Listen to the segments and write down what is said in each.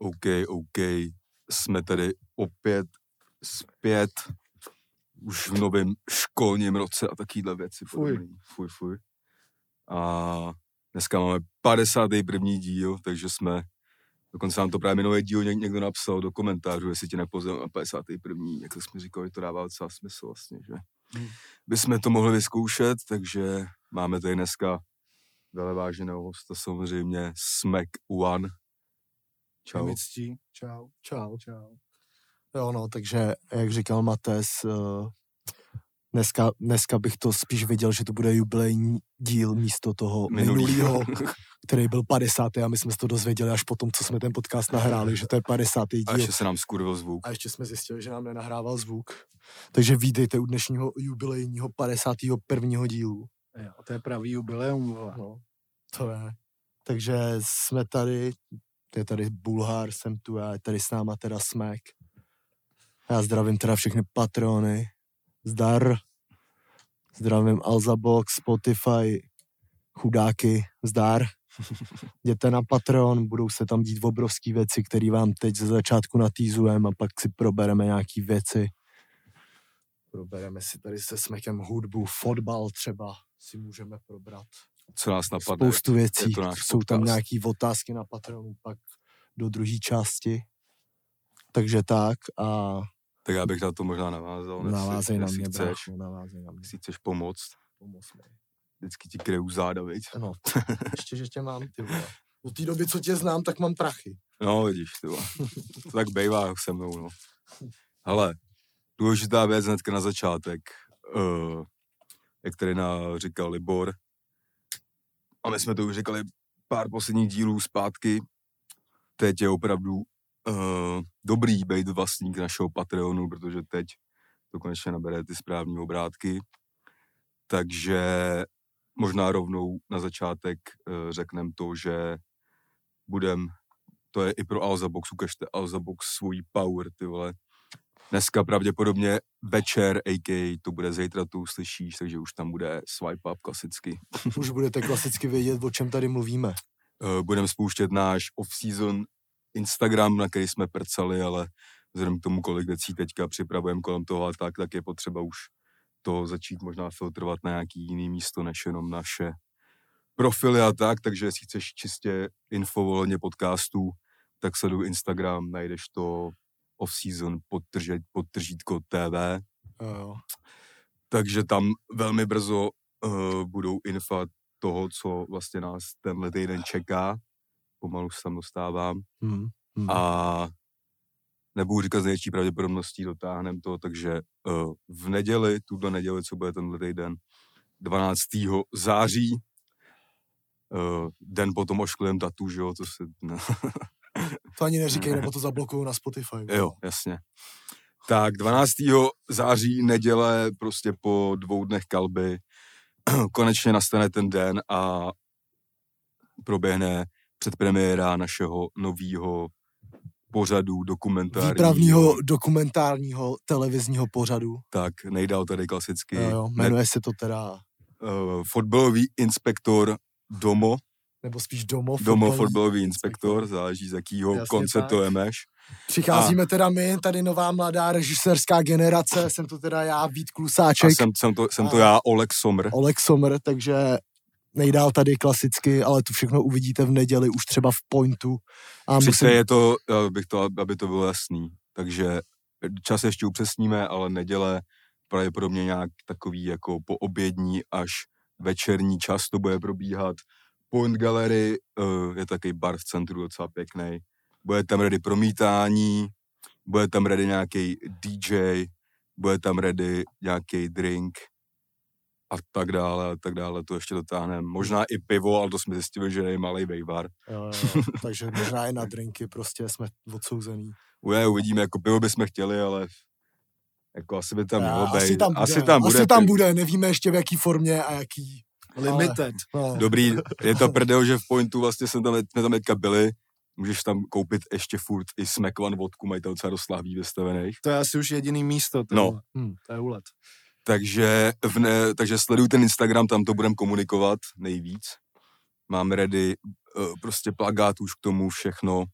OK, OK, jsme tady opět zpět už v novém školním roce a takovýhle věci. Fuj. podobný. Fuj, fuj. A dneska máme 51. díl, takže jsme, dokonce nám to právě minulý díl něk- někdo napsal do komentářů, jestli ti nepozval na 51. Jak jsme říkali, to dává docela smysl vlastně, že Hmm. bychom to mohli vyzkoušet, takže máme tady dneska veleváženého hosta samozřejmě Smack One. Čau. Mi ctí. Čau. Čau. Čau. Jo, no, takže, jak říkal Mates, uh, dneska, dneska bych to spíš viděl, že to bude jubilejní díl místo toho Minulýho. minulého, který byl 50. a my jsme se to dozvěděli až potom, co jsme ten podcast nahráli, že to je 50. A díl. ještě se nám skurvil zvuk. A ještě jsme zjistili, že nám nenahrával zvuk. Takže vítejte u dnešního jubilejního 51. dílu. Jo, to je pravý jubileum, vole. No, to je. Takže jsme tady, je tady Bulhár, jsem tu a je tady s náma teda Smek. Já zdravím teda všechny patrony. Zdar. Zdravím Alzabox, Spotify, chudáky, zdar. Jděte na Patreon, budou se tam dít obrovský věci, které vám teď ze začátku natýzujeme a pak si probereme nějaký věci. Probereme si tady se Smekem hudbu, fotbal třeba si můžeme probrat Co nás napadne. spoustu věcí. Jsou tam podcast. nějaký otázky na Patreonu pak do druhé části. Takže tak a Tak já bych na to možná navázal. navázej na mě, chceš, brácho, navázej na mě. Jestli chceš pomoct, Pomoz mi. vždycky ti kryju záda, viď? No, ještě, že tě mám, ty vole. Od té doby, co tě znám, tak mám prachy. No, vidíš, ty vole. To tak bejvá se mnou, no. Hele, důležitá věc hnedka na začátek, uh, jak tady na, říkal Libor, a my jsme to už říkali pár posledních dílů zpátky, teď je opravdu uh, dobrý být vlastník našeho Patreonu, protože teď to konečně nabere ty správní obrátky. Takže možná rovnou na začátek uh, řekneme to, že budem, to je i pro Alzabox, ukažte Alzabox svůj power, ty vole. Dneska pravděpodobně večer, a.k.a. to bude zítra, to uslyšíš, takže už tam bude swipe up klasicky. Už budete klasicky vědět, o čem tady mluvíme. Uh, budeme spouštět náš off-season Instagram, na který jsme prcali, ale vzhledem k tomu, kolik věcí teďka připravujeme kolem toho a tak, tak je potřeba už to začít možná filtrovat na nějaký jiný místo, než jenom naše profily a tak, takže jestli chceš čistě info ohledně podcastů, tak sleduj Instagram, najdeš to off-season podtržet, podtržítko TV, Jo, takže tam velmi brzo uh, budou infa toho, co vlastně nás tenhle týden čeká. Pomalu se tam dostávám. Hmm. Hmm. A nebudu říkat z největší pravděpodobností, dotáhneme to, takže uh, v neděli, tuto neděli, co bude tenhle týden, 12. září, uh, den potom ošklivém tatu, že jo, to se, no, To ani neříkej, nebo to zablokují na Spotify. jo, jasně. Tak 12. září, neděle, prostě po dvou dnech kalby, konečně nastane ten den a proběhne předpremiéra našeho nového pořadu dokumentárního. Výpravního dokumentárního televizního pořadu. Tak, nejdál tady klasicky. Jo, jo. Jmenuje se to teda, uh, fotbalový inspektor Domo, nebo spíš Domo. Domo fotbalový inspektor, záleží z jakýho Jasně konce tak. to jemeš. Přicházíme teda my, tady nová mladá režisérská generace, jsem to teda já, Vít A Klusáček, jsem, jsem, to, jsem to A- já, Oleg Somr. Oleg Somr, takže nejdál tady klasicky, ale to všechno uvidíte v neděli už třeba v Pointu. A Přijďte, musím, je to, abych to, aby to bylo jasný. Takže čas ještě upřesníme, ale neděle pravděpodobně nějak takový jako po obědní až večerní čas to bude probíhat. Point Gallery uh, je takový bar v centru docela pěkný. Bude tam ready promítání, bude tam ready nějaký DJ, bude tam ready nějaký drink a tak dále a tak dále, to ještě dotáhneme. Možná i pivo, ale to jsme zjistili, že je malý vejvar. jo, jo, jo, takže možná i na drinky prostě jsme odsouzený. Uje, uvidíme, jako pivo bychom chtěli, ale jako asi by tam mělo být. asi tam bude, asi tam bude. asi tam bude, nevíme ještě v jaký formě a jaký. Limited. No, Dobrý, je to prdel, že v Pointu vlastně jsme tam, jsme tam teďka byli, můžeš tam koupit ještě furt i Smack One vodku, mají tam docela dost lahví vystavených. To je asi už jediný místo. To, No. hm. to je úlet. Takže, v ne, takže sleduj ten Instagram, tam to budeme komunikovat nejvíc. Máme ready uh, prostě plagát už k tomu všechno.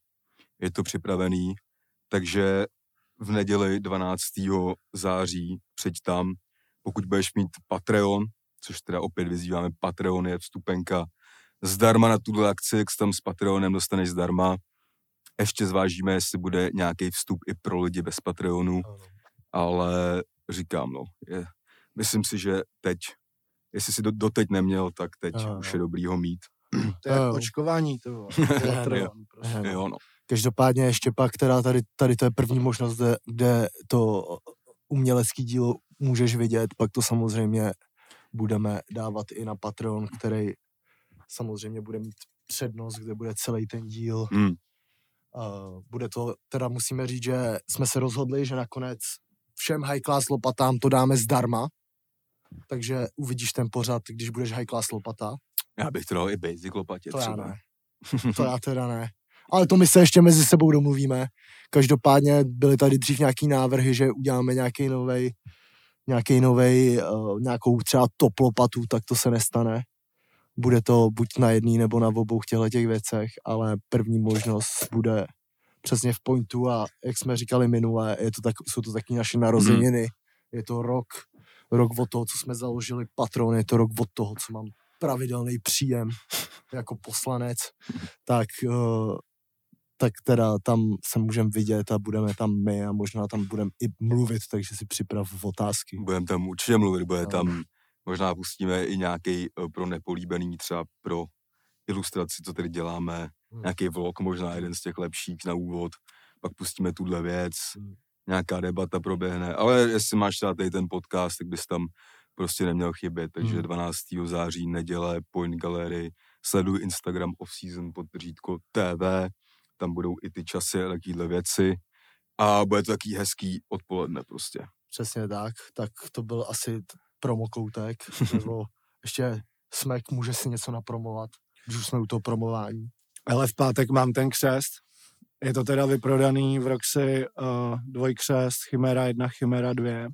je to připravený, takže v neděli 12. září přijď tam, pokud budeš mít Patreon, což teda opět vyzýváme, Patreon je vstupenka zdarma na tuhle akci, jak tam s Patreonem dostaneš zdarma. Ještě zvážíme, jestli bude nějaký vstup i pro lidi bez Patreonu, ale říkám, no, je, myslím si, že teď, jestli si do, doteď neměl, tak teď Jo, už je dobrý ho mít. To je Jo. očkování, to. Patreon, prostě. Jo. Jo, no. Každopádně ještě pak teda tady, tady to je první možnost, kde, kde to umělecký dílo můžeš vidět, pak to samozřejmě budeme dávat i na Patreon, který samozřejmě bude mít přednost, kde bude celý ten díl. Hmm. Uh, bude to, teda musíme říct, že jsme se rozhodli, že nakonec všem high class lopatám to dáme zdarma, takže uvidíš ten pořad, když budeš high class lopata. Já bych to dal i basic lopatě To já třeba. ne. To já teda ne. Ale to my se ještě mezi sebou domluvíme. Každopádně byly tady dřív nějaký návrhy, že uděláme nějaký novej, nějaký novej, uh, nějakou třeba top lopatu, tak to se nestane. Bude to buď na jedný nebo na obou těchto těch věcech, ale první možnost bude přesně v pointu a jak jsme říkali minule, je to tak, jsou to taky naše narozeniny. Je to rok, rok od toho, co jsme založili Patron, je to rok od toho, co mám pravidelný příjem jako poslanec, tak, uh, tak teda tam se můžeme vidět a budeme tam my a možná tam budeme i mluvit, takže si připrav otázky. Budeme tam určitě mluvit, bude No. tam, možná pustíme i nějaký pro nepolíbený, třeba pro ilustraci, co tady děláme, Hmm. nějaký vlog, možná jeden z těch lepších na úvod, pak pustíme tuhle věc, Hmm. nějaká debata proběhne, ale jestli máš třeba tady ten podcast, tak bys tam prostě neměl chybět, takže Hmm. 12. září, neděle, Point Gallery, sleduj Instagram off-season pod TV, tam budou i ty časy a takovýhle věci a bude to taký hezký odpoledne prostě. Přesně tak, tak to byl asi promokoutek, nebo ještě Smek může si něco napromovat, když už jsme u toho promování. Ale v pátek mám ten křest. Je to teda vyprodaný v Roxy uh, dvojkřest, Chimera 1, Chimera 2.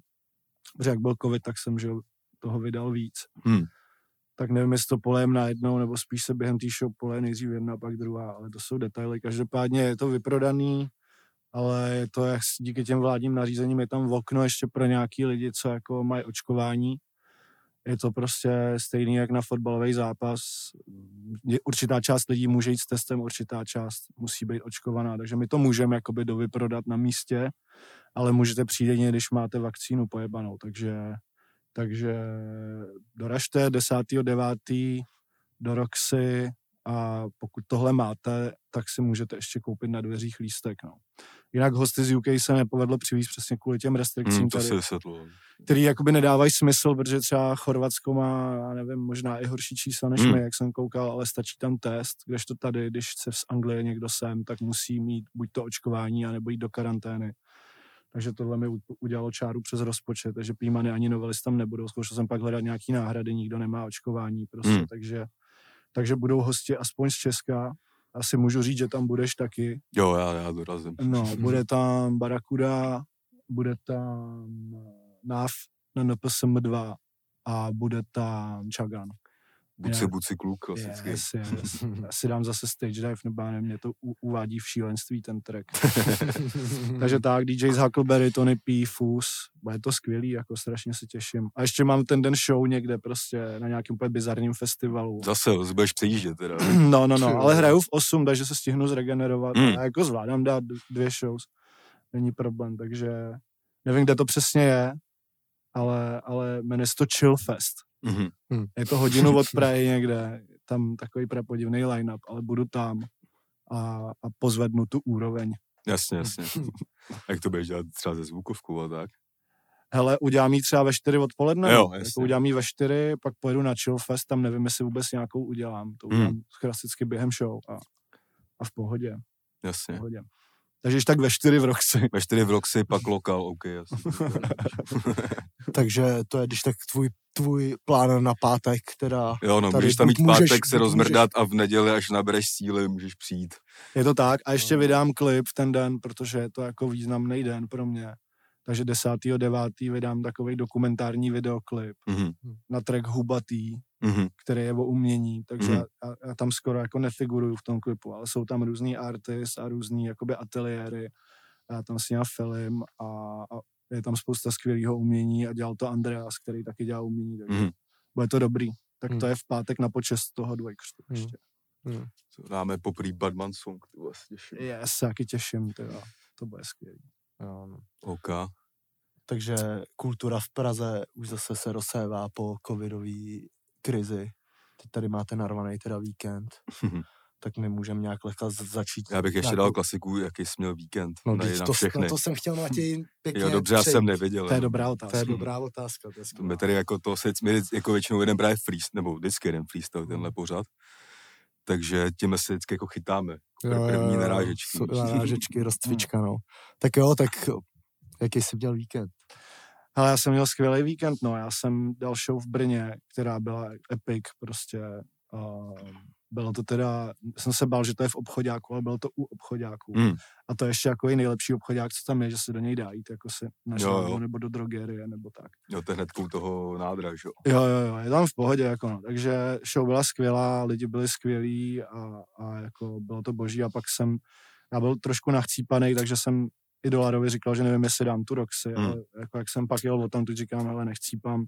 Protože jak byl covid, tak jsem že toho vydal víc. Hmm. Tak nevím, jestli to polejem najednou, nebo spíš se během té show poleje nejdřív jedna, pak druhá, ale to jsou detaily. Každopádně je to vyprodaný, ale je to jak díky těm vládním nařízením, je tam v okno ještě pro nějaký lidi, co jako mají očkování. Je to prostě stejný jak na fotbalový zápas. Určitá část lidí může jít s testem, určitá část musí být očkovaná, takže my to můžeme jakoby dovyprodat na místě, ale můžete přijít když máte vakcínu pojebanou, takže, takže doražte 10.9. do Roxy a pokud tohle máte, tak si můžete ještě koupit na dveřích lístek. No. Jinak hosty z UK se nepovedlo přivízt přesně kvůli těm restrikcím Hmm, to tady se který jakoby nedávají smysl, protože třeba Chorvatsko má, já nevím, možná i horší čísla než Hmm. my, jak jsem koukal, ale stačí tam test, kdežto tady, když chce z Anglie někdo sem, tak musí mít buď to očkování, anebo jít do karantény. Takže tohle mi udělalo čáru přes rozpočet, takže pímany ani novelis tam nebudou. Zkoušel jsem pak hledat nějaký náhrady, nikdo nemá očkování prostě, Hmm. takže, takže budou hosti aspoň z Česka. Asi můžu říct, že tam budeš taky. Jo, já, já dorazím. No, bude tam Barakuda, bude tam NAV na NPSM 2 a bude tam Chagan. Buci, buci kluk, klasicky. Yes, yes. Já si dám zase stage dive, nebo nevím, mě to u- uvádí v šílenství ten track. Takže tak, DJs Huckleberry, Tony P, Fus, bude to skvělý, jako strašně se těším. A ještě mám ten den show někde prostě na nějakém úplně bizarním festivalu. Zase, zase budeš přejíždět teda. No, no, no, ale hraju v 8, takže se stihnu zregenerovat. Mm. A jako zvládám dát dvě shows. Není problém, takže nevím, kde to přesně je, ale, ale jmenuje se to Chill Fest. Mhm. Je to hodinu od Prahy někde, tam takový prapodivný line-up, ale budu tam a, a pozvednu tu úroveň. Jasně, jasně. Jak to budeš dělat třeba ze zvukovkou a tak? Hele, udělám jí třeba ve 4 odpoledne, Jo, jako udělám jí ve 4, pak pojedu na Chill Fest, tam nevím, jestli vůbec nějakou udělám. To Hmm. udělám klasicky během show a, a v pohodě. v Jasně. pohodě. Takže když tak ve 4 v Roxy. Ve čtyři v Roxy, pak lokal, OK, jasně. Takže to je když tak tvůj, tvůj plán na pátek, teda Jo, no, Tady můžeš tam mít můžeš- pátek se rozmrdat a v neděli, až nabereš síly, můžeš přijít. Je to tak. A ještě No. vydám klip v ten den, protože je to jako významný den pro mě. Takže 10.9. vydám takový dokumentární videoklip Mhm. na track Hubatý Mhm. který je o umění, takže Mhm. já, já tam skoro jako nefiguruju v tom klipu, ale jsou tam různý artist a různý jakoby ateliéry. A já tam snímám film a, a je tam spousta skvělého umění a dělal to Andreas, který taky dělá umění, takže Mhm. bude to dobrý. Tak Mhm. to je v pátek na počest toho dvojkřtu Mhm. ještě. Co dáme poprý Badman Song, ty vole, se těším. Já se taky těším, teda. to bude skvělý. Jo, no. OK. Takže kultura v Praze už zase se rozsévá po covidové krizi. Teď tady máte narvaný teda víkend, tak my můžeme nějak lehka začít. Já bych ještě nějakou- dal klasiku, jaký jsi měl víkend. No, na, to, všechny. na to jsem chtěl Matěj pěkně jo, dobře, já jsem nevěděl. To je dobrá To otázka. je dobrá otázka. To je My tady jako to se, my jako většinou jeden právě freestyle, nebo vždycky jeden freestyle, tenhle Hmm. pořad. Takže tím se vždycky jako chytáme. Jo, Pr- jo, První narážečky. Narážečky, rozcvička, no. Tak jo, tak jaký jsi měl víkend? Ale já jsem měl skvělý víkend, no. Já jsem dal show v Brně, která byla epic, prostě. Uh, bylo to teda, jsem se bál, že to je v obchodáku, ale bylo to u obchodáků. Mm. A to je ještě jako i nejlepší obchodák, co tam je, že se do něj dá jít, jako si na Jo, jo. nebo do drogerie, nebo tak. Jo, to je hnedkou toho nádra, že jo. Jo, jo, jo, je tam v pohodě, jako no. Takže show byla skvělá, lidi byli skvělí a, a jako bylo to boží a pak jsem, já byl trošku nachcípaný, takže jsem i Dolarovi říkal, že nevím, jestli dám tu Roxy, Hmm. ale jako jak jsem pak jel o tam, tu říkám, ale nechcípám,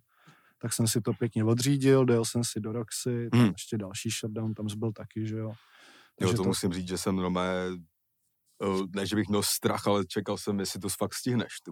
tak jsem si to pěkně odřídil, dojel jsem si do Roxy, tam Hmm. ještě další shutdown, tam byl taky, že jo. Jo, Takže to, musím říct, že jsem normálně, eh, ne, že bych měl strach, ale čekal jsem, jestli to fakt stihneš, ty.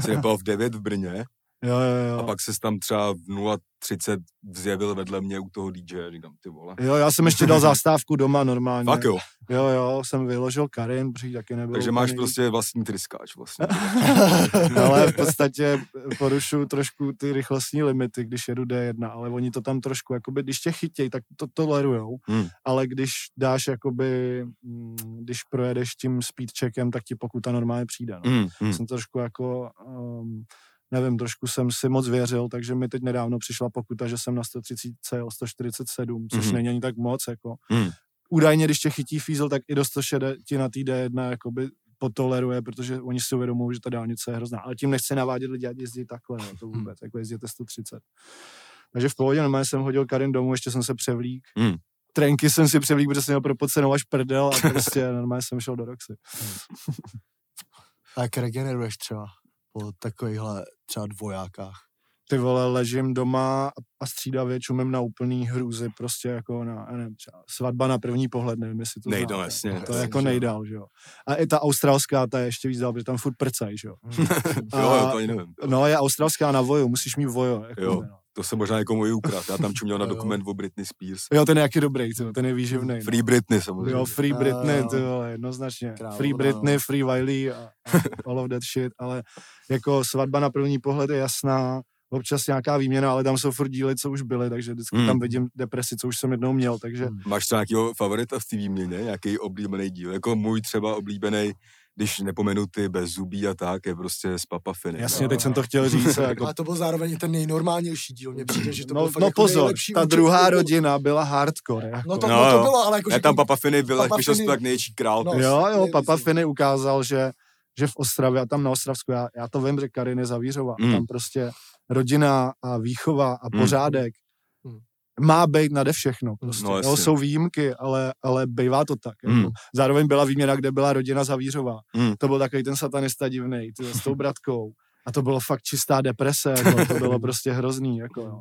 Jsi v 9 v Brně Jo, jo, jo. a pak se tam třeba v 0.30 zjevil vedle mě u toho DJ, říkám, ty vole. Jo, já jsem ještě dal zastávku doma normálně. Fakt jo, Jo, jo, jsem vyložil Karin, protože taky nebyl takže máš úplný- prostě vlastní tryskáč vlastně. ale v podstatě porušuju trošku ty rychlostní limity, když jedu D1, ale oni to tam trošku, jakoby, když tě chytějí, tak to tolerujou, Hmm. ale když dáš, jakoby, mm, když projedeš tím speed checkem, tak ti pokuta normálně přijde. No. Mm, mm. Jsem trošku jako, um, nevím, trošku jsem si moc věřil, takže mi teď nedávno přišla pokuta, že jsem na 130 jel 147, což Mhm. není ani tak moc, jako. Mm. Údajně, když tě chytí fízel, tak i do 160 ti na té D1 jakoby potoleruje, protože oni si uvědomují, že ta dálnice je hrozná. Ale tím nechci navádět lidi, ať jezdí takhle, no, to vůbec, jako jezdíte 130. Takže v pohodě normálně jsem hodil Karin domů, ještě jsem se převlík. Mm. Trenky jsem si převlík, protože jsem měl propocenou až prdel a prostě normálně jsem šel do Roxy. A jak regeneruješ třeba po takovýchhle třeba dvojákách? Ty vole, ležím doma a střídavě čumím na úplný hrůzy, prostě jako na, nevím, třeba svatba na první pohled, nevím, jestli to Nejdál, znáte. jasně, To je jasně, jako že jo. nejdál, že jo. A i ta australská, ta je ještě víc dál, protože tam furt prcají, že jo. Jo, jo, A- to ani nevím. No, je australská na voju, musíš mít vojo. Jako Jo. no. To se možná někomu i ukrad. Já tam čuměl na Jo, jo. dokument o Britney Spears. jo, ten je jaký dobrý, tyjo, ten je výživný. Free Britney samozřejmě. Jo, Free Jo, Britney, jo. ty vole, jednoznačně. Královna, free no. Britney, Free Wiley a, a all of that shit, ale jako svatba na první pohled je jasná, občas nějaká výměna, ale tam jsou furt díly, co už byly, takže vždycky Hmm. tam vidím depresi, co už jsem jednou měl, takže Hmm. Máš třeba nějakého favorita v té výměně? Nějaký oblíbený díl? Jako můj třeba oblíbený, když nepomenu ty bez zubí a tak, je prostě z Papa Finy. jasně, No, teď jsem no. to chtěl říct. Jako, Ale to byl zároveň ten nejnormálnější díl. Mně přijde, že to no, byl fakt no jako pozor, nejlepší ta účet- druhá rodina byla hardcore. Jako. No to, No, no, to bylo, ale jako, Ne, že tam Papa Finy byl, jak vyšel tak největší král. No, No, Jo, jo, nejvíc, Papa no. Finy ukázal, že, že v Ostravě a tam na Ostravsku, já, já to vím, že Karin je Zavířová, Mm. tam prostě rodina a výchova a Mm. pořádek Mm. Má být nade všechno. Prostě. No, No, jasně. jo, jsou výjimky, ale, ale bývá to tak. Mm. Jako. Zároveň byla výměna, kde byla rodina Zavířová. Mm. To byl takový ten satanista divný, s tou bratkou. A to bylo fakt čistá deprese, jako, to bylo prostě hrozný. Jako, no.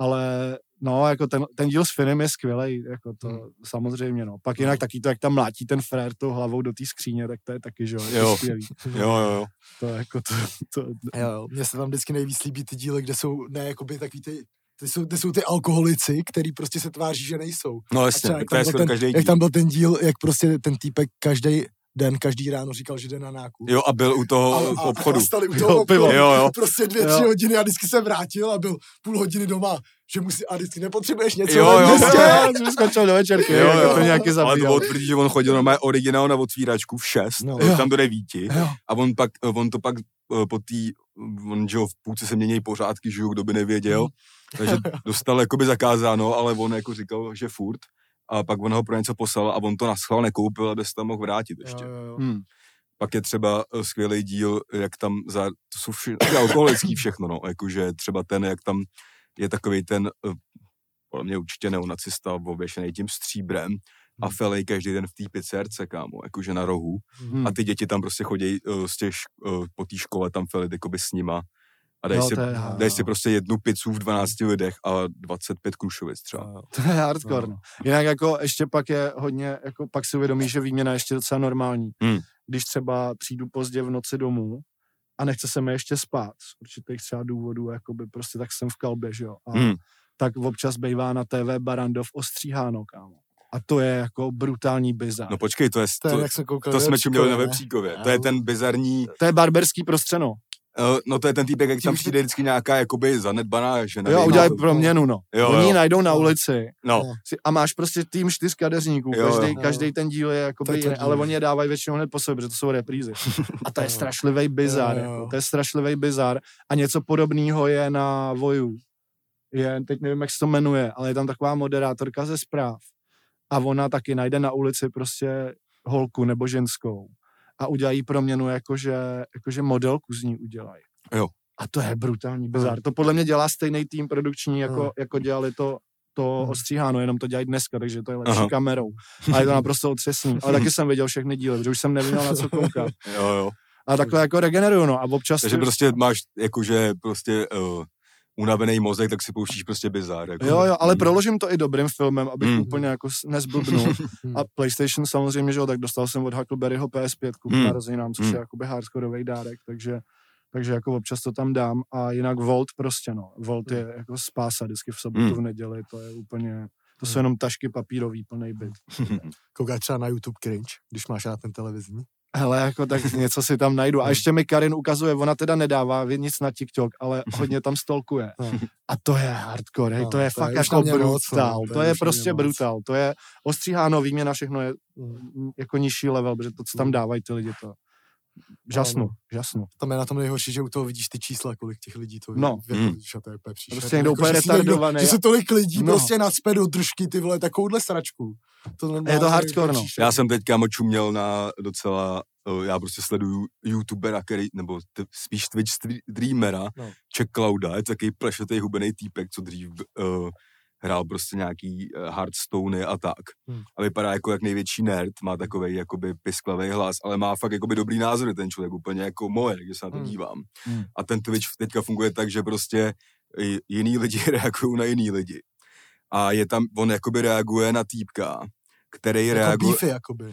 Ale no, jako ten, ten díl s Finem je skvělý, jako to Hmm. samozřejmě, no. Pak jinak taky to, jak tam mlátí ten frér tou hlavou do té skříně, tak to je taky, že jo, Jo. jo. skvělý. jo, jo, jo. To jako to, to, Jo, jo. Mně se tam vždycky nejvíc líbí ty díly, kde jsou, ne, jakoby takový ty, ty jsou, ty jsou ty alkoholici, který prostě se tváří, že nejsou. No jasně, třeba, jak to je tam byl skoro ten- každý Jak díl. tam byl ten díl, jak prostě ten týpek každý den, každý ráno říkal, že jde na nákup. Jo, a byl u toho a, a, obchodu. A stali u Jo, toho pivo. obchodu. Jo, jo. Prostě dvě, Jo. tři hodiny a vždycky se vrátil a byl půl hodiny doma, že musí, a vždycky nepotřebuješ něco. Jo, jo. jsem skočil do večerky, Jo, jo. to nějaký Ale to bylo tvrdý, že on chodil normálně originál na otvíračku v 6, No. no. tam do 9 Jo. a on, pak, on to pak eh, po té, on, že jo, v půlce se mění pořádky, že jo, kdo by nevěděl, takže dostal jakoby zakázáno, ale on jako říkal, že furt a pak on ho pro něco poslal a on to na schvál nekoupil, aby se tam mohl vrátit ještě. Jo, jo, jo. Hmm. Pak je třeba eh, skvělý díl, jak tam za, to jsou vše, taky alkoholický všechno, no, jakože třeba ten, jak tam je takový ten, eh, podle mě určitě neonacista, oběšený tím stříbrem a Hmm. felej každý den v té pizzerce, kámo, jakože na rohu. Hmm. A ty děti tam prostě chodí uh, z těch, uh, po té škole tam felit jakoby s nima. A dají Jo, si, je- dají si prostě jednu pizzu v 12 lidech a 25 krušovic třeba. To je hardcore, No. no. Jinak jako ještě pak je hodně, jako pak si uvědomí, že výměna je ještě docela normální. Hmm. Když třeba přijdu pozdě v noci domů a nechce se mi ještě spát z určitých třeba důvodů, jakoby prostě tak jsem v kalbě, že jo. A Hmm. tak občas bývá na TV Barandov ostříháno, kámo. A to je jako brutální bizar. No počkej, to je, To to, jak jsme koukali. to jsme čuměli na? Vepříkově. To je ten bizarní, To je barberský prostřeno. Uh, no to je ten týpek, jak tam přijde vždycky nějaká jakoby zanedbaná žena. Jo, udělají proměnu, no. Jo, Oni ji jo. najdou na ulici No, a máš prostě tým čtyř kadeřníků, Jo, každý, Jo. každý ten díl je jako To je jiný, ale oni je dávají většinou hned po sobě, protože to jsou reprízy. A to je strašlivý bizar, Jo, jo, jo. jako, to je strašlivý bizar a něco podobného je na Voju. Je, teď nevím, jak se to jmenuje, ale je tam taková moderátorka ze zpráv a ona taky najde na ulici prostě holku nebo ženskou a udělají proměnu, jakože, jakože modelku z ní udělají. Jo. A to je brutální bizar. To podle mě dělá stejný tým produkční, jako, Jo. jako dělali to to Mhm. ostříháno, jenom to dělají dneska, takže to je lepší Aha. kamerou. A je to naprosto otřesný. Ale taky jsem viděl všechny díly, protože už jsem nevěděl, na co koukat. jo, jo. A takhle jako regeneruju, no. A občas... Takže ty- prostě máš jakože prostě uh, unavený mozek, tak si pouštíš prostě bizár. Jako. Jo, jo, ale proložím to i dobrým filmem, abych Hmm. úplně jako nezblbnul. A PlayStation samozřejmě, že jo, tak dostal jsem od Huckleberryho PS5 k Hmm. narozeninám, což Hmm. je jakoby hardcoreový dárek, takže takže jako občas to tam dám a jinak Volt prostě no. Volt je jako spása vždycky v sobotu, Hmm. v neděli, to je úplně, to jsou Hmm. jenom tašky papírový plný byt. Koukáš třeba na YouTube cringe, když máš na ten televizní. Hele, jako tak něco si tam najdu. A ještě mi Karin ukazuje, ona teda nedává nic na TikTok, ale hodně tam stolkuje. No. A to je hardcore, hej, No, to je to je fakt na jako no, brutál. to To je je prostě brutál. To je ostříháno, výměna, všechno je Mm. mm, jako nižší level, protože to, co tam Mm. dávají ty lidi, to žasnu, Ano. žasnu. Tam je na tom nejhorší, že u toho vidíš ty čísla, kolik těch lidí to No. jako, Mm. že to je úplně příšerný. Prostě někdo úplně retardovaný. Že se tolik lidí No. no. prostě nacpe do držky, ty vole, takovouhle sračku. To Je to hardcore, no. Já jsem teďka moču měl na docela, uh, já prostě sleduju youtubera, který, nebo t- spíš Twitch streamera, No. no. Jack Clouda, je to takový plešatý hubený týpek, co dřív uh, hrál prostě nějaký uh, Hearthstone a tak. Hmm. A vypadá jako jak největší nerd, má takový jakoby pisklavý hlas, ale má fakt jakoby dobrý názory ten člověk, úplně jako moje, když se na to Hmm. dívám. Hmm. A ten Twitch teďka funguje tak, že prostě jiný lidi reagují na jiný lidi. A je tam, on jakoby reaguje na týpka, který Jako reaguje... beefy, jakoby.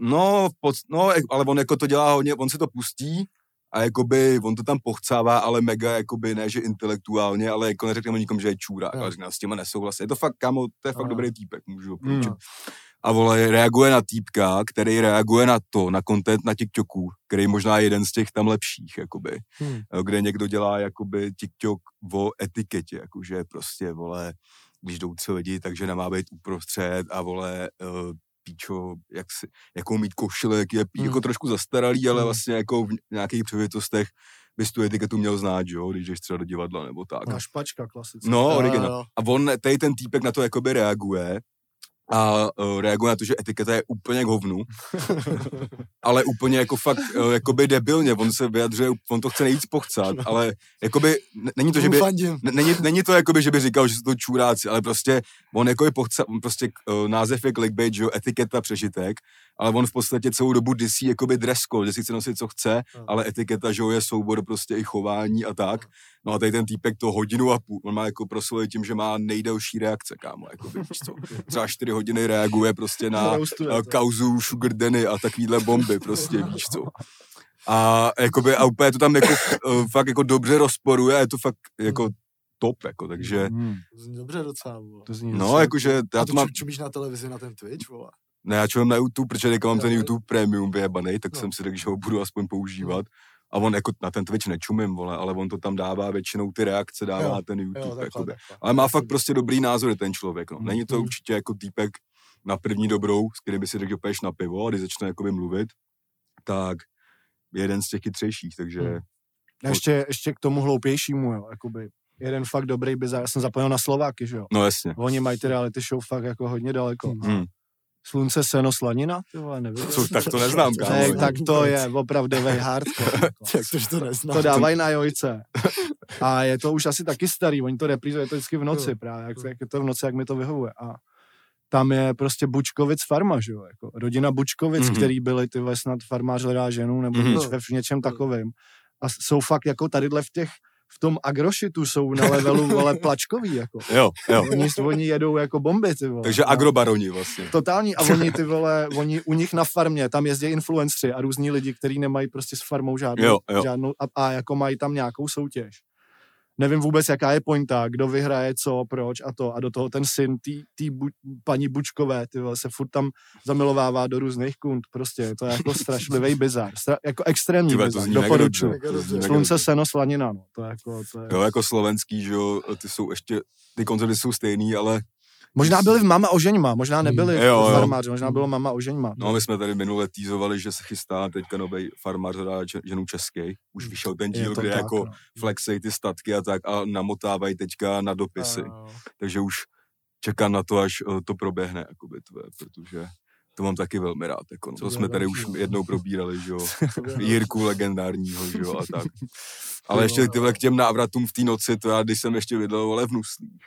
No, pod, no, ale on jako to dělá hodně, on si to pustí a jakoby on to tam pochcává, ale mega jakoby ne, že intelektuálně, ale jako neřekne mu nikomu, že je čůrák, Jo. ale řekne, s těma nesouhlasí. Je to fakt, kámo, to je fakt Ano. dobrý týpek, můžu doporučit. Mm. A vole, reaguje na týpka, který reaguje na to, na content na TikToku, který možná je jeden z těch tam lepších, jakoby, Hmm. kde někdo dělá jakoby TikTok o etiketě, jakože prostě, vole, když jdou tři lidi, takže nemá být uprostřed a vole, uh, píčo, jak si, jakou mít košile, jak je Hmm. jako trošku zastaralý, ale Hmm. vlastně jako v nějakých příležitostech bys tu etiketu měl znát, že jo, když jdeš třeba do divadla nebo tak. A špačka klasická. No, Jo, originál. A on, tady ten týpek na to jakoby reaguje a uh, reaguje na to, že etiketa je úplně k hovnu, ale úplně jako fakt, uh, jakoby debilně, on se vyjadřuje, on to chce nejvíc pochcat, ale jakoby, n- není to, že by, n- není, není to jakoby, že by říkal, že jsou to čuráci, ale prostě on jako je pochce, on prostě uh, název je clickbait, že jo, etiketa přežitek, ale on v podstatě celou dobu disí jakoby dress code, že si chce nosit, co chce, No. ale etiketa, že jo, je soubor prostě i chování a tak. No a tady ten týpek to hodinu a půl, on má jako prosluje tím, že má nejdelší reakce, kámo, jako víš co. Třeba čtyři hodiny reaguje prostě na uh, to. kauzu Sugar Danny a takovýhle bomby, prostě víš co. A, jakoby, a úplně to tam jako, uh, fakt jako dobře rozporuje a je to fakt jako top, jako, takže, Mm, To zní dobře docela, vole. to zní no, jakože, já A to to mám, ču- čumíš na televizi na ten Twitch, vole. Ne, já čumím na YouTube, protože teďka mám ten Jo. YouTube Premium vyjebaný, tak No. jsem si řekl, že ho budu aspoň používat. A on jako na ten Twitch nečumím, vole, ale on to tam dává většinou ty reakce, dává Jo, ten Jo, YouTube, takhle, jakoby. takhle. Ale má fakt prostě dobrý názory ten člověk, no. Není to Mhm. určitě jako týpek na první dobrou, s kterým by si řekl, že na pivo a když začne jakoby mluvit, tak je jeden z těch chytřejších, takže. A ještě, ještě k tomu hloupějšímu, jo, jakoby. Jeden fakt dobrý bizar. Já jsem zapomněl na Slováky, že jo. no jasně. Oni mají ty reality show fakt jako hodně daleko. Hmm. Slunce, seno, slanina? Ty vole, nevím. Co, tak to neznám, kámo. Ne, tak to je opravdový hardcore. Jako. Jak to, neznám. To dávají na jojce. A je to už asi taky starý, oni to reprízují to vždycky v noci právě, jak, jak je to v noci, jak mi to vyhovuje. A tam je prostě Bučkovic farma, že jo, jako rodina Bučkovic, Mhm. mm-hmm. který byli ty snad farmář hledá ženu, nebo Mhm. mm-hmm. v něčem takovým. A jsou fakt jako tadyhle v těch, v tom agrošitu jsou na levelu, vole, plačkový, jako. Jo, jo. Oni, oni jedou jako bomby, ty vole. Takže agrobaroni vlastně. Totální. A oni ty vole, oni u nich na farmě, tam jezdí influencři a různí lidi, kteří nemají prostě s farmou žádnou, Jo, jo. žádnou a, a, jako mají tam nějakou soutěž. Nevím vůbec, jaká je pointa, kdo vyhraje co, proč a to. A do toho ten syn tý bu, paní Bučkové, ty vole, se furt tam zamilovává do různých kund. Prostě to je jako strašlivý bizar. Stra, jako extrémní to bizar. Doporučuji. Slunce, seno, slanina, no. To je jako, to je... Jo, jako slovenský, že jo, ty jsou ještě, ty koncerty jsou stejný, ale Možná byli v Mama ožeňma, možná nebyli Jo, jo. farmáři, možná bylo Mama ožeňma. no my jsme tady minule týzovali, že se chystá teďka nový farmář že- ženu český. Už vyšel ten díl, kde tak, jako no. flexej ty statky a tak a namotávají teďka na dopisy. Jo. Takže už čekám na to, až eh, to proběhne, jakoby tvé, protože to mám taky velmi rád. Jako, no. Co To jsme tady už no. jednou probírali, že jo. Jirku legendárního, že jo, a tak. Ale ještě tyhle k těm návratům v té noci, to já, když jsem ještě bydlel vole v Nuslích,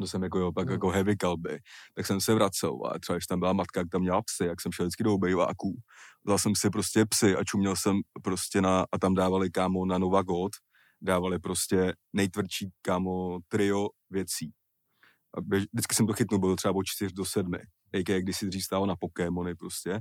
to jsem jako, jo, pak No. jako heavy kalby, tak jsem se vracel a třeba, když tam byla matka, jak tam měla psy, jak jsem šel vždycky do obejváků, vzal jsem si prostě psy a čuměl jsem prostě na, a tam dávali kámo na Nova God, dávali prostě nejtvrdší kámo trio věcí. A běž, vždycky jsem to chytnul, bylo třeba od 4 do 7. Jak když si dřív stával na Pokémony prostě,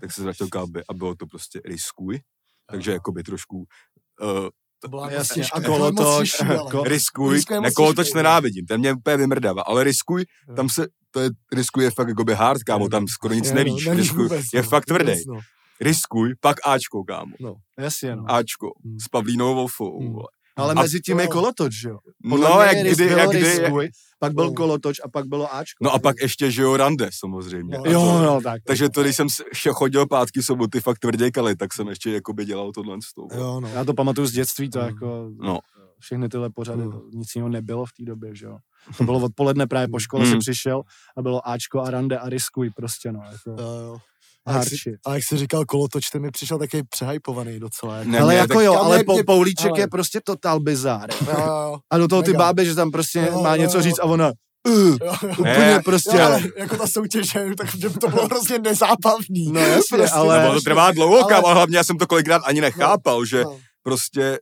tak se ztratil kalby a bylo to prostě riskuj. Takže jakoby trošku uh, To byla Jasně, moc a kolotoč, ko- riskuj, Riskuj ne kolotoč nenávidím, ten mě úplně vymrdává, ale riskuj, tam se, to je, riskuj je fakt jakoby hard, kámo, tam skoro nic Je, nevíš, no, nevíš riskuj vůbec, je no, fakt tvrdý, vůbec, no. riskuj, pak Ačko, kámo, Jasně, no. Ačko, Hmm. s Pavlínou Wolfou, Hmm. vole. Ale A- mezi tím je no. kolotoč, že jo? no, Podle mě jak kdy, jak kdy, riskuj, pak byl No. kolotoč a pak bylo Ačko. no a pak ještě, že jo, rande, samozřejmě. No, Jo, to- no, tak. Takže to, když jsem chodil pátky soboty fakt tvrdě kali, tak jsem ještě jakoby dělal tohle s tou. Jo, no. Já to pamatuju z dětství, to No. jako No. všechny tyhle pořady, No. to nic jiného nebylo v té době, že jo. To bylo odpoledne právě po škole, Hmm. si přišel a bylo Ačko a rande a riskuj prostě, no. Jako Jo, jo. A jak, hard jsi, shit. a jak jsi říkal kolotoč, ten mi přišel taky přehypovaný docela. Jako. Ne, ale jako tak- jo, ale ale mě- po, Poulíček ale- je prostě total bizár. Jo, jo, A do toho ty báby, že tam prostě Jo, má jo, něco jo. říct a ona uh, jo, jo. úplně Ne, prostě. Jo, ale jako ta soutěž, že, tak že to bylo hrozně nezábavný. No jasně, ale- Nebo to trvá dlouho, ale- kámo, a hlavně já jsem to kolikrát ani nechápal, že No, prostě,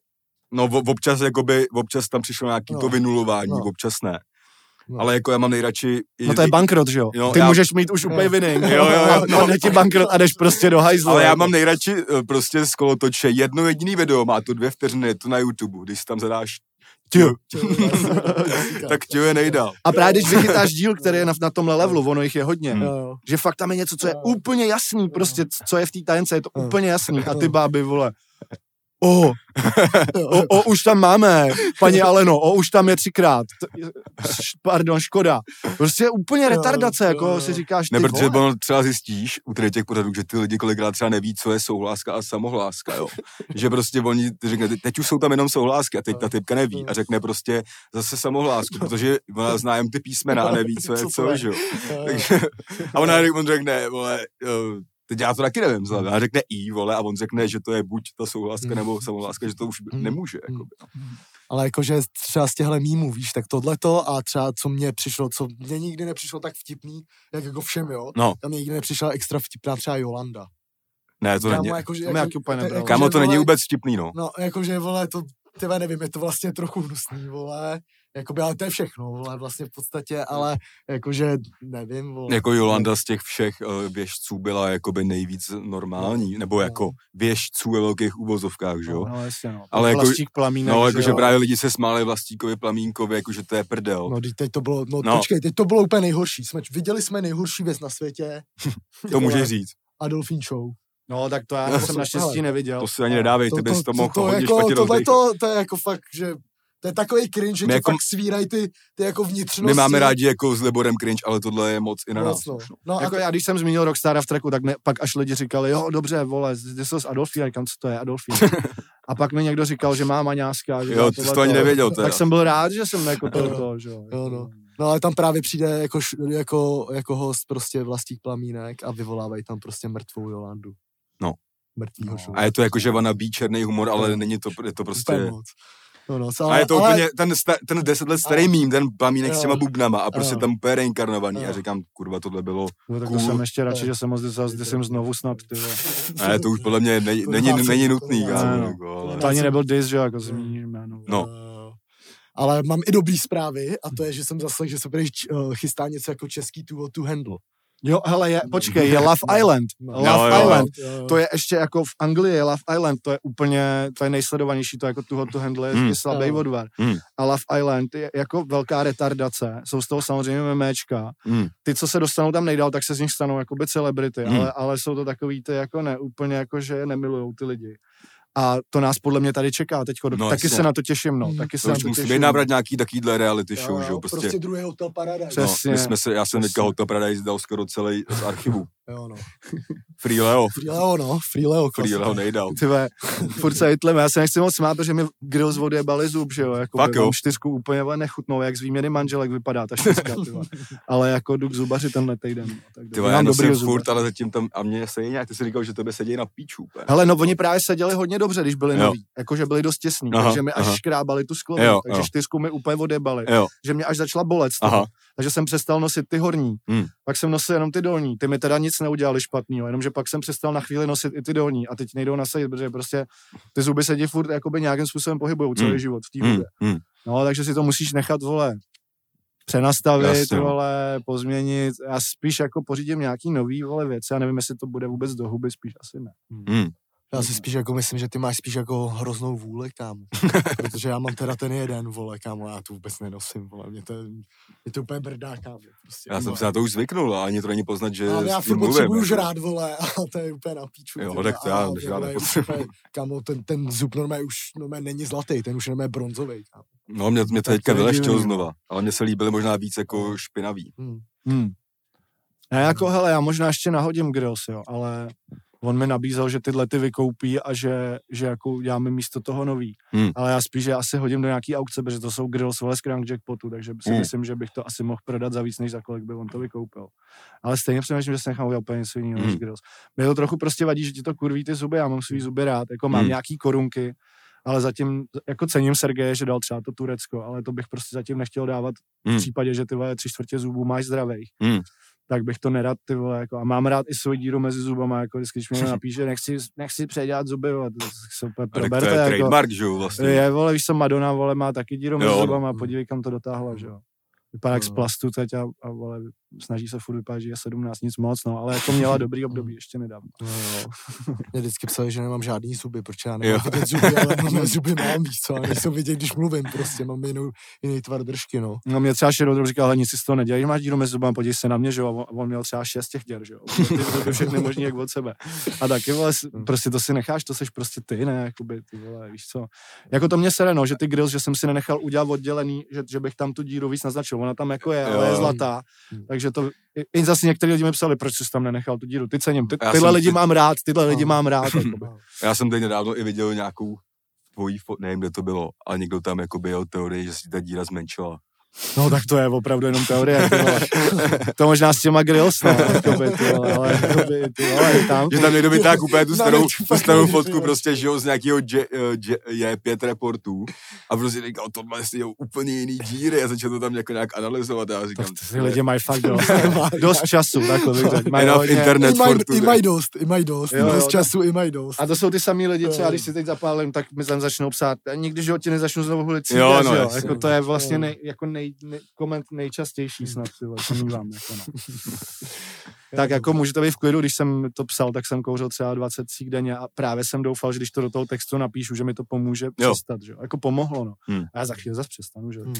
no v- občas jakoby, občas tam přišlo nějaký No. to vynulování, No. občas ne. No. Ale jako já mám nejradši... i- No to je bankrot, že jo? Jo, Ty já- můžeš mít už úplně Jo. winning. Jo, jo, jo, no. Jde ti bankrot a jdeš prostě do hajzlu. Ale já jako. mám nejradši eh, prostě z kolotoče jedno jediný video, má to dvě vteřiny, je to na YouTube, když tam zadáš tě, tak tě je nejdál. A právě když vychytáš díl, který je na, na tomhle levelu, ono jich je hodně, Hmm. Jo, jo. že fakt tam je něco, co je Jo. úplně jasný, prostě co je v té tajence, je to Jo. úplně jasný. A ty Jo. báby, vole, o, o, o, už tam máme, paní Aleno, o, už tam je třikrát. Pardon, škoda. Prostě je úplně retardace, jako si říkáš, ty Ne, protože vole. ono třeba zjistíš u tady těch pořadů, že ty lidi kolikrát třeba neví, co je souhláska a samohláska, jo. že prostě oni ty řekne, teď už jsou tam jenom souhlásky a teď ta typka neví a řekne prostě zase samohlásku, protože ona zná jen ty písmena a neví, co je Co že jo. Jo, jo. Takže, a ona on řekne, vole, jo, teď já to taky nevím, z hlavy. a řekne i, vole, a on řekne, že to je buď ta souhláska Mm. nebo samohláska, že to už Mm. nemůže, Mm. jako. Ale jakože třeba z těchto mýmů, víš, tak tohleto a třeba co mně přišlo, co mně nikdy nepřišlo tak vtipný, jak jako všem, jo. No. Tam mě nikdy nepřišla extra vtipná třeba Jolanda. Ne, to Kámo, není. jakože, To taky úplně jakože, Kámo, to není vole, vůbec vtipný, no. No, jakože, vole, to, tyhle nevím, je to vlastně trochu hnusný, vole. Jakoby, ale to je všechno, vole, vlastně v podstatě, ale jakože, nevím, vole. Jako Jolanda z těch všech uh, věžců byla jakoby nejvíc normální, nebo jako věžců ve velkých úvozovkách, že jo. No, jasně, no. Ale jako- Vlastík plamínek, No, že jakože jo. právě lidi se smáli Vlastíkovi Plamínkovi, jakože to je prdel. No, teď- to bylo, no, No. no. počkej, teď to bylo úplně nejhorší. Jsme, viděli jsme nejhorší věc na světě. To můžeš říct. Adolfín Show. No, tak to já No, jsem to- naštěstí neviděl. To si ani nedávej, ty bys to mohl hodně jako, špatně tohle to, to, je jako fakt, že to je takový cringe, že My jako- fakt svírají ty, ty jako vnitřnosti. My máme rádi jako s Liborem cringe, ale tohle je moc i na nás. No. no Jako a, já, když jsem zmínil Rockstara v tracku, tak ne, pak až lidi říkali, jo, dobře, vole, ty jsi z Adolfína, říkám, co to je Adolfín. A pak mi někdo říkal, že má maňáska. Že Jo, ty jsi to ani nevěděl teda. Tak jsem byl rád, že jsem jako to, to že jo. jo, no. no ale tam právě přijde jako, jako, jako host prostě vlastních plamínek a vyvolávají tam prostě mrtvou Jolandu. No. Mrtvýho No. show. A je to jako, že wannabe černý humor, ale není to, je to prostě... Úplně moc. No, no, A je to ale, úplně ten, sta, ten deset let starý mím, ten plamínek s těma bubnama a prostě Jo. tam úplně reinkarnovaný. A Jo. říkám, kurva, tohle bylo, No, tak to Cool. jsem ještě radši, že jsem zase jsem znovu snad, ty ne, to už podle mě není, To není, není to nutný, kámo, no. jako, ale... To ani nebyl dis, že jako zmíníš jméno. No. Eh, ale mám i dobrý zprávy a to je, že jsem zaslechl, že se prý uh, chystá něco jako český tu to handle. Jo, hele, je, počkej, je Love Island. No. Love Jo, Island. Jo, jo. To je ještě jako v Anglii je Love Island, to je úplně, to je nejsledovanější, to je jako tuho to handle je hmm. slabý odvar. Hmm. A Love Island je jako velká retardace, jsou z toho samozřejmě memečka. Hmm. Ty, co se dostanou tam nejdál, tak se z nich stanou jakoby celebrity, Hmm. ale, ale jsou to takový ty jako ne, úplně jako, že je nemilujou ty lidi. A to nás podle mě tady čeká teď. No, taky jasně. se na to těším, no. Hmm. Taky se To na to musí těším. nabrat nějaký takovýhle reality Jo, show, jo, že jo, prostě, prostě. druhý hotel Paradise. No, Přesně. my jsme se, já jsem teďka. Hotel Paradise dal skoro celý z archivu. Jo, no. Free Leo. Free Leo, no. Free Leo. Free klasika. Leo nejdal. Ty vole, furt se hitlem, já se nechci moc smát, protože mi grill z vody bali zub, že jo, jako Fakt jo? čtyřku úplně nechutnou, jak z výměny manželek vypadá ta čtyřka, ty vole. ale jako jdu k zubaři tenhle týden. No, tak Ty vole, já nosím furt, ale zatím tam, a mě se nějak, ty jsi říkal, že tebe sedí na píču. úplně. Hele, no oni právě seděli hodně dobře, když byli Jo. noví, jakože byli dost těsní, Aha, takže mi až aha. škrábali tu sklo, takže jo. čtyřku mi úplně odebali, Jo, že mě až začala bolet aha, takže jsem přestal nosit ty horní, Hmm. pak jsem nosil jenom ty dolní, ty mi teda nic neudělali špatného, jenomže pak jsem přestal na chvíli nosit i ty dolní a teď nejdou nasadit, protože prostě ty zuby se ti furt jakoby nějakým způsobem pohybujou celý Hmm. život v té hm, době. hm. No, takže si to musíš nechat, vole, přenastavit, Jasně, no. vole, pozměnit. Já spíš jako pořídím nějaký nový, vole, věci. Já nevím, jestli to bude vůbec do huby, spíš asi ne. hm. Já si spíš jako myslím, že ty máš spíš jako hroznou vůli, kámo. Protože já mám teda ten jeden, vole, kámo, já tu vůbec nenosím, vole, mě to, mě to úplně brdá, kámo. Prostě, Já jsem se na to už zvyknul a ani to není poznat, že ale já furt potřebuju mluvím. jako. žrát, vole, a to je úplně na píču. Jo, tak to já úplně, Kámo, ten, ten zub normálně už normálně není zlatý, ten už je normálně bronzový, kámo. No, mě, mě to teďka to vyleštil divný, no. znova, ale mně se líbily možná víc jako špinavý. Hmm. Hmm. Já jako, hele, já možná ještě nahodím grills, jo, ale on mi nabízel, že tyhle ty vykoupí a že, že jako uděláme místo toho nový. Hmm. Ale já spíš, že asi hodím do nějaký aukce, protože to jsou grills vole z Crank Jackpotu, takže si Hmm. myslím, že bych to asi mohl prodat za víc, než za kolik by on to vykoupil. Ale stejně přemýšlím, že se nechám udělat úplně něco jiného Hmm. než grills. Mě to trochu prostě vadí, že ti to kurví ty zuby, já mám svý zuby rád, jako mám Hmm. nějaký korunky, ale zatím, jako cením Sergeje, že dal třeba to Turecko, ale to bych prostě zatím nechtěl dávat v Hmm. případě, že ty vole tři čtvrtě zubů máš zdravých. Hmm. Tak bych to nerad, ty vole, jako, a mám rád i svou díru mezi zubama, jako když mi napíše, nechci, nechci předělat zuby, vole, to se úplně tak to proberte, je jako, trademark, že jo, vlastně. je, vole, víš co, Madonna, vole, má taky díru mezi Jo, no. zubama, podívej, kam to dotáhla, že jo. Vypadá jak z No. plastu teď a, a vole, snaží se furt vypadat, že je 17, nic moc, no, ale jako měla dobrý období ještě nedávno. No, jo. Mě vždycky psali, že nemám žádný zuby, protože já Jo. nemám vidět zuby, ale mé zuby mám, víš co, a nejsou vidět, když mluvím, prostě mám jinou, jiný tvar držky, no. No mě třeba Shadow říkal, ale nic si z toho nedělej, máš díru mezi zubama, podívej se na mě, že jo, a on, měl třeba šest těch děr, že jo, ty všechny možný jak od sebe. A taky, vole, s- prostě to si necháš, to seš prostě ty, ne, jakoby, ty vole, víš co. Jako to mě sere, no, že ty grills, že jsem si nenechal udělat oddělený, že, že bych tam tu díru víc naznačil, ona tam jako je, ale je zlatá, Hmm. takže to, i, i zase některý lidi mi psali, proč jsi tam nenechal tu díru, ty cením, ty, tyhle jsem lidi teď- mám rád, tyhle lidi No. mám rád, jakoby. Já jsem teď nedávno i viděl nějakou tvojí fot, nevím, kde to bylo, ale někdo tam jako byl teorii, že si ta díra zmenšila. No tak to je opravdu jenom teorie. To možná s těma grills, no, jakoby, ty vole, ale jakoby, ty vole, tam. Že tam někdo vytáhl úplně tu starou, tu starou fotku prostě, že jo, z nějakého J, J, je pět reportů a prostě říkal, tohle si jo úplně jiný díry a začal to tam jako nějak analyzovat a já říkám, Ty lidi mají fakt dost, dost času, takhle bych řekl. Mají Enough hodně- internet I for i mají dost, i mají dost, Jo, dost tak- času, i mají dost. A to jsou ty samý lidi, třeba když si teď zapálím, tak mi tam začnou psát, "A nikdy životě nezačnu znovu hulit Jo, no, že jo? jasně. Jako to je vlastně nej, jako nej, nej, koment nejčastější snad, ty vole, co mívám, jako no. Tak jako může to být v klidu, když jsem to psal, tak jsem kouřil třeba 20 cík denně a právě jsem doufal, že když to do toho textu napíšu, že mi to pomůže Jo. přestat, že jo? Jako pomohlo, no. Hmm. A já za chvíli zase přestanu, že jo? Hmm.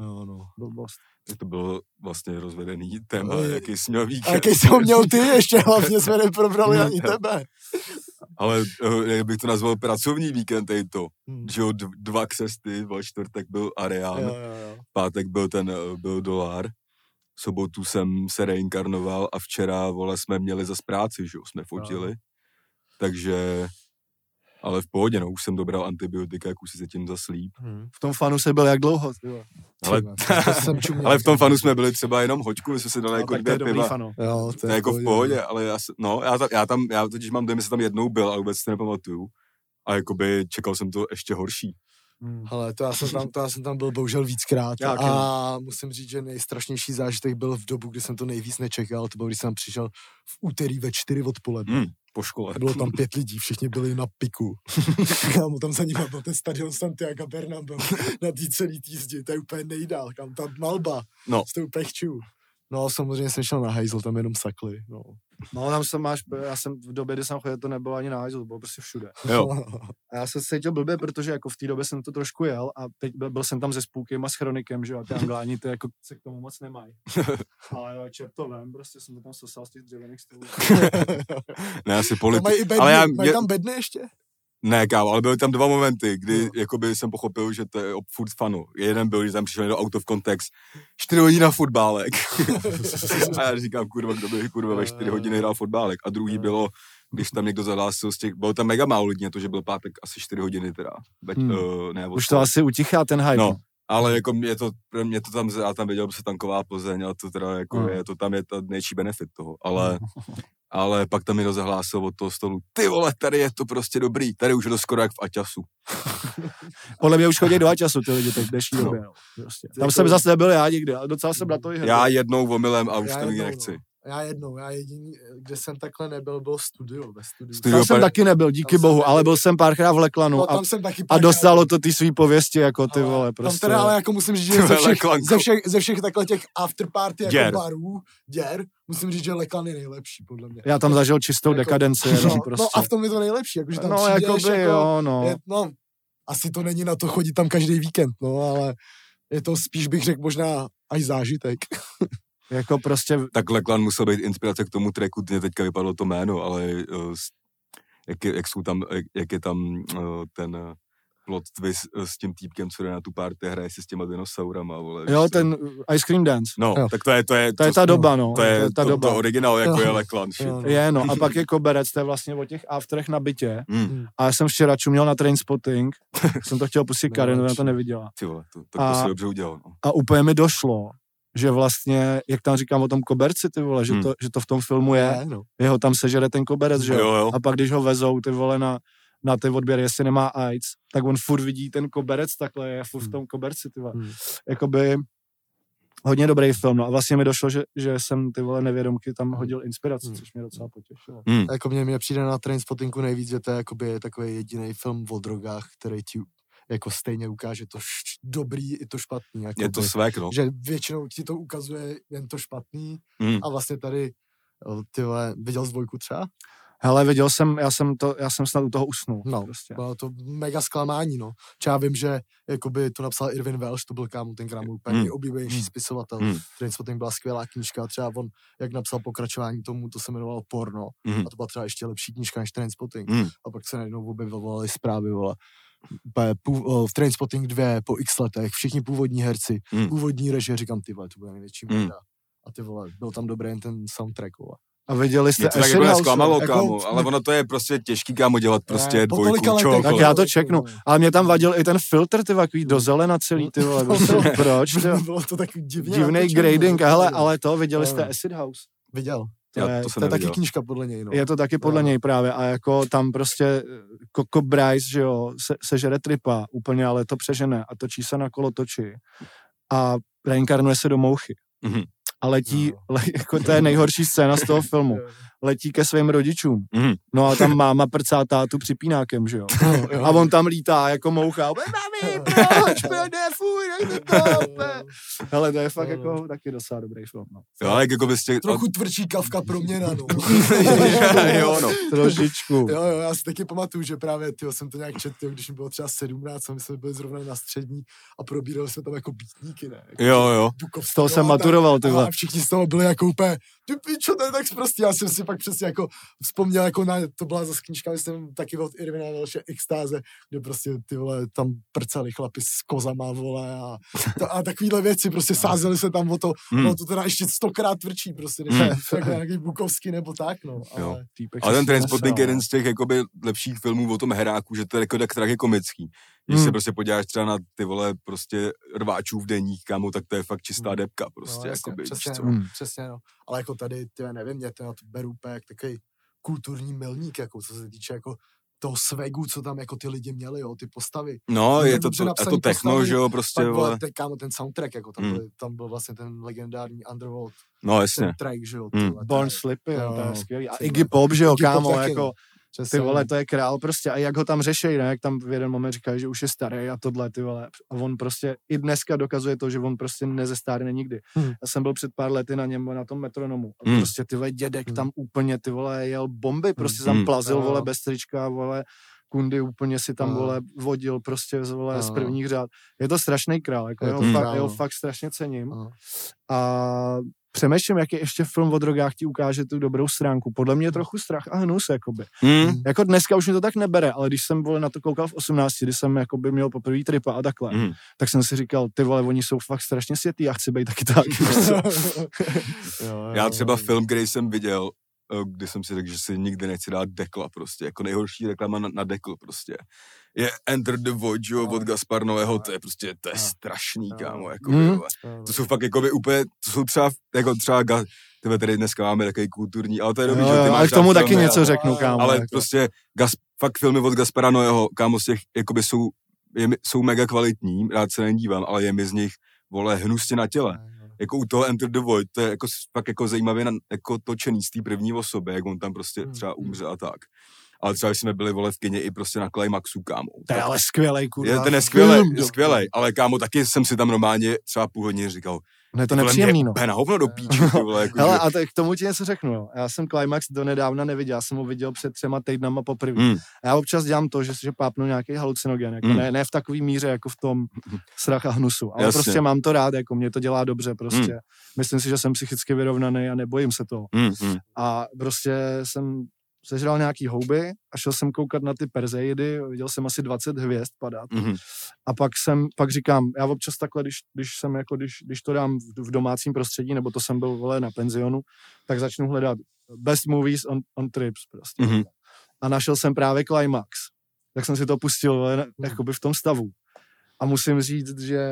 Jo, no. blbost. Tak to bylo vlastně rozvedený téma, jaký jsi měl A víkend. jaký jsi ho měl ty, ještě hlavně jsme neprobrali No, ani tebe. Ale eh, jak bych to nazval pracovní víkend, tady to. Hmm. Že jo, dva křesty, ve čtvrtek byl Arián, Jo, jo, jo. pátek byl ten, eh, byl Dolar, sobotu jsem se reinkarnoval a včera, vole, jsme měli zas práci, že jo, jsme fotili. Takže, ale v pohodě, no, už jsem dobral antibiotika, jak už si se tím zaslíp. Hmm. V tom fanu se byl jak dlouho, ty vole. Ale, To jsem čuměl. ale v tom fanu jsme byli třeba jenom hoďku, my jsme si dali No, jako to dvě dobrý piva. fano. Jo, To je jako v pohodě, ale já, se- no, já, tam, já tam, já totiž mám dojem, že jsem tam jednou byl, ale vůbec si to nepamatuju. A jakoby čekal jsem to ještě horší. Hmm. Ale to já jsem tam, to já jsem tam byl bohužel víckrát. Já a musím říct, že nejstrašnější zážitek byl v dobu, kdy jsem to nejvíc nečekal. To bylo, když jsem přišel v úterý ve čtyři odpoledne. Hmm, po škole. Bylo tam pět lidí, všichni byli na piku. Kámo, tam za nimi byl ten stadion Santiago Bernabeu na té celý týzdi, to je úplně nejdál, kam ta malba, No. s tou pechčů. No, samozřejmě jsem šel na hajzl, tam jenom sakli, no. No, tam jsem máš, já jsem v době, kdy jsem chodil, to nebylo ani na hajzl, to bylo prostě všude. Jo. A já jsem se cítil blbě, protože jako v té době jsem to trošku jel a teď byl, byl jsem tam se spůkem a s chronikem, že jo, a ty angláni to jako se k tomu moc nemají. Ale jo, čert to vem, prostě jsem to tam sosal z těch dřevěných stolů. Ne, asi Tam politi- mají i bedny, ale já, mají tam bedny ještě? Ne, kámo, ale byly tam dva momenty, kdy No. jakoby jsem pochopil, že to je furt fanu. Jeden byl, když tam přišel do out of context, čtyři hodiny na fotbálek. a já říkám, kurva, kdo by kurva ve čtyři hodiny hrál fotbálek. A druhý bylo, když tam někdo zahlásil z těch, bylo tam mega málo lidí, na to, že byl pátek asi čtyři hodiny teda. Be, Hmm. uh, ne, Už to asi utichá ten hype. No, ale jako mě to, mě to tam, já tam viděl se tanková Plzeň a to teda jako Hmm. je, to tam je ta největší benefit toho, ale, ale pak tam někdo zahlásil od toho stolu, ty vole, tady je to prostě dobrý, tady už je to skoro jak v Aťasu. Podle mě už chodí do času ty lidi teď v dnešní No. době. No. Prostě. Tam jako- jsem zase nebyl já nikdy, ale docela jsem na to i hrdý. Já jednou omylem a už Já to nikdy nechci. No. Já jednou, já jediný, kde jsem takhle nebyl, byl studio, ve studiu. Studio Tam jsem Opera- taky nebyl, díky Tam bohu, nebyl. ale byl jsem párkrát v Leklanu No, a, tam jsem taky a dostalo to ty svý pověsti, jako ty Ale vole, prostě. Tam teda ale jako musím říct, že ze všech, ze všech, ze všech takhle těch afterparty jako Děr. barů, děr, musím říct, že Leklan je nejlepší, podle mě. Já tam zažil čistou Jako- dekadenci, no, jenom no, prostě. a v tom je to nejlepší, jako, že tam no, přijdeš, jako by, jako, jo, no. Je, no, asi to není na to chodit tam každý víkend, no, ale je to spíš bych řekl možná až zážitek. Jako prostě, Tak Leklan musel být inspirace k tomu tracku, mě teďka vypadlo to jméno, ale uh, s- jak, je, jak, jsou tam, jak, jak je tam uh, ten uh, plot twist s tím týpkem, co jde na tu party, hraje si s těma dinosaurama, vole. jo, ten Ice Cream Dance. No, Jo. tak to je, to je, To je ta doba, no. to je, ta to, doba. to originál, jako Jo. je Leklan, shit. Jo, no. Je, no. A pak je koberec, to je vlastně o těch afterech na bytě. Hmm, A já jsem včera čuměl na Trainspotting, jsem to chtěl pustit Karin, ona to neviděla. ty vole, to, tak A- to si dobře udělal, no. A úplně mi došlo, že vlastně, jak tam říkám o tom koberci, ty vole, že, Hmm. to, že to v tom filmu je, Ne, no. jeho tam sežere ten koberec, že Jo, jo. A pak, když ho vezou, ty vole, na, na ty odběry, jestli nemá AIDS, tak on furt vidí ten koberec takhle, je furt v Hmm. tom koberci, ty vole. Hmm. Jakoby hodně dobrý film, no a vlastně mi došlo, že, že jsem ty vole nevědomky tam hodil inspiraci, Hmm. což mě docela potěšilo. Hmm. Jako mě, mě přijde na Trainspottingu nejvíc, že to je jakoby takový jediný film o drogách, který ti jako stejně ukáže to š- dobrý i to špatný. Jakoby. Je to svek, no. Že většinou ti to ukazuje jen to špatný Hmm. a vlastně tady o, ty vole, viděl jsi dvojku třeba? Hele, viděl jsem, já jsem, to, já jsem snad u toho usnul. No, prostě. Bylo to mega zklamání, no. Či já vím, že jakoby to napsal Irvin Welsh, to byl kámo ten kámo úplně Hmm. nejoblíbenější Hmm. spisovatel. Hmm. Trainspotting byla skvělá knížka, třeba on, jak napsal pokračování tomu, to se jmenovalo Porno. Hmm. A to byla třeba ještě lepší knížka než Trainspotting. Hmm. A pak se najednou objevovaly zprávy, vole. V Trainspotting 2 po x letech, všichni původní herci, Hmm. původní režie, říkám, ty vole, to bude největší hmm. A ty vole, byl tam dobrý jen ten soundtrack, vole. A viděli jste Mě to tak Acid jako jako- kámo, ale ono to je prostě těžký, kámo, dělat prostě Ne, dvojku, čokoliv. Tak já to čeknu. Ale mě tam vadil i ten filtr, ty takový do zelena celý, ty vole, prostě, proč, ty? Bylo to tak Divný grading, hele, to- ale to, viděli jste. Acid House? Viděl. To Já je, to To je taky knížka podle něj, no. je to taky podle No. něj právě a jako tam prostě eh, Coco Bryce, že jo, se, sežere tripa úplně, ale to přežene a točí se na kolotoči a reinkarnuje se do mouchy. Mhm. A letí, No. le, jako to je nejhorší scéna z toho filmu, letí ke svým rodičům. Mhm. No a tam máma prcá tátu připínákem, že jo. Jo, jo. A on tam lítá jako moucha. Mami, proč, ne, fuj, nechte to. ne." Hele, to je fakt No, jako taky docela dobrý film. No. Jo, ale jako bys. Trochu tvrdší kavka proměna, no. jo, no. Trošičku. Jo, jo, já si taky pamatuju, že právě tyjo, jsem to nějak četl, když mi bylo třeba 17 a my jsme byli zrovna na střední a probírali jsme tam jako beatníky, ne? Jako Jo, jo. Bukovský, Z toho jsem maturoval, ty tak, vole. A všichni z toho byli jako úplně, ty pičo, to je tak prostě. Já jsem si pak přesně jako vzpomněl, jako na, to byla zase knížka, myslím, taky od Irvina Welše Extáze, kde prostě ty vole tam prcali chlapi s kozama, vole, a, to, a takovýhle věci, prostě sázeli se tam o to, Hmm. no to teda ještě stokrát tvrdší, prostě, než Hmm. nějaký Bukovský nebo tak, no. Jo. Ale, Týpek Ale ten Transpotting je jeden z těch jakoby lepších filmů o tom heráku, že to je jako tak tragikomický. Když Hmm. se prostě podíváš třeba na ty vole prostě rváčů v deních, kámo, tak to je fakt čistá Hmm. depka prostě, no, jasně, jakoby, přesně, co. no, Hmm. přesně, no. Ale jako tady, ty nevím, mě to na to beru úplně jak takový kulturní milník, jako co se týče jako toho svegu, co tam jako ty lidi měli, jo, ty postavy. No, je to, to, a napsaný to techno, postavy, že jo, prostě, Pak, vole, ten, kámo, ten soundtrack, jako tam, Mm. byly, tam byl vlastně ten legendární Underworld No, jasně. soundtrack, že jo. Mm. Born je- Slippy, jo, to Jo, je skvělý. A Iggy. Pop, že jo, Iggy kámo, taky, jako, no. ty Přesně, vole, to je král prostě. A jak ho tam řešejí, ne, jak tam v jeden moment říkají, že už je starý a tohle, ty vole. A on prostě i dneska dokazuje to, že on prostě nezestárne nikdy. Hmm. Já jsem byl před pár lety na něm, na tom metronomu. A Hmm. prostě ty vole, dědek Hmm. tam úplně, ty vole, jel bomby, prostě Hmm. tam plazil, Jo. vole, bez trička, vole, kundy úplně si tam, vole, vodil prostě z, vole, z prvních řád. Je to strašný král, jako Je jeho, to fakt, král, jeho no. fakt strašně cením. No. A přemýšlím, jaký ještě film o drogách ti ukáže tu dobrou stránku. Podle mě je trochu strach a hnus, jakoby. Hmm. Jako dneska už mi to tak nebere, ale když jsem vole, na to koukal v 18, kdy jsem jakoby měl poprvé tripa a takhle, Hmm. tak jsem si říkal, ty vole, oni jsou fakt strašně světý, já chci být taky tak. Jo, Já třeba film, který jsem viděl, kdy jsem si řekl, že si nikdy nechci dát dekla prostě, jako nejhorší reklama na, na dekl prostě. Je Enter the Void, jo, od Gaspar Nového, to je prostě, to je No. strašný, No. kámo, jako Mhm. mm. To jsou fakt jako by úplně, to jsou třeba, jako třeba, ga, tyhle tady dneska máme takový kulturní, ale to je dobrý, Jo, že jo, ty ale máš k tomu taky filmy, něco ale- řeknu, kámo. ale jako. prostě gas, fakt filmy od Gaspara Noého, kámo, z těch, jakoby jsou, je, jsou mega kvalitní, rád se na ně dívám, ale je mi z nich, vole, hnusně na těle. Jako u toho Enter the Void, to je jako, fakt jako zajímavě na, jako točený z té první osoby, jak on tam prostě Hmm, třeba hmm. umře a tak. Ale třeba, jsme byli, vole, v kině i prostě na Climaxu, kámo. To je ale skvělej, kurva. je, ten je skvělej, film, skvělej, ale kámo, taky jsem si tam normálně třeba půl hodiny říkal, Ne, to vole, nepříjemný, no. na hovno do píči, ty vole, jako, Hele, že- a tak k tomu ti něco řeknu, jo. Já jsem Climax do nedávna neviděl, já jsem ho viděl před třema týdnama poprvé. Hmm. A Já občas dělám to, že, že pápnu nějaký halucinogen, jako Mm. ne, ne v takové míře, jako v tom strach a hnusu, ale Jasně. prostě mám to rád, jako mě to dělá dobře prostě. Myslím si, že jsem psychicky vyrovnaný a nebojím se toho. Hmm, hmm. A prostě jsem sežral nějaký houby a šel jsem koukat na ty Perzeidy, viděl jsem asi 20 hvězd padat. Mhm. A pak jsem, pak říkám, já občas takhle, když, když jsem jako, když, když to dám v, v domácím prostředí, nebo to jsem byl vole na penzionu, tak začnu hledat best movies on, on trips prostě. Mhm. A našel jsem právě Climax. Tak jsem si to pustil vole, Mhm. jakoby v tom stavu. A musím říct, že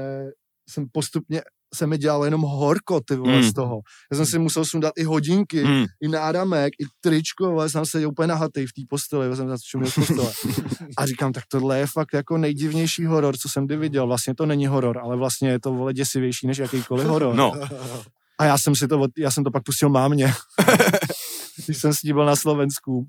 jsem postupně se mi dělalo jenom horko, ty vole, Mm. z toho. Já jsem si musel sundat i hodinky, Hmm. i náramek, i tričko, vole, jsem seděl úplně nahatý v té posteli, vole, jsem začuměl z postele. A říkám, tak tohle je fakt jako nejdivnější horor, co jsem kdy viděl. Vlastně to není horor, ale vlastně je to vole děsivější než jakýkoliv horor. No, A já jsem si to, já jsem to pak pustil mámě. Když jsem s ní byl na Slovensku,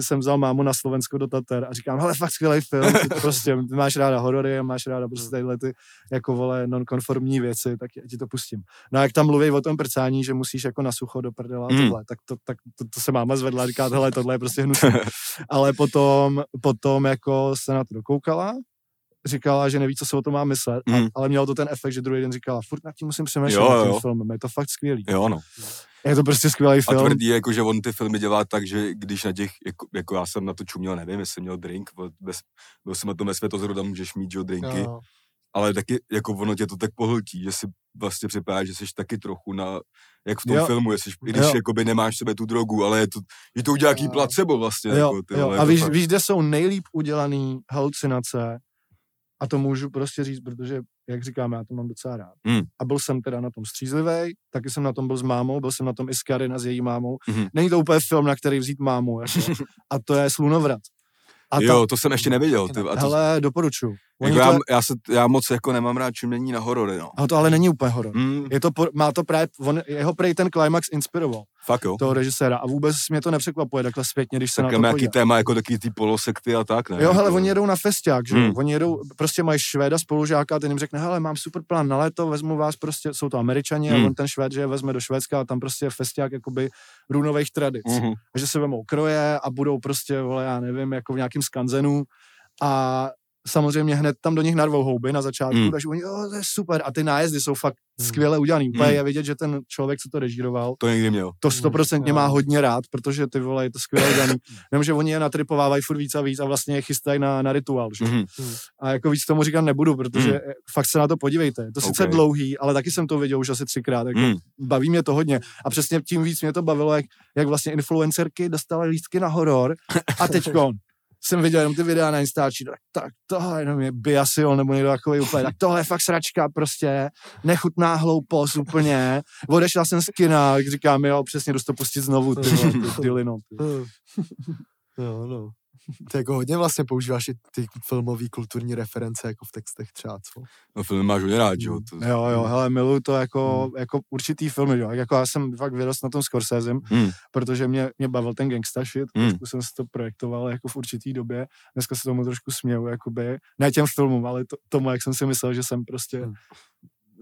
jsem vzal mámu na Slovensko do Tater a říkám, hele, fakt skvělý film, ty prostě máš ráda horory a máš ráda prostě tyhle ty jako vole nonkonformní věci, tak já ti to pustím. No a jak tam mluví o tom prcání, že musíš jako na sucho do prdela Mm. tohle, tak, to, tak to, to, se máma zvedla a říká, hele, tohle je prostě hnusné. Ale potom, potom jako se na to dokoukala, říkala, že neví, co se o tom má myslet, a, Mm. ale mělo to ten efekt, že druhý den říkala, furt nad tím musím přemýšlet Jo, jo. filmem, je to fakt skvělý. jo, no. Je to prostě skvělý A film. tvrdí, jako, že on ty filmy dělá tak, že když na těch, jako, jako já jsem na to čuměl, nevím, jestli jsem měl drink, bez, byl jsem na tom ve Světozoru, tam můžeš mít, že jo, drinky, Jo. ale taky, jako ono tě to tak pohltí, že si vlastně připadá, že jsi taky trochu na, jak v tom Jo. filmu, jestli, i když Jo. jakoby nemáš sobě tu drogu, ale je to, je to udělá placebo vlastně. Jo, jako, ty jo. A to víš, víš, kde jsou nejlíp udělané halucinace? A to můžu prostě říct, protože, jak říkám, já to mám docela rád. Hmm. A byl jsem teda na tom střízlivý, taky jsem na tom byl s mámou, byl jsem na tom i s Karin a s její mámou. Mhm. Není to úplně film, na který vzít mámu. Jako. a to je Slunovrat. A ta, jo, to jsem ještě neviděl. Ty, a to, hele, doporučuju. Oni jako to, já, já, se, já, moc jako nemám rád čumění na horory, no. a to ale není úplně horor. Mm, Je to, má to právě, on, jeho prej ten climax inspiroval, fakt jo. toho režiséra. A vůbec mě to nepřekvapuje takhle zpětně, když se Tak na to nějaký téma, jako taky ty polosekty a tak, ne? Jo, hele, Jako- oni jedou na festiák, že? Hmm. Oni jedou, prostě mají Švéda spolužáka a ten jim řekne, hele, mám super plán na léto, vezmu vás prostě, jsou to američani Hmm. a on ten Švéd, že je vezme do Švédska a tam prostě je festiák jakoby runových tradic. Mhm. A že se vemou kroje a budou prostě, vole, já nevím, jako v nějakým skanzenu a samozřejmě hned tam do nich narvou houby na začátku, Hmm. takže oni, jo, to je super. A ty nájezdy jsou fakt Hmm. skvěle udělaný. Úplně Hmm. je vidět, že ten člověk, co to režíroval, To někdy měl. to stoprocentně má jo. hodně rád, protože ty vole, je to skvěle udělaný. Jenom, že oni je natripovávají furt víc a víc a vlastně je chystají na, na rituál. Že? Mhm. A jako víc tomu říkat nebudu, protože mm. fakt se na to podívejte. Je to sice Ok. dlouhý, ale taky jsem to viděl už asi třikrát. Jako Mm. Baví mě to hodně. A přesně tím víc mě to bavilo, jak, jak vlastně influencerky dostaly lístky na horor a teďkon jsem viděl jenom ty videa na Instači, tak, tak tohle jenom je Biasil nebo někdo takový úplně, tak tohle je fakt sračka prostě, nechutná hloupost úplně. Odešla jsem z kina, jak říkám, jo, přesně dost to pustit znovu, ty, vole, ty, ty lino, ty. Jo, no. Ty jako hodně vlastně používáš i ty filmové kulturní reference jako v textech třeba, co? No film máš hodně rád, že jo? To, Jo, jo, hele, miluju to jako, jako určitý film, jo. Jako já jsem fakt vyrost na tom Scorsesem, Hmm. protože mě, mě bavil ten gangsta shit, Hmm. trošku jsem si to projektoval jako v určitý době, dneska se tomu trošku směju, jakoby, ne těm filmům, ale to, tomu, jak jsem si myslel, že jsem prostě, Hmm.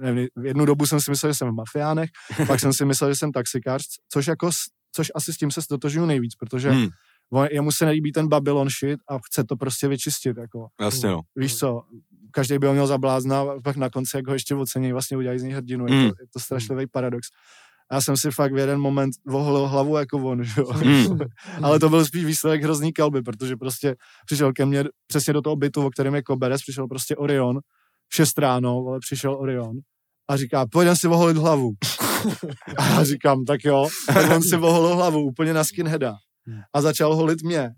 nevím, v jednu dobu jsem si myslel, že jsem v mafiánech, pak jsem si myslel, že jsem taxikář, což jako, což asi s tím se stotožňuji nejvíc, protože Hmm. On, jemu se nelíbí ten Babylon shit a chce to prostě vyčistit, jako. Jasně, no. Víš co, každý by ho měl za blázna, a pak na konci, jak ho ještě ocení, vlastně udělají z něj hrdinu. Je, Mm. to, je to strašlivý paradox. A já jsem si fakt v jeden moment voholil hlavu jako on, že jo. Mm. Ale to byl spíš výsledek hrozný kalby, protože prostě přišel ke mně přesně do toho bytu, o kterém je Koberes, přišel prostě Orion, v 6 ráno, ale přišel Orion a říká, pojďme si voholit hlavu. A já říkám, tak jo. Tak on si voholil hlavu úplně na skinheada a začal holit mě.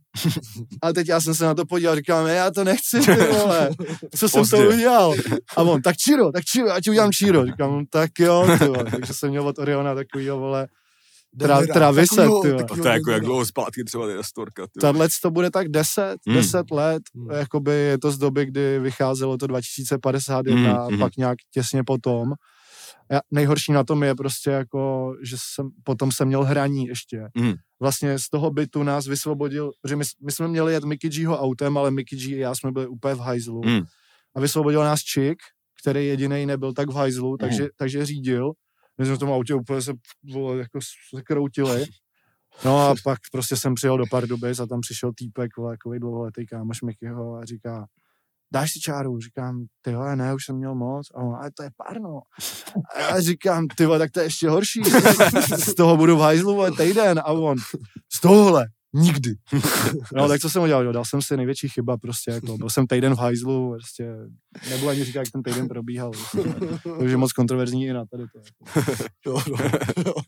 A teď já jsem se na to podíval, říkám, já to nechci, ty vole, co jsem Pozdě. to udělal? A on, tak číro, tak číro, ať udělám číro. Říkám, "No, tak jo, ty vole. Takže jsem měl od Oriona takovýho, vole, Tra- takovýho- ty vole. A to je jako jak dlouho zpátky třeba ta storka. ty. Tahle to bude tak 10, Hmm. 10 let, Hmm. jakoby je to z doby, kdy vycházelo to 2051, Hmm, hmm. pak nějak těsně potom. Já, nejhorší na tom je prostě jako, že jsem, potom jsem měl hraní ještě. Hmm. Vlastně z toho bytu nás vysvobodil, že my, my jsme měli jet Mickey Gho autem, ale Mickey G i já jsme byli úplně v hajzlu. Hmm. A vysvobodil nás Chick, který jediný nebyl tak v hajzlu, takže, takže řídil. My jsme v tom autě úplně se, vole, jako se kroutili. No a pak prostě jsem přijel do Pardubic a tam přišel týpek, takový dlouholetý kámoš Mikyho a říká, dáš si čáru? Říkám, ty vole, ne, už jsem měl moc. A on, ale to je párno. A já říkám, ty vole, tak to je ještě horší. Z toho budu v hajzlu, vole, týden. A on, z tohohle, nikdy. No, tak co jsem udělal? Dal jsem si největší chyba prostě, jako, byl jsem týden v hajzlu, prostě, nebudu ani říkat, jak ten týden probíhal. Prostě, takže moc kontroverzní i na tady to. Jako. Jo, no.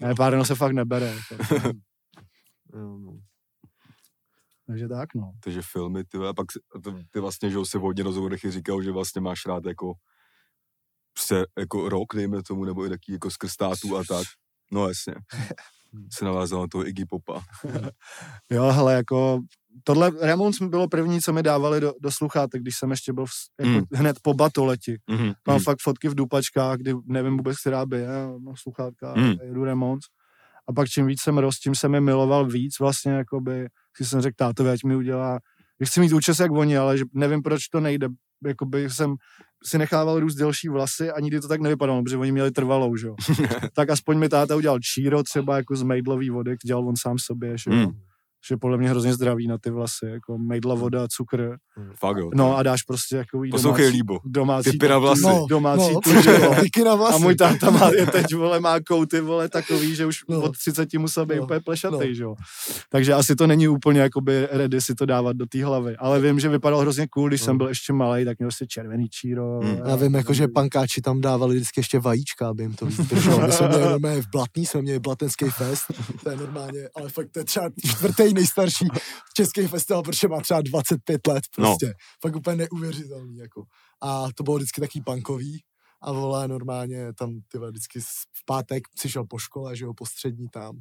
Ne, párno se fakt nebere. Jako. Takže tak, no. Takže filmy, ty, a pak to, ty vlastně, že si v hodně rozhovorech říkal, že vlastně máš rád jako se, jako rok, dejme tomu, nebo i taky jako skrz států a tak. No jasně. Se navázal na toho Iggy Popa. Jo, hele, jako tohle Ramones bylo první, co mi dávali do, do sluchátek, když jsem ještě byl v, jako Mm. hned po batoleti. Mm-hmm. Mám fakt fotky v dupačkách, kdy nevím vůbec, která by je, mám sluchátka, Mm. a jedu Ramones. A pak čím víc jsem rost, tím jsem je miloval víc vlastně, jakoby, si jsem řekl tátovi, ať mi udělá, že chci mít účes jak oni, ale že nevím, proč to nejde. Jakoby jsem si nechával růst delší vlasy a nikdy to tak nevypadalo, protože oni měli trvalou, že jo. tak aspoň mi táta udělal číro třeba jako z mejdlový vody, dělal on sám sobě, že, Mm. mm. Že podle mě hrozně zdraví na ty vlasy, jako mejdla voda, cukr. Fakt jo. No a dáš prostě jako Poslouchej líbo. domácí, Typy na vlasy. no, domácí no, jo. Díky na vlasy. A můj táta má, je teď, vole, má kouty, vole, takový, že už No. no. od 30 musel být No. no. úplně plešatý, No. no. že jo. Takže asi to není úplně, jakoby, ready si to dávat do té hlavy. Ale vím, že vypadal hrozně cool, když No. jsem byl ještě malý, tak měl si červený číro. Mm. vole, Já vím, jako, že pankáči tam dávali vždycky ještě vajíčka, aby jim to víc drželo. My jsme měli v Blatný, jsme měli Blatenský fest, to je normálně, ale fakt to je třeba čtvrtý nejstarší český festival, protože má třeba 25 let prostě. No. Fakt úplně neuvěřitelný, jako. A to bylo vždycky taký punkový. A vole, normálně tam ty vždycky v pátek přišel po škole, že jo, po střední tam.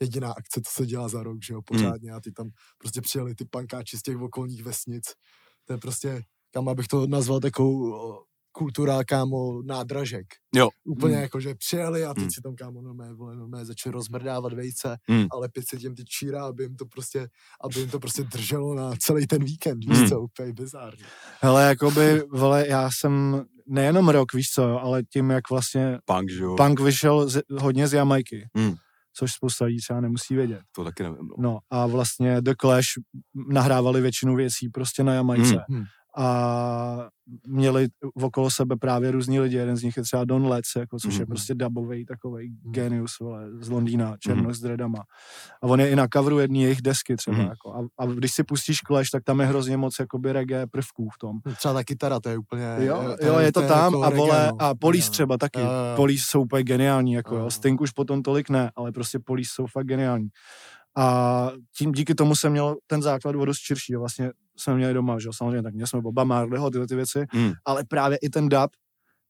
Jediná akce, co se dělá za rok, že jo, pořádně. A ty tam prostě přijeli ty pankáči z těch okolních vesnic. To je prostě, kam abych to nazval takovou kultura, kámo, nádražek. Jo. Úplně Mm. jako, že přijeli a teď Mm. si tam, kámo, normálně, vole, normálně začali rozmrdávat vejce, Mm. ale pět se těm ty číra, aby jim to prostě, aby jim to prostě drželo na celý ten víkend, Mm. víš co, úplně bizárně. Hele, jakoby, vole, já jsem nejenom rok, víš co, ale tím, jak vlastně Punk, že jo. punk vyšel z, hodně z Jamajky, Mm. což spousta lidí třeba nemusí vědět. To taky nevím. No. No a vlastně The Clash nahrávali většinu věcí prostě na Jamajce. Mm. Mm. A měli okolo sebe právě různí lidi, jeden z nich je třeba Don Letts, jako, což je Mhm. prostě dubový takový Mhm. genius vole, z Londýna, černoch s dreadama. A on je i na coveru jedné jejich desky třeba. Mhm. Jako. A, a, když si pustíš Clash, tak tam je hrozně moc jakoby reggae prvků v tom. Třeba ta kytara, to je úplně... Jo, jo, je to tam jako a vole, reggae, no. a Police Jo. třeba taky. Jo, jo, jo. Police jsou úplně geniální, jako Jo. jo. Sting už potom tolik ne, ale prostě Police jsou fakt geniální. A tím díky tomu jsem měl ten základ o dost širší. jo. Vlastně jsme měli doma, že jo, samozřejmě, tak měli jsme Boba Marleyho, tyhle ty věci, Mm. ale právě i ten dub,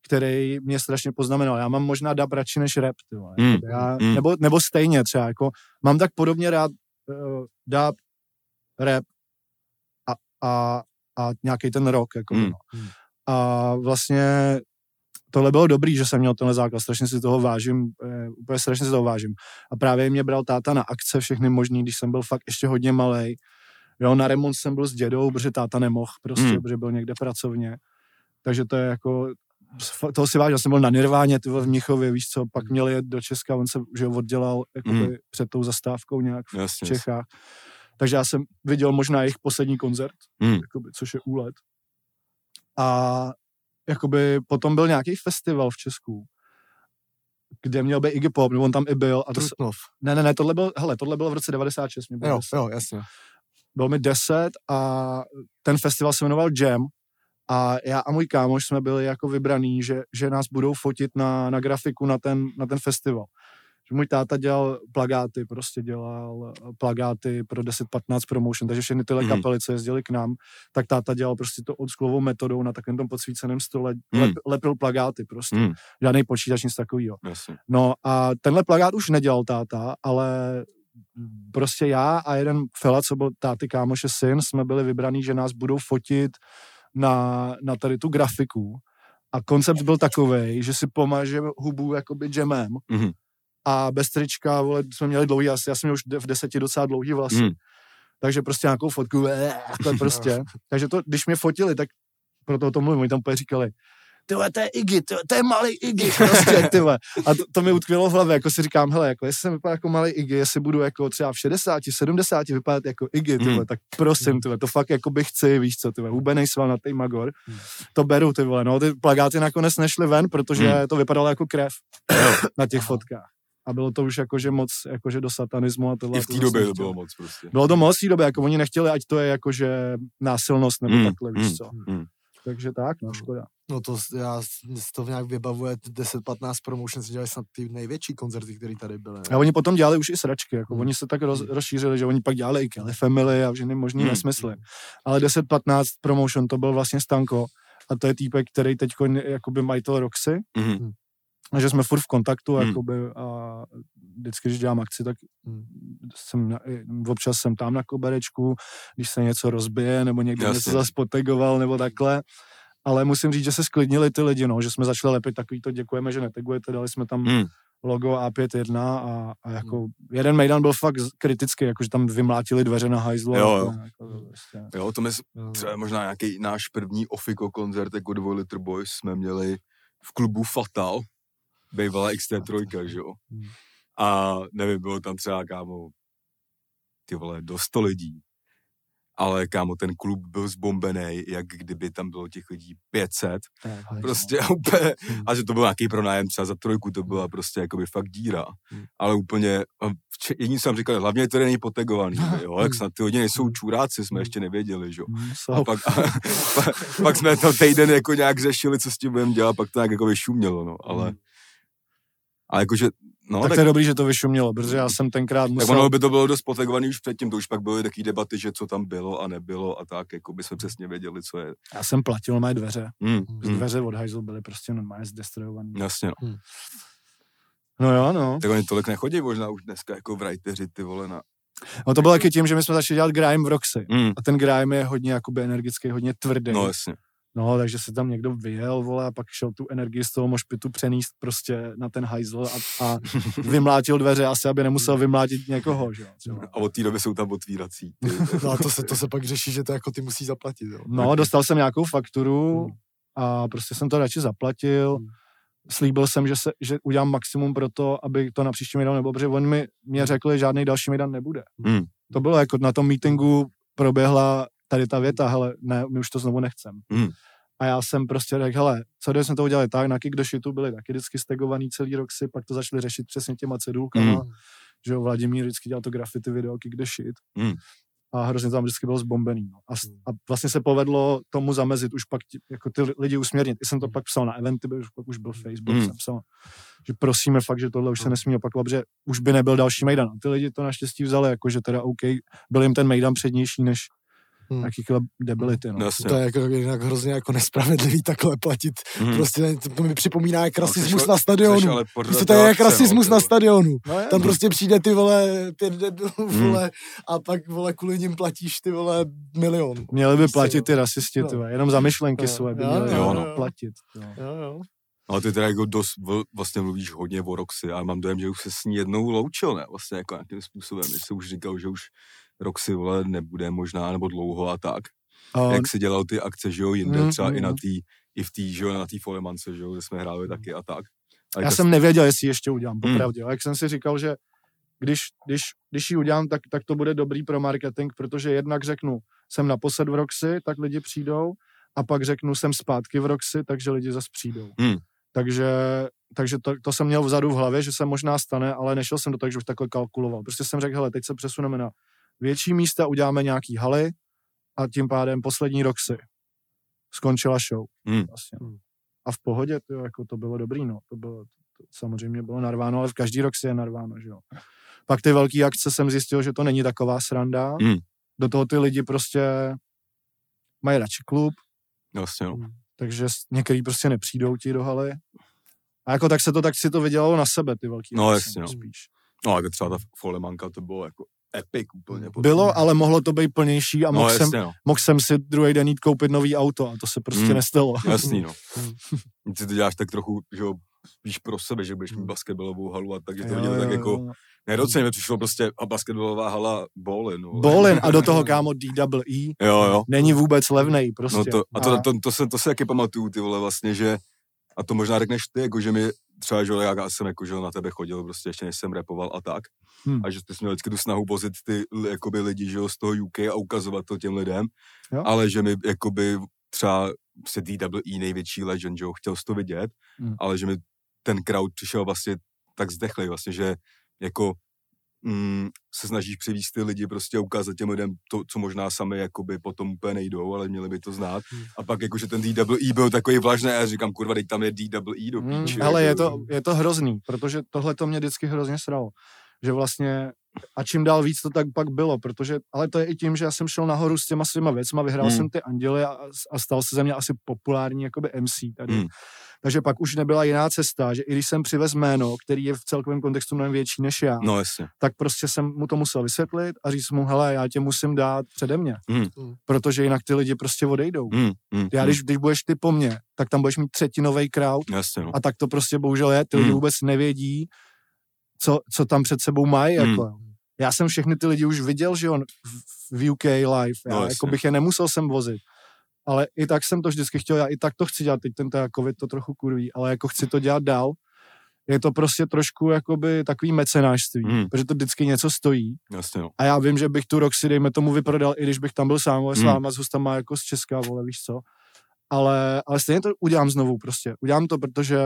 který mě strašně poznamenal. Já mám možná dub radši než rap, ty vole. Mm. Já, Mm. nebo, nebo stejně třeba, jako mám tak podobně rád uh, dub, rap, a, a nějaký ten rok. Jako, Hmm. no. A vlastně tohle bylo dobrý, že jsem měl tenhle základ, strašně si toho vážím, eh, úplně strašně si toho vážím. A právě mě bral táta na akce všechny možný, když jsem byl fakt ještě hodně malý. Jo, na remont jsem byl s dědou, protože táta nemohl prostě, Hmm. protože byl někde pracovně. Takže to je jako, toho si vážím, já jsem byl na Nirváně, ty v Mnichově, víš co, pak měl jet do Česka, on se že oddělal jakoby, Hmm. před tou zastávkou nějak v Jasně. Čechách. Takže já jsem viděl možná jejich poslední koncert, Hmm. jakoby, což je úlet. A jakoby potom byl nějaký festival v Česku, kde měl být Iggy Pop, nebo on tam i byl. A to, Trutnov. ne, ne, ne, tohle byl, hele, tohle bylo v roce 96, mě bylo, Jo, 10. jo, jasně. Bylo mi 10 a ten festival se jmenoval Jam a já a můj kámoš jsme byli jako vybraný, že, že nás budou fotit na, na grafiku na ten, na ten festival. Že můj táta dělal plagáty, prostě dělal eh, plagáty pro 10-15 promotion, takže všechny tyhle Mhm. kapely, co jezdili k nám, tak táta dělal prostě to oldschoolovou metodou na takovém tom podsvíceném stole, Mhm. lep, lepil plagáty prostě, Hmm. žádný počítač, nic takového. No a tenhle plagát už nedělal táta, ale prostě já a jeden fela, co byl táty kámoše syn, jsme byli vybraný, že nás budou fotit na, na tady tu grafiku. A koncept byl takový, že si pomaže hubu jakoby džemem Mhm. a bez trička, vole, jsme měli dlouhý asi, já jsem měl už v deseti docela dlouhý vlasy. Hmm. Takže prostě nějakou fotku, eh, takhle prostě. Takže to, když mě fotili, tak proto o tom mluvím, oni tam úplně říkali, ty vole, to je Iggy, to je malý Iggy, prostě, ty vole. A to, to mi utkvělo v hlavě, jako si říkám, hele, jako jestli jsem vypadal jako malý Iggy, jestli budu jako třeba v 60, 70 vypadat jako Iggy, ty vole, Hmm. tak prosím, ty vole, to fakt jako bych chci, víš co, ty vole, hubenej sval na tej Magor, to beru, ty vole, no, ty plagáty nakonec nešly ven, protože Hmm. to vypadalo jako krev na těch fotkách. A bylo to už jakože moc, jakože do satanismu a tohle. I v to té době to bylo moc prostě. Bylo to moc v té době, jako oni nechtěli, ať to je jakože násilnost nebo Mm, takhle, víš mm, co. mm. Takže tak, no, škoda. No to já si to nějak vybavuje, 10-15 promotions dělali snad ty největší koncerty, které tady byly. A oni potom dělali už i sračky, jako Hmm. oni se tak roz, rozšířili, že oni pak dělali i Kelly Family a všechny možný Hmm. nesmysly. Ale 10-15 promotion to byl vlastně Stanko a to je týpek, který teď jakoby majitel Roxy, Mhm. Že jsme furt v kontaktu Hmm. jakoby, a vždycky, když dělám akci, tak Hmm. jsem na, občas jsem tam na koberečku, když se něco rozbije, nebo někdo Jasně. něco zase potegoval, nebo takhle. Ale musím říct, že se sklidnili ty lidi, no, že jsme začali lepit takový to děkujeme, že netegujete, dali jsme tam Hmm. logo A51 a, a jako jeden Mejdan byl fakt kritický, jakože tam vymlátili dveře na hajzlu. a Jo, jo. Jako, prostě. Jo, to my, Jo. třeba možná nějaký náš první ofiko koncert jako Dvoj Litr Boys jsme měli v klubu Fatal, bývalá XT3, že jo. Hmm. A nevím, bylo tam třeba, kámo, ty vole, do 100 lidí. Ale kámo, ten klub byl zbombený, jak kdyby tam bylo těch lidí 500. Tak, Prostě úplně, Hmm. a že to byl nějaký pronájem třeba za trojku, to byla prostě jakoby fakt díra. Hmm. Ale úplně, jediný jsem říkal, hlavně to není potegovaný, jo, jak snad ty lidi nejsou čuráci, jsme ještě nevěděli, že jo. A pak, a, pak, pak jsme to týden jako nějak řešili, co s tím budeme dělat, pak to nějak jako vyšumělo, no, ale, Hmm. Ale jakože, no, tak, tak, to je dobrý, že to vyšumělo, protože já jsem tenkrát tak musel... ono by to bylo dost potegovaný už předtím, to už pak byly taky debaty, že co tam bylo a nebylo a tak, jako by jsme přesně věděli, co je. Já jsem platil mé dveře. Hmm, Hmm. Z hmm, dveře od hajzlu byly prostě normálně zdestrojovaný. jasně, no. No jo, no. Tak oni tolik nechodí možná už dneska jako writeři, ty vole, na... No to bylo taky tím, že my jsme začali dělat grime v Roxy. Hmm, A ten grime je hodně jakoby energický, hodně tvrdý. no jasně. No, takže se tam někdo vyjel, vole, a pak šel tu energii z toho mošpitu přenést prostě na ten hajzl a, a vymlátil dveře asi, aby nemusel vymlátit někoho, že jo. třeba. A od té doby jsou tam otvírací. No a to se, to se pak řeší, že to jako ty musí zaplatit, jo. No, dostal jsem nějakou fakturu Hmm. a prostě jsem to radši zaplatil. Hmm. Slíbil jsem, že, se, že udělám maximum pro to, aby to na příští Mejdan nebylo, protože oni mi mě řekli, že žádný další Mejdan nebude. Hmm. To bylo jako na tom meetingu proběhla tady ta věta, hele, ne, my už to znovu nechcem. Hmm. A já jsem prostě řekl, hele, co když jsme to udělali tak, na Kick the Shitu byli taky vždycky stegovaný celý rok si, pak to začali řešit přesně těma cedulkama, Hmm. že jo, Vladimír vždycky dělal to graffiti video Kick the Shit. Hmm. A hrozně tam vždycky bylo zbombený. No. A, Hmm. a, vlastně se povedlo tomu zamezit, už pak ti, jako ty lidi usměrnit. I jsem to Hmm. pak psal na eventy, už pak už byl Facebook, Hmm. jsem psal, že prosíme fakt, že tohle už se Hmm. nesmí opakovat, protože už by nebyl další Mejdan. A ty lidi to naštěstí vzali, jako že teda OK, byl jim ten Mejdan přednější než, Hmm. Jakýkhle debility, no. Jasně. To je jako, jinak hrozně jako nespravedlivý takhle platit. Hmm. Prostě to, mi připomíná jak No, rasismus seš- na stadionu. ale Prostě to je jak no, rasismus ty na stadionu. no je, Tam no. prostě přijde ty vole pět debilů, Hmm. vole, a pak vole kvůli nim platíš ty vole milion. Měli by Prostě, platit no. ty rasisti, No. ty vole. jenom za myšlenky Jo, své by jo, měli jo, no, no. platit. Jo. Jo, jo. Ale ty teda jako dost vlastně mluvíš hodně o Roxy a mám dojem, že už se s ní jednou loučil, ne? Vlastně jako nějakým způsobem, že se už říkal, že už Roxy, vole, nebude možná, nebo dlouho a tak. A Jak si dělal ty akce, že jo, jinde, Mm, třeba i na mm. tý, i v té, že jo, na té Folemance, že jo, kde jsme hráli taky a tak. A Já jako jsem nevěděl, jestli ještě udělám, Hmm. popravdě. Hmm. Jak jsem si říkal, že když, když, když ji udělám, tak, tak to bude dobrý pro marketing, protože jednak řeknu, jsem naposled v Roxy, tak lidi přijdou, a pak řeknu, jsem zpátky v Roxy, takže lidi zase přijdou. Hmm. Takže, takže to, to, jsem měl vzadu v hlavě, že se možná stane, ale nešel jsem do toho, že už takhle kalkuloval. Prostě jsem řekl, hele, teď se přesuneme na větší místa, uděláme nějaký haly a tím pádem poslední Roxy. Skončila show. Hmm. Vlastně. Hmm. A v pohodě, to, jako to bylo dobrý, no. To bylo, to samozřejmě bylo narváno, ale v každý rok si je narváno, že jo. Pak ty velké akce jsem zjistil, že to není taková sranda. Hmm. Do toho ty lidi prostě mají radši klub, Vlastně, no. takže s- některý prostě nepřijdou ti do haly. A jako tak se to, tak si to vydělalo na sebe, ty velký No, akce, jasně, no. spíš. No, jako třeba ta Folemanka, to bylo jako epic úplně. Bylo, ale mohlo to být plnější a no, mohl, jsem, jasně, no. mohl jsem si druhý den jít koupit nový auto a to se prostě Hmm. nestalo. Jasný, no. Hmm. Ty to děláš tak trochu, že jo, spíš pro sebe, že budeš mít basketbalovou halu a tak, že to viděl tak jako, nedoceně mi přišlo prostě a basketbalová hala Bolin. No. Bolin a do toho kámo DWE Jo, jo. není vůbec levnej prostě. No to, a to, to, to, se, to se taky pamatuju, ty vole, vlastně, že a to možná řekneš ty, jako že mi třeba, že já jsem jako, že na tebe chodil, prostě ještě než jsem repoval a tak. Hmm. A že ty jsi měl vždycky tu snahu vozit ty jakoby lidi, že z toho UK a ukazovat to těm lidem. Jo. Ale že mi jakoby třeba se DWE největší legend, že jo, chtěl to vidět, Hmm. ale že mi ten crowd přišel vlastně tak zdechlej vlastně, že jako mm, se snažíš přivízt ty lidi prostě a ukázat těm lidem to, co možná sami jakoby potom úplně nejdou, ale měli by to znát. Hmm. A pak jakože ten DWE byl takový vlažný a já říkám, kurva, teď tam je DWE do Hmm, píči. ale je jako- to, je to hrozný, protože tohle to mě vždycky hrozně sralo. Že vlastně, a čím dál víc to tak pak bylo, protože, ale to je i tím, že já jsem šel nahoru s těma svýma věcma, vyhrál Hmm. jsem ty anděly a, a stal se ze mě asi populární jakoby MC tady. Hmm. Takže pak už nebyla jiná cesta, že i když jsem přivez jméno, který je v celkovém kontextu mnohem větší než já, No jasně. tak prostě jsem mu to musel vysvětlit a říct mu, hele, já tě musím dát přede mě, Hmm. protože jinak ty lidi prostě odejdou. Mm, mm, Já, mm, když, když budeš ty po mně, tak tam budeš mít třetinový crowd Jasně, no. a tak to prostě bohužel je. Ty lidi Hmm. vůbec nevědí, co, co tam před sebou mají. Hmm. Jako. Já jsem všechny ty lidi už viděl, že on v, UK live. Já No, jako jasně. bych je nemusel sem vozit. Ale i tak jsem to vždycky chtěl, já i tak to chci dělat, teď ten teda covid to trochu kurví, ale jako chci to dělat dál. Je to prostě trošku jakoby takový mecenářství, Hmm. protože to vždycky něco stojí. Jasně, no. A já vím, že bych tu Roxy, dejme tomu, vyprodal, i když bych tam byl sám, ale s Hmm. váma, s hostama jako z Česka, vole, víš co. Ale, ale stejně to udělám znovu prostě. Udělám to, protože,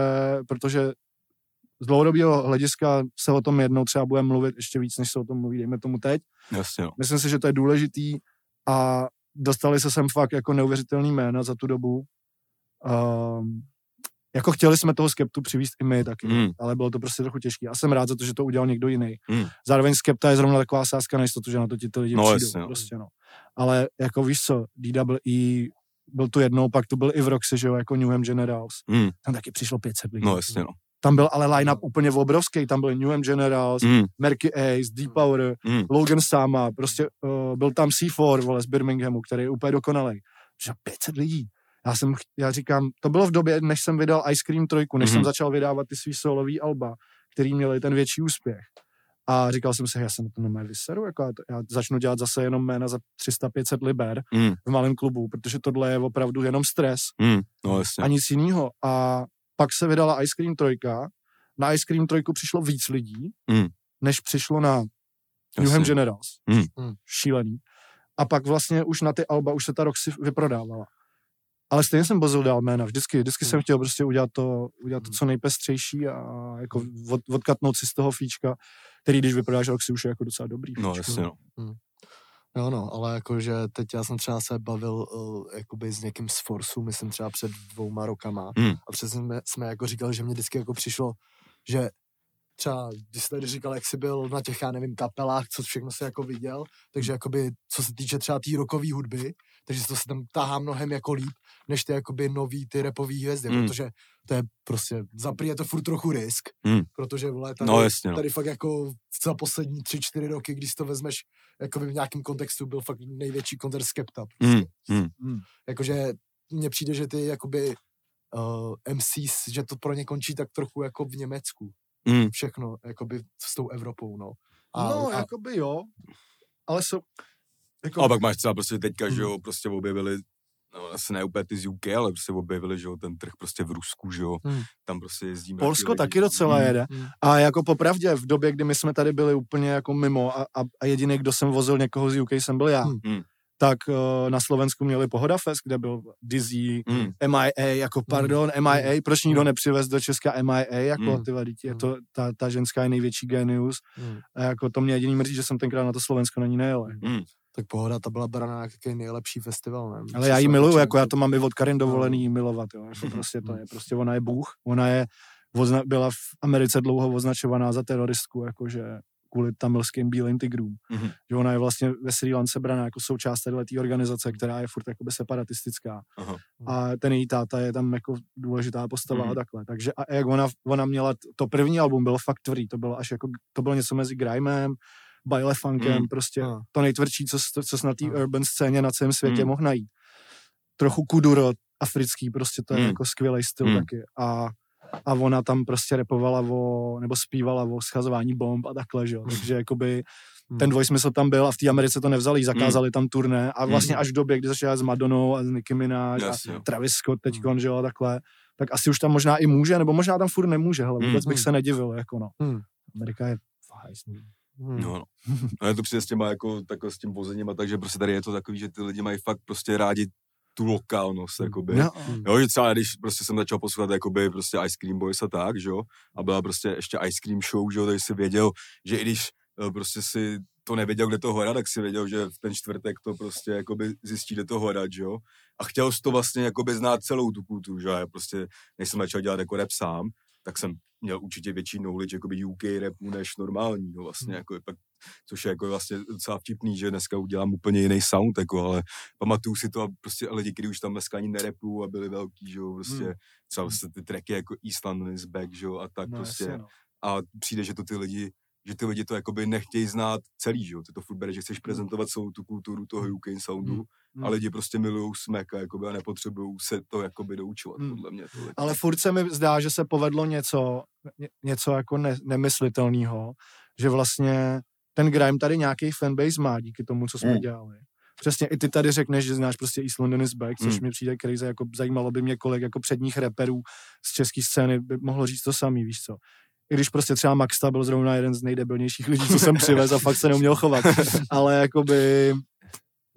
protože z dlouhodobého hlediska se o tom jednou třeba budeme mluvit ještě víc, než se o tom mluví, dejme tomu teď. Jasně, no. Myslím si, že to je důležitý a dostali se sem fakt jako neuvěřitelný jména za tu dobu. Um, jako chtěli jsme toho Skeptu přivízt i my taky, Mm. ale bylo to prostě trochu těžké. A jsem rád za to, že to udělal někdo jiný. Mm. Zároveň Skepta je zrovna taková sázka na jistotu, že na to ti ty lidi No, přijdou. jasně. Prostě, no. Ale jako víš co, DWE byl tu jednou, pak tu byl i v Roxy, že jo, jako Newham Generals. Mm, Tam taky přišlo 500 lidí. no jasně, no. Tam byl ale line-up úplně obrovský, tam byl Newham Generals, Mm, Merky Ace, Deep Power, mm, Logan Sama, prostě uh, byl tam C4, vole, z Birminghamu, který je úplně dokonalý. Že 500 lidí. Já jsem, já říkám, to bylo v době, než jsem vydal Ice Cream 3, než Mhm. jsem začal vydávat ty svý solový alba, který měli ten větší úspěch. A říkal jsem si, já jsem na to normálně vyseru, jako já, to, já začnu dělat zase jenom jména za 300-500 liber mm, v malém klubu, protože tohle je opravdu jenom stres mm, no jasně. a nic jiného. A pak se vydala Ice Cream 3, na Ice Cream 3 přišlo víc lidí, Mm. než přišlo na jasně. Newham Generals. Mm. Mm. Šílený. A pak vlastně už na ty alba už se ta Roxy vyprodávala. Ale stejně jsem bozil dál jména. Vždycky, vždycky jsem Mm. chtěl prostě udělat to, udělat to Mm. co nejpestřejší a jako od, odkatnout si z toho fíčka, který když vyprodáš Roxy už je jako docela dobrý. No fíčko. jasně, no. Jo no, ale jakože teď já jsem třeba se bavil uh, jakoby s někým z Forsu, myslím třeba před dvouma rokama Hmm. a přesně jsme, jsme jako říkali, že mě vždycky jako přišlo, že třeba, když jsi tady říkal, jak jsi byl na těch, já nevím, kapelách, co všechno se jako viděl, takže jakoby, co se týče třeba té rockové hudby, takže to se tam tahá mnohem jako líp, než ty jakoby nový ty repový hvězdy, Mm. protože to je prostě, za je to furt trochu risk, Mm. protože vole, tady, No jasně, no. tady fakt jako za poslední tři, čtyři roky, když to vezmeš jakoby v nějakém kontextu, byl fakt největší koncert Skepta. Prostě. Mm, mm. Mm. Jakože mně přijde, že ty jakoby uh, MCs, že to pro ně končí tak trochu jako v Německu. Mm. Všechno, jakoby s tou Evropou, no. A, no, a, jakoby jo, ale jsou, jako, A pak máš třeba prostě teďka, že jo, prostě objevili, no asi ne úplně ty z UK, ale prostě objevili, že jo, ten trh prostě v Rusku, že jo, Hmm. tam prostě jezdíme. Polsko taky lidi. taky docela Mm. jede. Mm. A jako popravdě, v době, kdy my jsme tady byli úplně jako mimo a, a, a jediný, kdo jsem vozil někoho z UK, jsem byl já, Hmm. Hmm. tak uh, na Slovensku měli Pohoda Fest, kde byl Dizzy, Mm. MIA, jako pardon, MIA, proč nikdo nepřivez do Česka MIA, jako Hmm. ty vadí, je to, ta, ta ženská je největší genius Mm. a jako to mě jediný mrzí, že jsem tenkrát na to Slovensko na ní nejel. Mm. Tak pohoda, ta byla braná jako jaký nejlepší festival, ne? Ale já ji miluju, jako já to mám i od Karin dovolený jí milovat, jo. Jako prostě to je, prostě ona je bůh, ona je, ozna, byla v Americe dlouho označovaná za teroristku, jakože kvůli tamilským bílým tigrům. Mhm. Že ona je vlastně ve Sri Lance braná jako součást téhle organizace, která je furt jakoby separatistická. Aha. A ten její táta je tam jako důležitá postava Mhm. a takhle. Takže a jak ona, ona měla, to první album bylo fakt tvrdý, to bylo až jako, to bylo něco mezi grimem, baile funkem, Mhm. prostě Aha. to nejtvrdší, co, co na té urban scéně na celém světě Mhm. mohl najít. Trochu kuduro, africký, prostě to je Mhm. jako skvělý styl Mhm. taky. A, a ona tam prostě repovala o, nebo zpívala o schazování bomb a takhle, že jo. Takže jakoby Hmm. ten dvojsmysl tam byl a v té Americe to nevzali, zakázali tam turné a vlastně Hmm. až v době, kdy začala s Madonou a s Nicki Minaj Jasně, a jo. Travis Scott teďkon, že jo, takhle, tak asi už tam možná i může, nebo možná tam furt nemůže, hele, vůbec Hmm. bych se nedivil, jako no. Hmm. Amerika je hajzlu. Hmm. No, no. Ale to přijde s těma, jako, tako, s tím vozením a tak, že prostě tady je to takový, že ty lidi mají fakt prostě rádi tu lokálnost, jakoby. No, Jo, že třeba když prostě jsem začal poslouchat jakoby prostě Ice Cream Boys a tak, že jo, a byla prostě ještě Ice Cream Show, že jo, takže si věděl, že i když eh, prostě si to nevěděl, kde to hledat, tak si věděl, že v ten čtvrtek to prostě jakoby zjistí, kde to hledat, že jo. A chtěl jsi to vlastně jakoby znát celou tu kulturu, že jo, já prostě, než jsem začal dělat jako rap sám, tak jsem měl určitě větší knowledge jakoby UK rapu než normální, no vlastně, Hmm. jako pak, což je jako vlastně docela vtipný, že dneska udělám úplně jiný sound, jako, ale pamatuju si to a prostě lidi, kteří už tam dneska ani nerepují a byli velký, že jo, prostě Hmm. třeba prostě ty tracky jako East London is back, že jo, a tak no, prostě. jasně, no. A přijde, že to ty lidi, že ty lidi to jakoby nechtějí znát celý, že jo, ty to furt bere, že chceš prezentovat celou tu kulturu toho UK soundu Hmm. Hmm. a lidi prostě milují smek a, jakoby, a nepotřebují se to jakoby doučovat, Hmm. podle mě. To. Ale furt se mi zdá, že se povedlo něco, ně, něco jako ne, nemyslitelného, že vlastně ten grime tady nějaký fanbase má díky tomu, co jsme Mm. dělali. Přesně i ty tady řekneš, že znáš prostě East London is back, což Mm. mi přijde crazy, jako zajímalo by mě kolik jako předních reperů z české scény by mohlo říct to samý, víš co. I když prostě třeba Maxta byl zrovna jeden z nejdebilnějších lidí, co jsem přivez a fakt se neuměl chovat. Ale jakoby,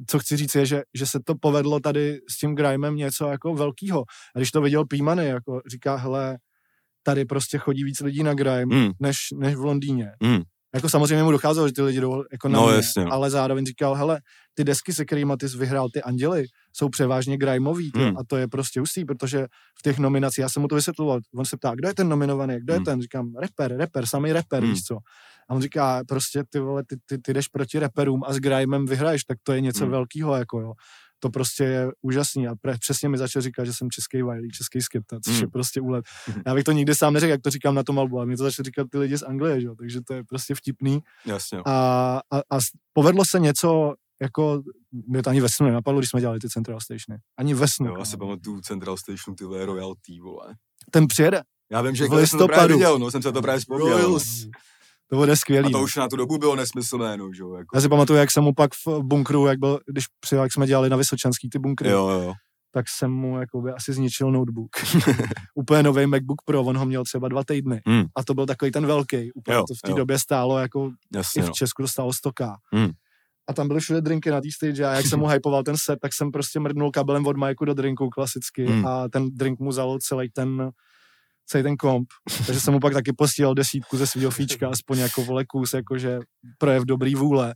co chci říct je, že, že se to povedlo tady s tím grimem něco jako velkýho. A když to viděl Pímany, jako říká, hele, tady prostě chodí víc lidí na grime, Mm. než, než v Londýně. Mm. Jako samozřejmě mu docházelo, že ty lidi jdou jako na No, mě, jasně, no. ale zároveň říkal, hele, ty desky, se kterými ty jsi vyhrál, ty anděly, jsou převážně grimeový ty, Hmm. a to je prostě hustý, protože v těch nominacích, já jsem mu to vysvětloval, on se ptá, kdo je ten nominovaný, kdo je Hmm. ten, říkám, rapper, rapper, samý rapper, Hmm. víš co. A on říká, prostě ty vole, ty, ty, ty jdeš proti rapperům a s grimem vyhraješ, tak to je něco Hmm. velkého, jako jo. To prostě je úžasný a pre, přesně mi začal říkat, že jsem český Wiley, český skepta, což Hmm. je prostě úlet. Já bych to nikdy sám neřekl, jak to říkám na tom albu, ale mě to začali říkat ty lidi z Anglie, že jo, takže to je prostě vtipný. Jasně. A, a, a povedlo se něco, jako, mě to ani ve snu nenapadlo, když jsme dělali ty Central Stationy. Ani ve snu. jo, já si pamatuju Central Stationu, ty vole, Royalty, vole. Ten přijede, Já vím, že V jako jsem to právě listopadu. viděl, no, jsem se to právě vzpomněl. no. To bude skvělý. A to no. už na tu dobu bylo nesmyslné, no, že jako. Já si pamatuju, jak jsem mu pak v bunkru, jak, byl, když přijel, jak jsme dělali na Vysočanský ty bunkry, Jo, jo, tak jsem mu jakoby asi zničil notebook. Úplně nový MacBook Pro, on ho měl třeba dva týdny. Hmm. A to byl takový ten velký. Úplně Jo, to v té době stálo jako jasně, i no. v Česku dostalo 100k. Hmm. A tam byly všude drinky na té stage a jak jsem mu hypoval ten set, tak jsem prostě mrdnul kabelem od Majku do drinku klasicky Hmm. a ten drink mu zalil celý ten celý ten komp, takže jsem mu pak taky posílal desítku ze svého fíčka, aspoň jako vole kus, jakože projev dobrý vůle.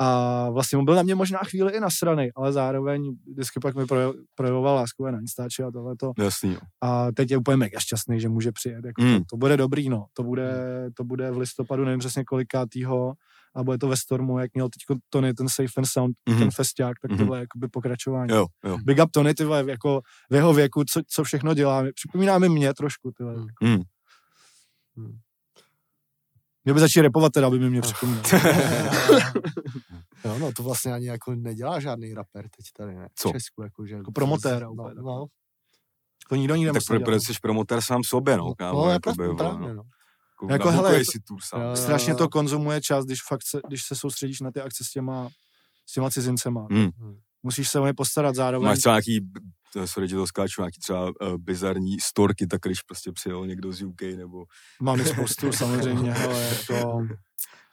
A vlastně mu byl na mě možná chvíli i nasraný, ale zároveň vždycky pak mi projev, projevoval lásku na Instači a tohleto. Jasný, jo. A teď je úplně mega šťastný, že může přijet. Jako Mm. to, to, bude dobrý, no. To bude, to bude v listopadu, nevím přesně kolikátýho, a bude to ve Stormu, jak měl teď Tony ten Safe and Sound, Mhm. ten festiák, tak tohle je jakoby pokračování. Jo, jo. Big up Tony, ty vole, jako v jeho věku, co, co všechno dělá. Připomíná mi mě trošku, ty vole. Mm. Mm. Měl by začít repovat teda, aby mi mě připomínal. jo, no to vlastně ani jako nedělá žádný rapper teď tady, ne? Co? V Česku, jako, že... Jako promotéra no, úplně, no, To nikdo nikde Tak pro, jsi promotér sám sobě, no. kámo, no, je jakoby, právě, právě, no. Jako, Jako, hele, si tur sám. Jo, Strašně to konzumuje čas, když fakt se, když se soustředíš na ty akce s těma, s těma cizincema. Mm. Musíš se o ně postarat zároveň. Máš třeba nějaký, sorry, že to skáču, nějaký třeba uh, bizarní storky, tak když prostě přijel někdo z UK, nebo Mám spoustu samozřejmě, ale jako...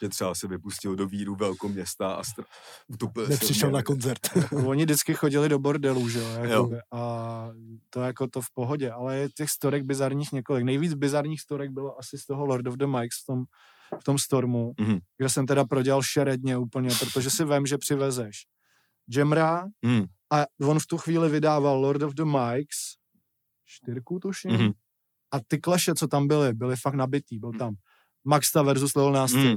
že třeba se vypustil do víru velkou města a str- utopil v Nepřišel na koncert. Oni vždycky chodili do bordelu, že jo, Jo. jako, a to jako to v pohodě, ale je těch storek bizarních několik. Nejvíc bizarních storek bylo asi z toho Lord of the Mikes v tom, v tom Stormu, Mhm. kde jsem teda prodělal šeredně úplně, protože si vem, že přivezeš Jamra Mm. a on v tu chvíli vydával Lord of the Mikes, čtyřku tuším, Mhm. a ty kleše, co tam byly, byly fakt nabitý. Byl tam Maxta versus Lil Nasty, Mm.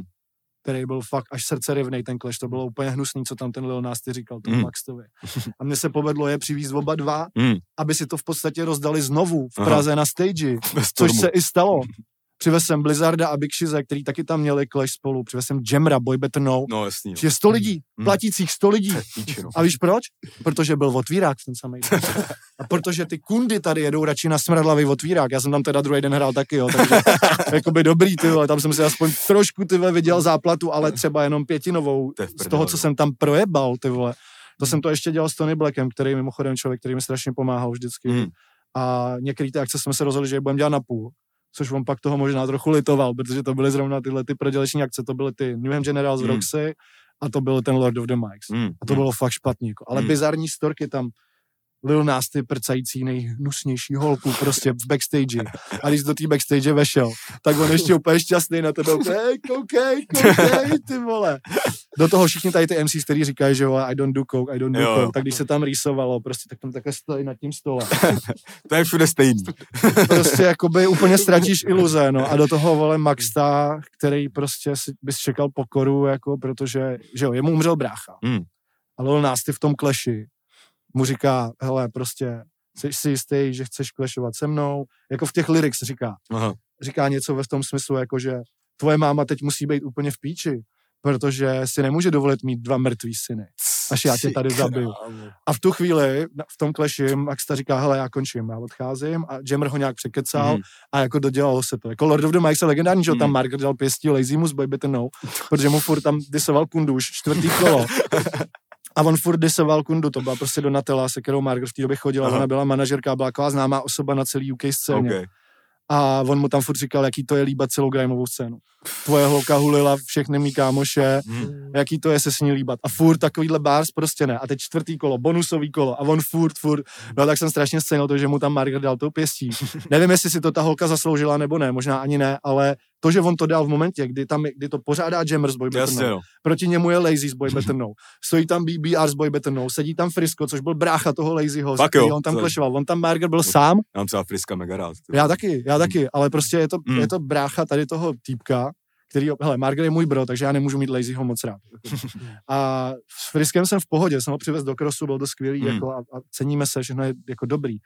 který byl fakt až srdce rivnej ten kleš, to bylo úplně hnusný, co tam ten Lil Nasty říkal, tomu Mm. Maxtovi. A mně se povedlo je přivízt oba dva, Mm. aby si to v podstatě rozdali znovu v Aha. Praze na stage, což se i stalo. Přivez jsem Blizzarda a Big Shize, který taky tam měli clash spolu. Přivez jsem Jamra, Boy Better Know. No jasný, no. Je 100 lidí, Mm. platících 100 lidí. Píči, no. A víš proč? Protože byl otvírák v ten samý den. A protože ty kundy tady jedou radši na smradlavý otvírák. Já jsem tam teda druhý den hrál taky, jo, takže jakoby dobrý, ty tam jsem si aspoň trošku ty vole viděl záplatu, ale třeba jenom pětinovou To je z toho, co no. jsem tam projebal, ty vole. To jsem to ještě dělal s Tony Blackem, který mimochodem člověk, který mi strašně pomáhal vždycky. Mm. A některé ty akce jsme se rozhodli, že je budeme dělat na půl. Což on pak toho možná trochu litoval, protože to byly zrovna tyhle ty proděleční akce, to byly ty New Hampshire Generals Mm. Roxy a to byl ten Lord of the Mikes. Mm. A to bylo fakt špatný. Jako. Ale Hmm. bizarní storky tam Lil Nasty prcající nejhnusnější holku prostě v backstage. A když do té backstage vešel, tak on ještě úplně šťastný na tebe. Hej, koukej, koukej, ty vole. Do toho všichni tady ty MCs, který říkají, že jo, I don't do coke, I don't do Jo. coke. Tak když se tam rýsovalo, prostě tak tam takhle stojí nad tím stolem. To je všude stejný. Prostě jakoby úplně ztratíš iluze, no. A do toho, vole, Maxta, který prostě si, bys čekal pokoru, jako, protože, že jo, jemu umřel brácha. Mm. A Lil Nasty v tom kleši mu říká, hele, prostě, jsi si jistý, že chceš klešovat se mnou? Jako v těch lyrics říká. Aha. Říká něco ve tom smyslu, jako že tvoje máma teď musí být úplně v píči, protože si nemůže dovolit mít dva mrtvý syny, až já tě tady zabiju. A v tu chvíli, v tom kleši, Max ta říká, hele, já končím, já odcházím a Jammer ho nějak překecal Mhm. a jako dodělalo se to. Jako Lord of the Mikes je legendární, že jo, tam Mhm. Margaret dal pěstí Lazy Moose Boy Better Know, protože mu furt tam disoval kunduš, čtvrtý kolo. A on furt disoval kundu, to byla prostě Donatella, se kterou Margaret v té době chodila, Aha. ona byla manažerka, byla taková známá osoba na celý UK scéně. Okay. A on mu tam furt říkal, jaký to je líbat celou grimeovou scénu. Tvoje holka hulila všechny mý kámoše, Mm. jaký to je se s ní líbat. A furt takovýhle bars prostě ne. A teď čtvrtý kolo, bonusový kolo. A on furt, furt. No tak jsem strašně scenil to, že mu tam Margaret dal tou pěstí. Nevím, jestli si to ta holka zasloužila nebo ne, možná ani ne, ale to, že on to dal v momentě, kdy, tam, kdy to pořádá Jammers Boy Jasně, no. proti němu je Lazy Boy Better Know, stojí tam BBR Boy Better Know, sedí tam Frisco, což byl brácha toho Lazyho, který jo, on tam klešoval, on tam Margaret byl sám, Já mám třeba Friska mega rád. ty já taky, já taky, ale prostě je to, Mm. je to brácha tady toho týpka, který, hele, Margaret je můj bro, takže já nemůžu mít Lazyho moc rád. A s Friskem jsem v pohodě, jsem ho přivez do krosu, byl to skvělý, Mm. jako, a, a, ceníme se, všechno je jako dobrý.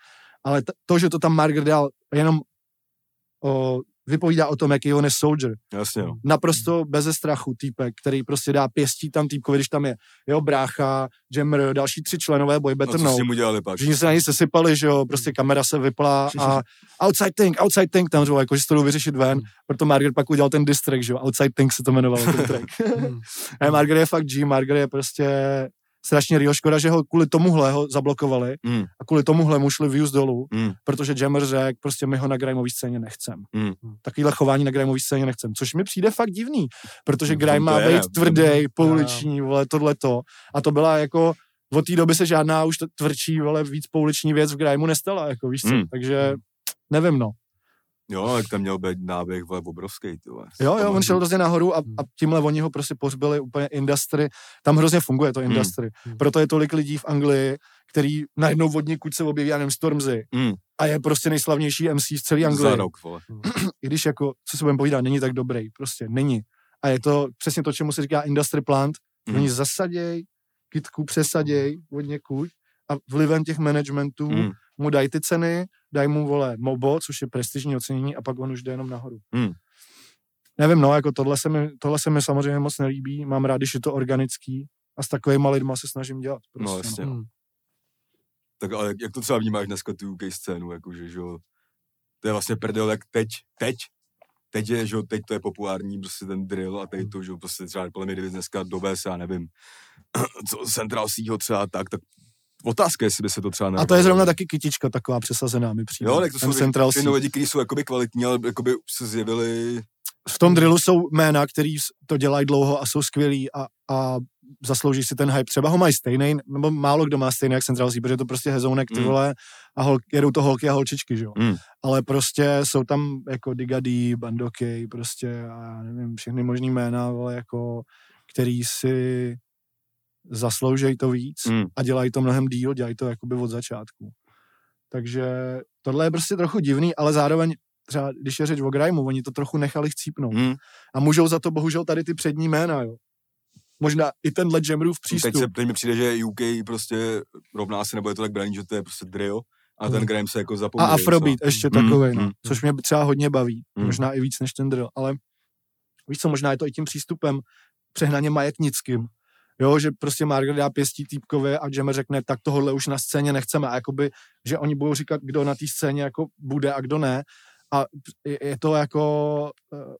Ale t- to, že to tam Margaret dal, jenom o, vypovídá o tom, jaký on je soldier. Jasně, no. Naprosto beze strachu týpek, který prostě dá pěstí tam týpkovi, když tam je jeho brácha, Jammer, další tři členové Boy no Better co Know. s tím udělali pak? Všichni se na ní sesypali, že jo, prostě kamera se vypla a outside thing, outside thing, tam řval, jako, že se to jdou vyřešit ven, proto Margaret pak udělal ten diss track, že jo, outside thing se to jmenovalo, ten track. a Margaret je fakt G, Margaret je prostě strašně real, škoda, že ho kvůli tomuhle ho zablokovali Mm. a kvůli tomuhle mu šli views dolů, Mm. protože Jammer řekl, prostě my ho na grimeový scéně nechcem. Mm. Takovýhle chování na grimeový scéně nechcem, což mi přijde fakt divný, protože No, grime má být tvrdý, pouliční, vole, tohleto. A to byla jako, od té doby se žádná už tvrdší, vole, víc pouliční věc v grimeu nestala, jako víš co, Mm. takže nevím, no. Jo, jak tam měl být náběh vole, obrovský, ty vole. Jo, jo, on šel hrozně nahoru a, Hmm. a tímhle oni ho prostě pohřbili úplně industry. Tam hrozně funguje to industry. Hmm. Proto je tolik lidí v Anglii, který najednou vodní kuď se objeví, já nevím, Stormzy. Mm, A je prostě nejslavnější MC z celé za Anglie. rok, vole. I když jako, co se budeme povídat, není tak dobrý. Prostě není. A je to přesně to, čemu se říká industry plant. Mm. Oni zasaděj, kytku přesaděj vodně kuď a vlivem těch managementů Mm, mu dají ty ceny, dají mu, vole, MOBO, což je prestižní ocenění a pak on už jde jenom nahoru. Hmm. Nevím, no, jako tohle se, mi, tohle se mi samozřejmě moc nelíbí, mám rád, když je to organický a s takovýma lidma se snažím dělat. Prostě, no, jasně. Hmm. Tak ale jak, jak to třeba vnímáš dneska tu UK scénu, jakože, že jo, to je vlastně prdel, jak teď, teď, teď je, že jo, teď to je populární, prostě ten drill a teď to, že jo, prostě třeba podle mě, kdyby dneska dovez, já nevím, co Central Seaho třeba tak, tak otázka, jestli by se to třeba A to je zrovna taky kytička taková přesazená mi přijde. Jo, tak to Ten jsou Central ty Sea. lidi, kteří jsou jakoby kvalitní, ale jakoby se zjevili, v tom drillu jsou jména, který to dělají dlouho a jsou skvělí a, a zaslouží si ten hype. Třeba ho mají stejný, nebo málo kdo má stejný jak Central Sea, protože je to prostě hezounek, ty Mm. vole, a hol, jedou to holky a holčičky, že jo. Mm. Ale prostě jsou tam jako Digady, Bandoky, prostě a já nevím, všechny možný jména, vole, jako, který si zasloužejí to víc Mm. a dělají to mnohem díl, dělají to jakoby od začátku. Takže tohle je prostě trochu divný, ale zároveň třeba když je řeč o Grimeu, oni to trochu nechali chcípnout. hm, A můžou za to bohužel tady ty přední jména, jo. Možná i tenhle Jamrův teď, přístup. se, teď mi přijde, že UK prostě rovná se, nebo je to tak braný, že to je prostě drill a ten Mm. grime se jako A zapomněl. Afrobeat ještě Mm, takovej, no. mm, Což mě třeba hodně baví. Mm. Možná i víc než ten drill. Ale víš co, možná je to i tím přístupem přehnaně majetnickým. Jo, že prostě Margaret dá pěstí týpkově a Jammer řekne, tak tohle už na scéně nechceme. A jakoby, že oni budou říkat, kdo na té scéně jako bude a kdo ne. A je, to jako... eh,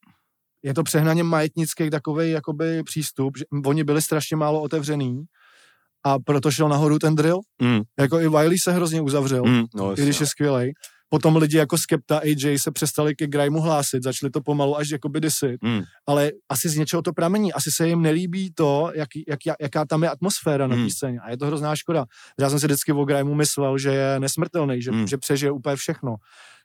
Je to přehnaně majetnický takový jakoby přístup, že oni byli strašně málo otevřený a proto šel nahoru ten drill. Mm, Jako i Wiley se hrozně uzavřel mm, no, i když je skvělej. Potom lidi jako Skepta, AJ se přestali ke Grimeu hlásit, začali to pomalu až jakoby disit, mm, ale asi z něčeho to pramení, asi se jim nelíbí to, jak, jak, jaká tam je atmosféra na Hmm. té scéně a je to hrozná škoda. Já jsem si vždycky o Grimeu myslel, že je nesmrtelný, že, Hmm. že přežije úplně všechno,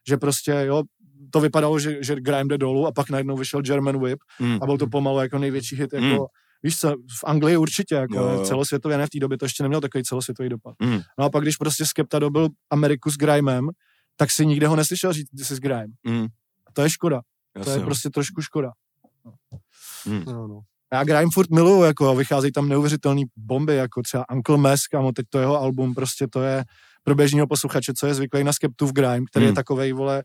že prostě jo, to vypadalo, že, že Grime jde dolů a pak najednou vyšel German Whip mm, a byl to pomalu jako největší hit, jako, Hmm. víš co, v Anglii určitě, jako Jo, jo. celosvětově, ne v té době, to ještě nemělo takový celosvětový dopad. mm, No a pak, když prostě Skepta dobil Ameriku s Grimem, tak si nikde ho neslyšel říct, ty jsi s Grime. mm, A to je škoda. jasně, To je no. prostě trošku škoda. No, no. Já Grime furt miluju, jako vycházejí tam neuvěřitelné bomby, jako třeba Uncle Mes, kamo, teď to jeho album, prostě to je pro běžného posluchače, co je zvyklý na Skeptu v Grime, který Hmm. je takovej, vole,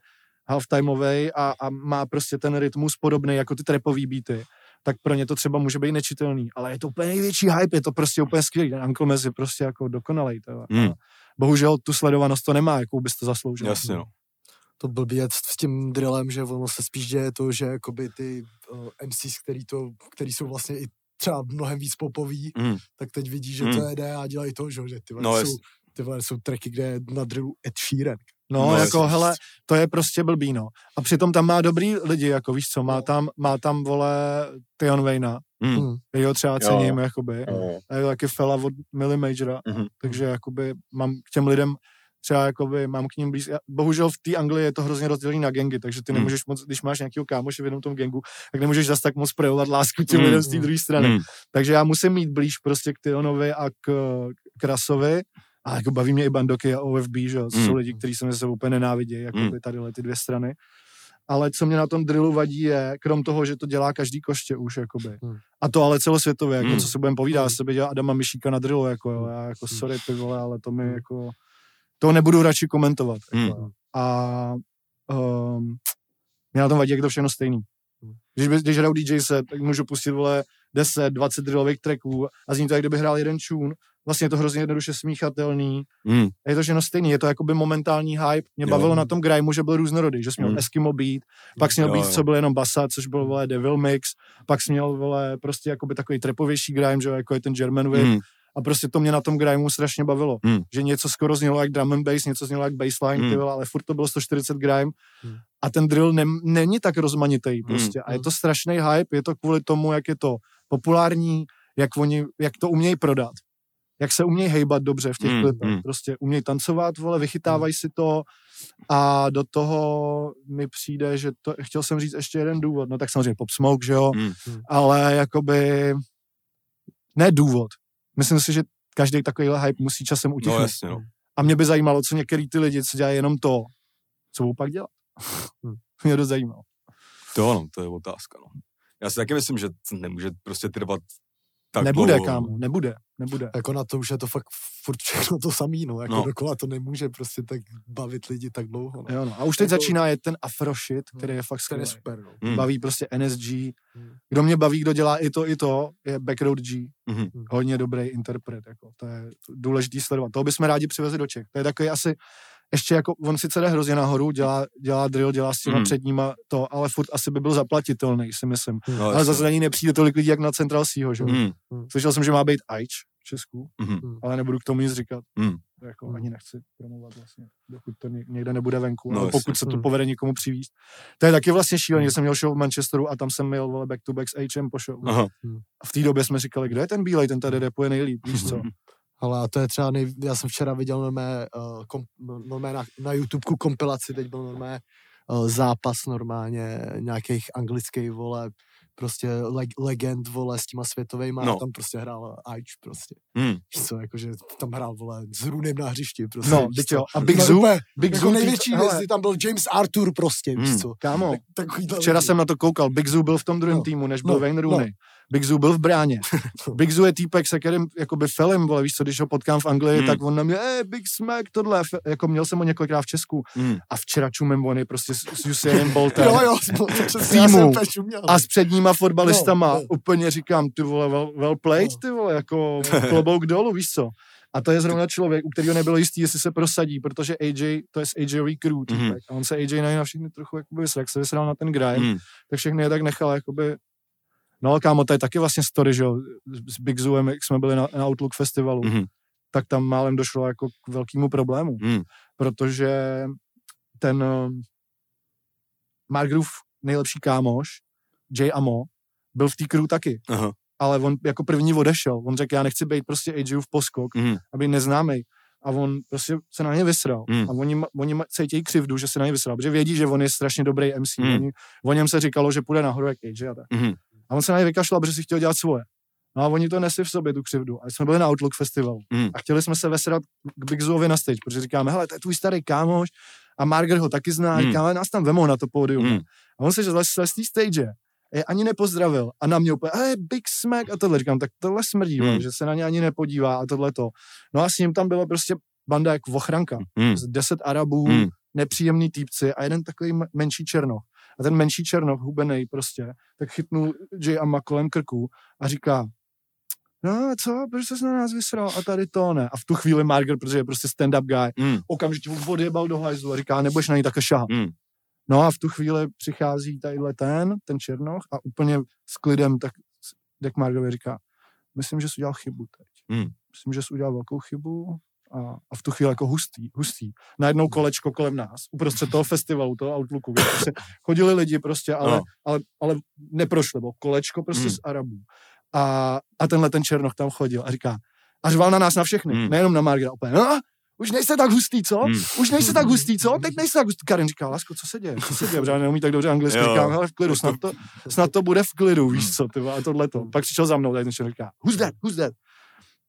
halftimeový a, a má prostě ten rytmus podobný jako ty trapový beaty tak pro ně to třeba může být nečitelný, ale je to úplně největší hype, je to prostě úplně skvělý. Ten Uncle Mes je prostě jako dokonalej. To. Hmm. Bohužel tu sledovanost to nemá, jakou bys to zasloužil. Jasně, no. to blbý je s tím drillem, že ono se spíš děje to, že jakoby ty uh, MCs, který, to, který jsou vlastně i třeba mnohem víc popoví, Mm, tak teď vidí, že Mm. to jede a dělají to, že, že ty vole, No, jsou, ty vole, jsou tracky, kde je na drillu Ed Sheeran. No, No, jako, hele, to je prostě blbý, no. A přitom tam má dobrý lidi, jako víš co, má tam, má tam, vole, Tion Wayna, mm, Mm. který ho třeba Jo. cením, jakoby. jo, A je to taky fela od Millie Majora, Mhm. takže jakoby mám k těm lidem třeba jakoby mám k ním blíž. já- Bohužel v té Anglii je to hrozně rozdělený na gengy, takže ty Mm. nemůžeš moc, když máš nějakého kámoše v jednom tom gengu, tak nemůžeš zas tak moc projevovat lásku těm Mm. lidem z té druhé strany. mm, Takže já musím mít blíž prostě k Tionovi a k, k Rasovi. A jako baví mě i Bandoky a OFB, že jo, Mm. jsou lidi, kteří se mi se úplně nenávidí, jako by tady ty dvě strany. Ale co mě na tom drillu vadí je, krom toho, že to dělá každý koště už, jakoby. Mm. A to ale celosvětově, jako Mm. co se budeme povídat, já sebe dělá Adama Myšíka na drillu, jako jo, já jako Mm. sorry ty vole, ale to mi Mm. jako, to nebudu radši komentovat. Mm. Jako, jo. a um, mě na tom vadí, jak je to všechno stejný. Když, když hraju DJ set, tak můžu pustit, vole, 10, 20 drillových tracků a zní to, jak kdyby hrál jeden tune. Vlastně je to hrozně jednoduše smíchatelný. mm, A je to všechno stejný, je to jakoby momentální hype. Mě Jo. bavilo na tom grimeu, že byl různorodý, že jsi měl Mm. Eskimo beat, pak jsi měl Jo, beat, co byl jenom basa, což byl vole Devil Mix, pak jsi měl vole prostě jakoby takový trepovější grime, že jako je ten German Whip. mm, A prostě to mě na tom grimeu strašně bavilo. Mm. Že něco skoro znělo jak drum and bass, něco znělo jak bassline, Mm. ty vole, ale furt to bylo 140 grime. Mm. A ten drill ne, není tak rozmanitý prostě. A je Mm. to strašný hype, je to kvůli tomu, jak je to populární, jak oni, jak to umějí prodat. jak se umějí hejbat dobře v těch Mm, klipech. mm. Prostě umějí tancovat, vole, vychytávají si to a do toho mi přijde, že to, chtěl jsem říct ještě jeden důvod, no tak samozřejmě Pop Smoke, že jo, Mm. ale jakoby ne důvod. Myslím si, že každý takovýhle hype musí časem No utichnout. jasně, no. A mě by zajímalo, co některý ty lidi, co dělají jenom to, co budou pak dělat. mě to zajímalo. To ano, to je otázka, no. Já si taky myslím, že to nemůže prostě trvat tak nebude, dlouho. kámo, nebude, nebude. Jako na to už je to fakt furt všechno to samý, no. Jako No. dokola to nemůže prostě tak bavit lidi tak dlouho, no. Jo, no. A už teď Jako- začíná jet ten afro shit, který je fakt je skvělý. super, no. Mm. Baví prostě NSG. Hmm. Kdo mě baví, kdo dělá i to, i to, je Backroad G. Mhm. Hodně dobrý interpret, jako. To je důležitý sledovat. Toho bychom rádi přivezli do Čech. To je takový asi ještě jako, on sice jde hrozně nahoru, dělá, dělá drill, dělá s těma Hmm. předníma to, ale furt asi by byl zaplatitelný, si myslím. No, Ale zase na ní nepřijde tolik lidí, jak na Central Seaho, že? jo. Mm. Slyšel jsem, že má být Aič v Česku, Mhm. ale nebudu k tomu nic říkat. Mm. Jako Hmm. ani nechci promovat vlastně, dokud to ně- někde nebude venku, No, ale jasně. pokud se to Hmm. povede někomu přivízt. To je taky vlastně šílený, že jsem měl show v Manchesteru a tam jsem měl vole back to back s H po show. Aha. A v té době jsme říkali, kdo je ten bílej, ten tady repuje nejlíp, víš co? Ale a to je třeba, nej... já jsem včera viděl normálně, uh, kom... normálně na, na YouTubeku kompilaci, teď byl normálně uh, zápas normálně nějakých anglických, vole, prostě leg, legend, vole, s těma světovejma No. a tam prostě hrál Aič prostě. Mm. Víš co, jakože tam hrál, vole, s Runem na hřišti prostě. No, víš co. A Big No, Zoo, Big jako Zoo, největší hvězdy, tam byl James Arthur prostě, víš Hmm. co. Kámo, Tak, včera lidi. jsem na to koukal, Big Zoo byl v tom druhém No, týmu, než byl no, Wayne no. Rooney. Big Zoo byl v bráně. Big Zoo je týpek, se kterým jakoby felem, vole, víš co, když ho potkám v Anglii, Hmm. tak on na mě, eh, Big Smack, tohle, jako měl jsem ho několikrát v Česku Mm. a včera čumem on je prostě s, s Usainem Boltem. Jo, jo, přesně, já jsem a s předníma fotbalistama No, no. úplně říkám, ty vole, well, well played, No. ty vole, jako klobouk dolů, víš co. A to je zrovna člověk, u kterého nebylo jistý, jestli se prosadí, protože AJ, to je z AJový crew, týpek, Mhm. a on se AJ na, na všechny trochu jakoby vysral, jak se vysral na ten grind, Mm. tak všechny je tak nechal, jakoby, no kámo, to je taky vlastně story, že jo, s- Big Zooem, jak jsme byli na, na Outlook festivalu, Mhm. tak tam málem došlo jako k velkému problému, Mm. protože ten um, Mark Groove, nejlepší kámoš, Jay Amo, byl v té crew taky, Aha. ale on jako první odešel. On řekl, já nechci být prostě AJův poskok, Mm. aby neznámej. A on prostě se na ně vysral. Mm. A oni, oni cítí křivdu, že se na ně vysral, protože vědí, že on je strašně dobrý MC. Mm. Oni, o něm se říkalo, že půjde nahoru jak AJ a tak. Mhm. A on se na ně vykašlal, protože si chtěl dělat svoje. No a oni to nesli v sobě, tu křivdu. A jsme byli na Outlook festivalu. Mm. A chtěli jsme se vesrat k Big Zoovi na stage, protože říkáme, hele, to je tvůj starý kámoš a Margaret ho taky zná, Mm. mm. říkáme, nás tam vemou na to pódium. Mm. A on se zles z té stage je ani nepozdravil a na mě úplně, hey, Big Smack a tohle. Říkám, tak tohle smrdí, Mm. mm. že se na ně ani nepodívá a tohle to. No a s ním tam bylo prostě banda jak ochranka. Mm. Z deset Arabů, Mm. nepříjemný týpci a jeden takový menší černoch. A ten menší černoch, hubenej prostě, tak chytnul J. Amma kolem krku a říká, no co, proč jsi na nás vysral a tady to ne. A v tu chvíli Margaret, protože je prostě stand-up guy, Mm. okamžitě odjebal do hajzlu a říká, nebudeš na ní takhle šahat. Mm. No a v tu chvíli přichází tadyhle ten, ten černoch a úplně s klidem tak Dek Margovi říká, myslím, že jsi udělal chybu teď. Hmm. Myslím, že jsi udělal velkou chybu a, a v tu chvíli jako hustý, hustý. Najednou kolečko kolem nás, uprostřed toho festivalu, toho Outlooku, kde prostě chodili lidi prostě, ale, No. ale, ale neprošli, bylo kolečko prostě Hmm. z Arabů. A, a tenhle ten černoch tam chodil a říká, a řval na nás na všechny, Hmm. nejenom na Margaret. Úplně, no, už nejste tak hustý, co? Hmm. Už nejste tak hustý, co? Teď nejste tak hustý. Karen říká, Lasko, co se děje? Co se děje? Protože neumí tak dobře anglicky. Říkám, hele, v klidu, snad to, snad to bude v klidu, víš co, ty a tohle to. Pak přišel za mnou, tak ten člověk říká, who's that, who's that?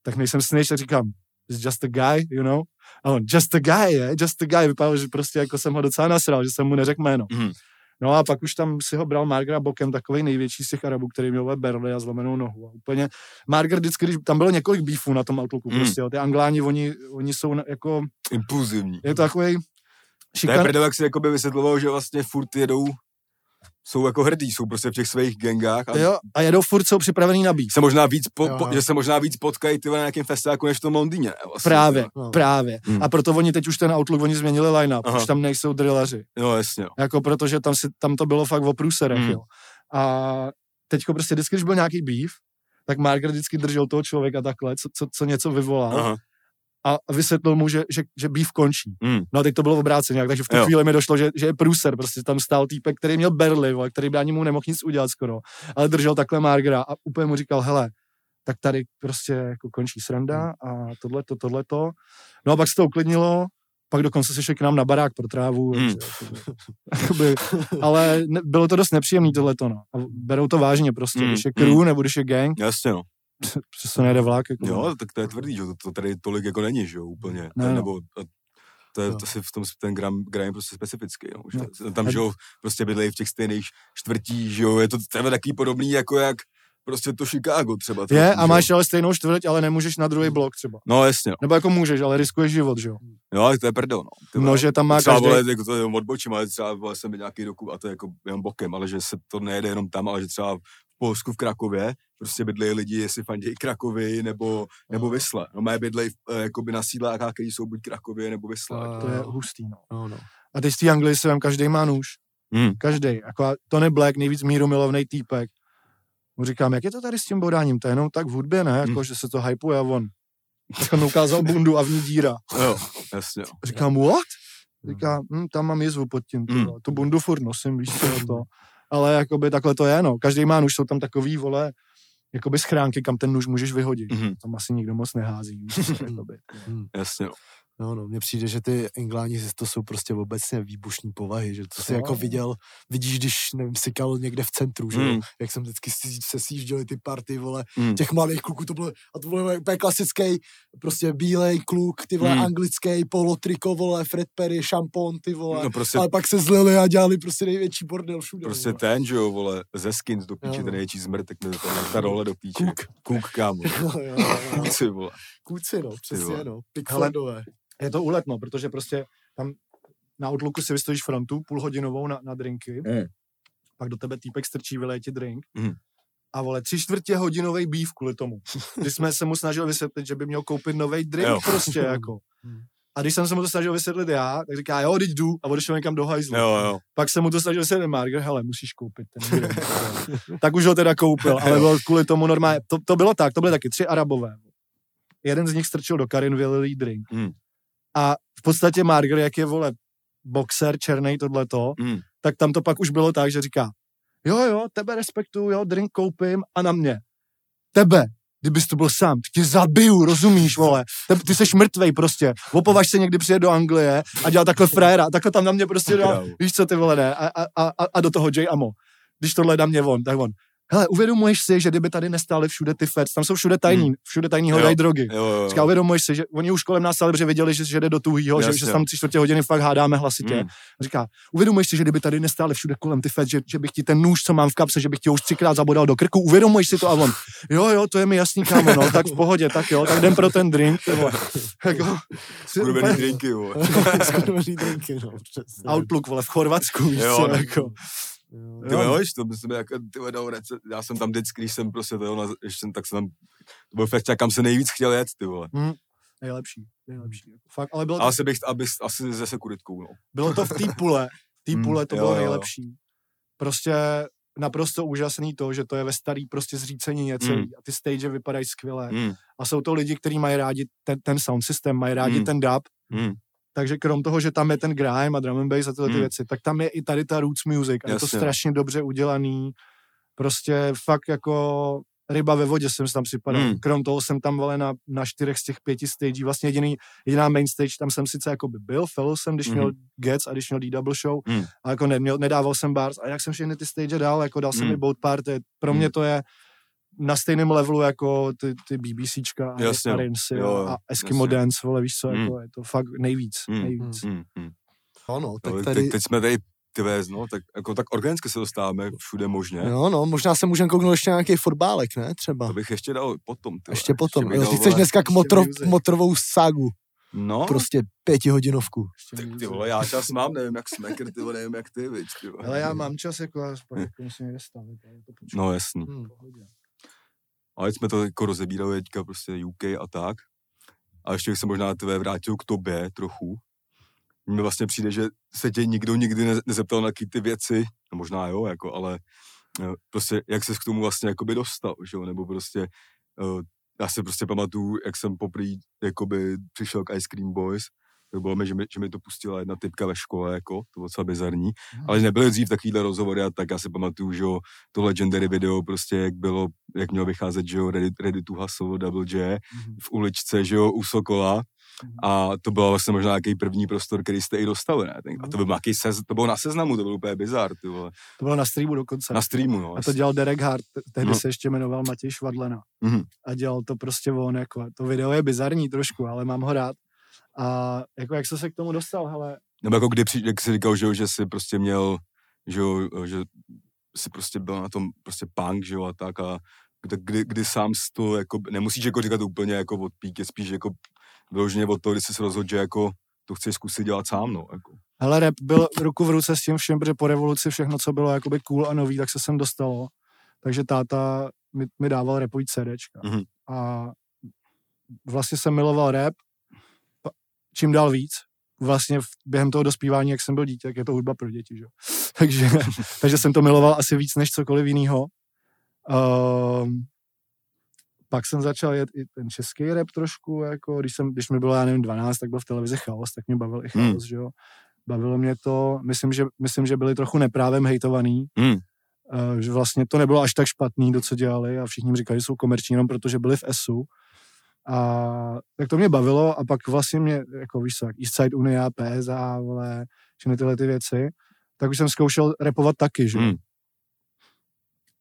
Tak nejsem snitch, tak říkám, it's just a guy, you know? A on, just a guy, je, just a guy. Vypadalo, že prostě jako jsem ho docela nasral, že jsem mu neřekl jméno. Mhm. No a pak už tam si ho bral Margaret bokem, takový největší z těch Arabů, který měl ve Berli a zlomenou nohu. A úplně Margaret vždycky, když tam bylo několik beefů na tom Outlooku, Mm. prostě, jo, ty Angláni, oni, oni jsou jako, Impulzivní. je to takový To je šikan, prdel, jak si jakoby vysvětloval, že vlastně furt jedou, jsou jako hrdí, jsou prostě v těch svých gangách a jo, a jedou furt, jsou připravený na beef. se možná víc, po, Jo, po, jo. že se možná víc potkají ty na nějakém festiáku, než v tom Londýně. Ne? Vlastně, Právě, jo. No. právě. Hmm. A proto oni teď už ten Outlook, oni změnili line-up, Aha. už tam nejsou drillaři. No jasně, jo. Jako protože tam, si, tam to bylo fakt o průserech, Hmm. jo. A teďko prostě vždycky, když byl nějaký beef, tak Margaret vždycky držel toho člověka takhle, co, co, co něco vyvolal. Aha. A vysvětlil mu, že, že, že býv končí. Mm. No a teď to bylo obráceně, takže v tu Jo. chvíli mi došlo, že, že je průser, prostě tam stál týpek, který měl berly, vole, který by ani mu nemohl nic udělat skoro, ale držel takhle Margera a úplně mu říkal, hele, tak tady prostě jako končí sranda a tohleto, tohleto. No a pak se to uklidnilo, pak dokonce se šli k nám na barák pro trávu, Hmm. takže jakoby, ale ne, bylo to dost nepříjemný tohleto, no. A berou to vážně prostě, Hmm, když je crew nebo když je gang, Jasně, no. to nejde vlak. Jako, Jo, tak to je tvrdý, že jo, to, to tady tolik jako není, že jo, úplně. Ne, Ne, no. Nebo to je Jo. to si v tom ten gram, gram je prostě specifický, no. Že No. Tam, že jo, prostě bydlejí v těch stejných čtvrtích, že jo, je to třeba takový podobný, jako jak prostě to Chicago třeba. Je a máš jo. ale stejnou čtvrť, ale nemůžeš na druhý blok třeba. No jasně, no. Nebo jako můžeš, ale riskuješ život, že jo. Jo, ale to je prdel, no. Ty. No, že tam má třeba, každý... vole, jako to je odbočím, ale třeba vole, jsem nějaký doku a to je jako jenom bokem, ale že se to nejede jenom tam, ale že třeba Polsku v Krakově prostě bydlejí lidi, jestli fandějí Krakovy nebo, nebo Vysle. No mají bydlejí eh, jakoby na sídlách, který jsou buď Krakově nebo Vysle. A- To je hustý, no. No, no. A teď z té Anglii si vem, každý má nůž. Hmm. Každý. Jako Tony Black, nejvíc míru milovný týpek. Mu říkám, jak je to tady s tím bodáním? To je jenom tak v hudbě, ne? Jako, Hmm. že se to hypuje a on. Tak mi ukázal bundu a v ní díra. Jo, jasně. jo. Říkám, what? Říká, hm, tam mám jizvu pod tím. Hmm. Mm. Tu bundu furt nosím, víš co to. Ale jakoby takhle to je, no. Každý má nůž, jsou tam takový, vole, jakoby schránky, kam ten nůž můžeš vyhodit. Mhm. Tam asi nikdo moc nehází, jakoby. Hm. Jasně, no. No, no, mně přijde, že ty Engláni to jsou prostě obecně výbušní povahy, že to si jako viděl, vidíš, když, nevím, sykal někde v centru, že Mm. jak jsem vždycky se sjížděli ty party, vole, Mm. těch mladých kluků, to bylo, a to bylo úplně klasický, prostě bílej kluk, ty vole, Mm. anglický, polo triko, vole, Fred Perry, šampon, ty vole, No prostě, ale pak se zlili a dělali prostě největší bordel všude. prostě vole. ten, že jo, vole, ze skins do píče, Jo, ten no. největší zmrt, tak mi to ta role do píče. Kuk. Kuk, kámo. Jo, jo, jo, jo. Kuci, vole. Kůci, no, přesně, no, Pickfordové. Je to úletno, protože prostě tam na Outlooku si vystojíš frontu půlhodinovou na, na drinky, Mm. pak do tebe týpek strčí, vyleje ti drink Mm. a vole, tři čtvrtě hodinový býv kvůli tomu. Když jsme se mu snažili vysvětlit, že by měl koupit nový drink Jo. prostě jako. Mm. A když jsem se mu to snažil vysvětlit já, tak říká, jo, teď jdu a odešel někam do hajzlu. Jo, jo. Pak jsem mu to snažil vysvětlit Margaret, hele, musíš koupit ten drink. tak už ho teda koupil, ale bylo kvůli tomu normálně, to, to bylo tak, to byly taky tři arabové. Jeden z nich strčil do Karin vylilý drink. Mm. A v podstatě Margaret, jak je, vole, boxer, černý, tohleto, Mm. tak tam to pak už bylo tak, že říká, jo, jo, tebe respektuju, jo, drink koupím a na mě. Tebe, kdybys to byl sám, tě zabiju, rozumíš, vole. Te, ty seš mrtvej prostě. Opovaž se někdy přijet do Anglie a dělal takhle frajera, takhle tam na mě prostě Krávo. víš co ty vole, ne, a, a, a, a do toho J. Amo. Když tohle na mě on, tak on. Hele, uvědomuješ si, že kdyby tady nestály všude ty feds, tam jsou všude tajní, všude tajní Jo. hledají drogy. Jo, jo, Říká, jo. uvědomuješ si, že oni už kolem nás stáli, protože věděli, že, že jde do tuhýho, že, že tam tři čtvrtě hodiny fakt hádáme hlasitě. Mm. Říká, uvědomuješ si, že kdyby tady nestáli všude kolem ty fed, že, že bych ti ten nůž, co mám v kapse, že bych ti ho už třikrát zabodal do krku, uvědomuješ si to a on, jo, jo, to je mi jasný, kámo, no, tak v pohodě, tak jo, tak jdem pro ten drink. jako, si Kurvený úplně- drinky. Skurvený drinky, no, přesně. Outlook, vole, v Chorvatsku, víš Jo, co, no. jako. Jo. Ty jo, to myslím, jak ty vole, dal rece, já jsem tam vždycky, když jsem prostě to, na, ještě jsem, tak jsem tam, to byl festival, kam se nejvíc chtěl jet, ty vole. Nejlepší, nejlepší. Jako, fakt, ale bylo asi bych, abys, asi ze sekuritkou, no. bylo to v té pule, v té Mm, pule to jo, bylo jo. nejlepší. Prostě naprosto úžasný to, že to je ve starý prostě zřícenině celý Mm. a ty stage vypadají skvěle. Mm, A jsou to lidi, kteří mají rádi ten, ten sound systém, mají rádi Mm. ten dub, mm, takže krom toho, že tam je ten grime a drum and bass a tyhle ty Mm. věci, tak tam je i tady ta roots music a je to Jasně. strašně dobře udělaný. Prostě fakt jako ryba ve vodě jsem se tam připadal. Mm. Krom toho jsem tam vole na, na čtyřech z těch pěti stagí, vlastně jediný, jediná main stage, tam jsem sice jako by byl, fellow jsem, když Mhm. měl Gets a když měl D-Double show, Mm. a jako neměl, nedával jsem bars a jinak jsem všechny ty stage dal, jako dal jsem Mm. i boat party, pro Mm. mě to je na stejném levelu jako ty, ty BBCčka a, Jasně, a no. Rinsy Jo, jo, a Eskimo jasně. Dance, vole, víš co, Mm. jako je to fakt nejvíc, Mm. nejvíc. mm, mm. No, no, tak Ale tady, teď, teď, jsme tady, vést, no, tak, jako, tak organicky se dostáváme všude možně. jo, no, možná se můžeme kouknout ještě nějaký fotbálek, ne, třeba. To bych ještě dal potom. Ty Ještě potom, bych jo, dal, ty chceš dneska k ještě motro, music. motorovou ságu, No, prostě pětihodinovku. Ještě tak ty vole, já čas mám, nevím jak smeker, ty vole, nevím jak ty, viď, ty vole. Ale já mám čas, jako já pak jako musím někde stavit. No jasný. Hmm. pohodě. Ale jsme to jako rozebírali teďka prostě UK a tak. A ještě bych se možná tvé vrátil k tobě trochu. Mně vlastně přijde, že se tě nikdo nikdy ne- nezeptal na ty věci, no možná jo, jako, ale eh, prostě jak ses k tomu vlastně jakoby dostal, že jo, nebo prostě eh, já si prostě pamatuju, jak jsem poprvé jakoby přišel k Ice Cream Boys to bylo mi, že mi, že mi to pustila jedna typka ve škole, jako, to bylo docela bizarní, Mhm. ale nebyly dřív takovýhle rozhovory a tak já si pamatuju, že jo, to legendary video prostě, jak bylo, jak mělo vycházet, že jo, Ready, ready to Hustle, Double J, Mhm. v uličce, že jo, u Sokola, a to byl vlastně možná nějaký první prostor, který jste i dostali, ne? Ten- A to byl nějaký sez, to bylo na seznamu, to byl úplně bizar, ty vole. To bylo na streamu dokonce. Na streamu, no. A to dělal Derek Hart, te- tehdy No. se ještě jmenoval Matěj Švadlena. Mhm. A dělal to prostě on, jako, to video je bizarní trošku, ale mám ho rád. A jako jak jsi se k tomu dostal, hele, Nebo jako kdy, při, jak jsi říkal, že, že jsi prostě měl, že, že jsi prostě byl na tom prostě punk, že jo, a tak a kdy, kdy, kdy sám jsi to, jako, nemusíš jako říkat úplně jako od píky, spíš jako vyloženě od toho, kdy jsi se rozhodl, že jako to chceš zkusit dělat sám, no, jako. hele, rap byl ruku v ruce s tím všem, protože po revoluci všechno, co bylo jakoby cool a nový, tak se sem dostalo. Takže táta mi, mi dával rapový CDčka. Mhm. A vlastně jsem miloval rap čím dál víc. Vlastně během toho dospívání, jak jsem byl dítě, tak je to hudba pro děti, že? takže, takže jsem to miloval asi víc než cokoliv jiného. Um, pak jsem začal jet i ten český rap trošku, jako když, jsem, když mi bylo, já nevím, 12, tak byl v televizi chaos, tak mě bavil i chaos, že jo. Bavilo mě to, myslím, že, myslím, že byli trochu neprávem hejtovaný, Mm. uh, že vlastně to nebylo až tak špatný, to, co dělali a všichni jim říkali, že jsou komerční jenom protože byli v ESu. A tak to mě bavilo a pak vlastně mě, jako víš co, Eastside Unia, PSA, vole, všechny tyhle ty věci, tak už jsem zkoušel repovat taky, že. Mm.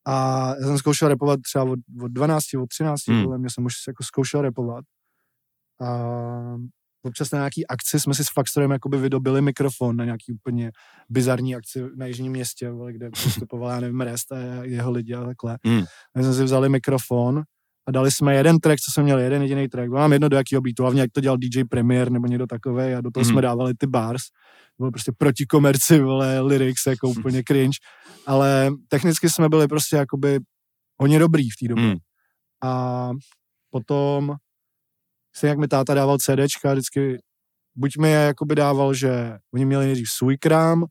A já jsem zkoušel repovat třeba od, od 12, od 13, Hmm. mm. podle mě jsem už jako zkoušel repovat. A občas na nějaký akci jsme si s Faxtorem jakoby vydobili mikrofon na nějaký úplně bizarní akci na Jižním městě, vole, kde vystupoval, já nevím, Rest a jeho lidi a takhle. Hmm. My jsme si vzali mikrofon a dali jsme jeden track, co jsme měli, jeden jediný track. Bylo nám jedno do jakého beatu, hlavně jak to dělal DJ Premier nebo někdo takový a do toho Mhm. jsme dávali ty bars. To bylo prostě proti komerci, vole, lyrics, jako úplně cringe. Ale technicky jsme byli prostě jakoby hodně dobrý v té době. Mm. A potom se jak mi táta dával CDčka, vždycky buď mi je jakoby dával, že oni měli nejdřív svůj krám,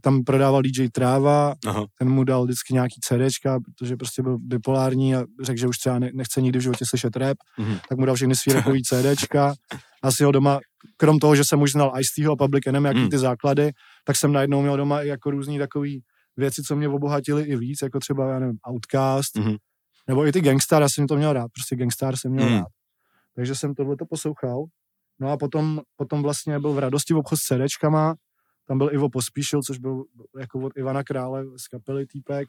tam prodával DJ Tráva, Aha. ten mu dal vždycky nějaký CDčka, protože prostě byl bipolární a řekl, že už třeba ne- nechce nikdy v životě slyšet rap, Mhm. tak mu dal všechny svý rapový CDčka. Asi ho doma, krom toho, že jsem už znal ice a Public Enemy, jaký Mm. ty základy, tak jsem najednou měl doma i jako různý takový věci, co mě obohatily i víc, jako třeba, já nevím, Outcast, Mhm. nebo i ty Gangstar, já jsem to měl rád, prostě Gangstar jsem měl Mm. rád. Takže jsem tohleto poslouchal. No a potom, potom vlastně byl v radosti v obchod s CDčkama, tam byl Ivo Pospíšil, což byl jako od Ivana Krále z kapely týpek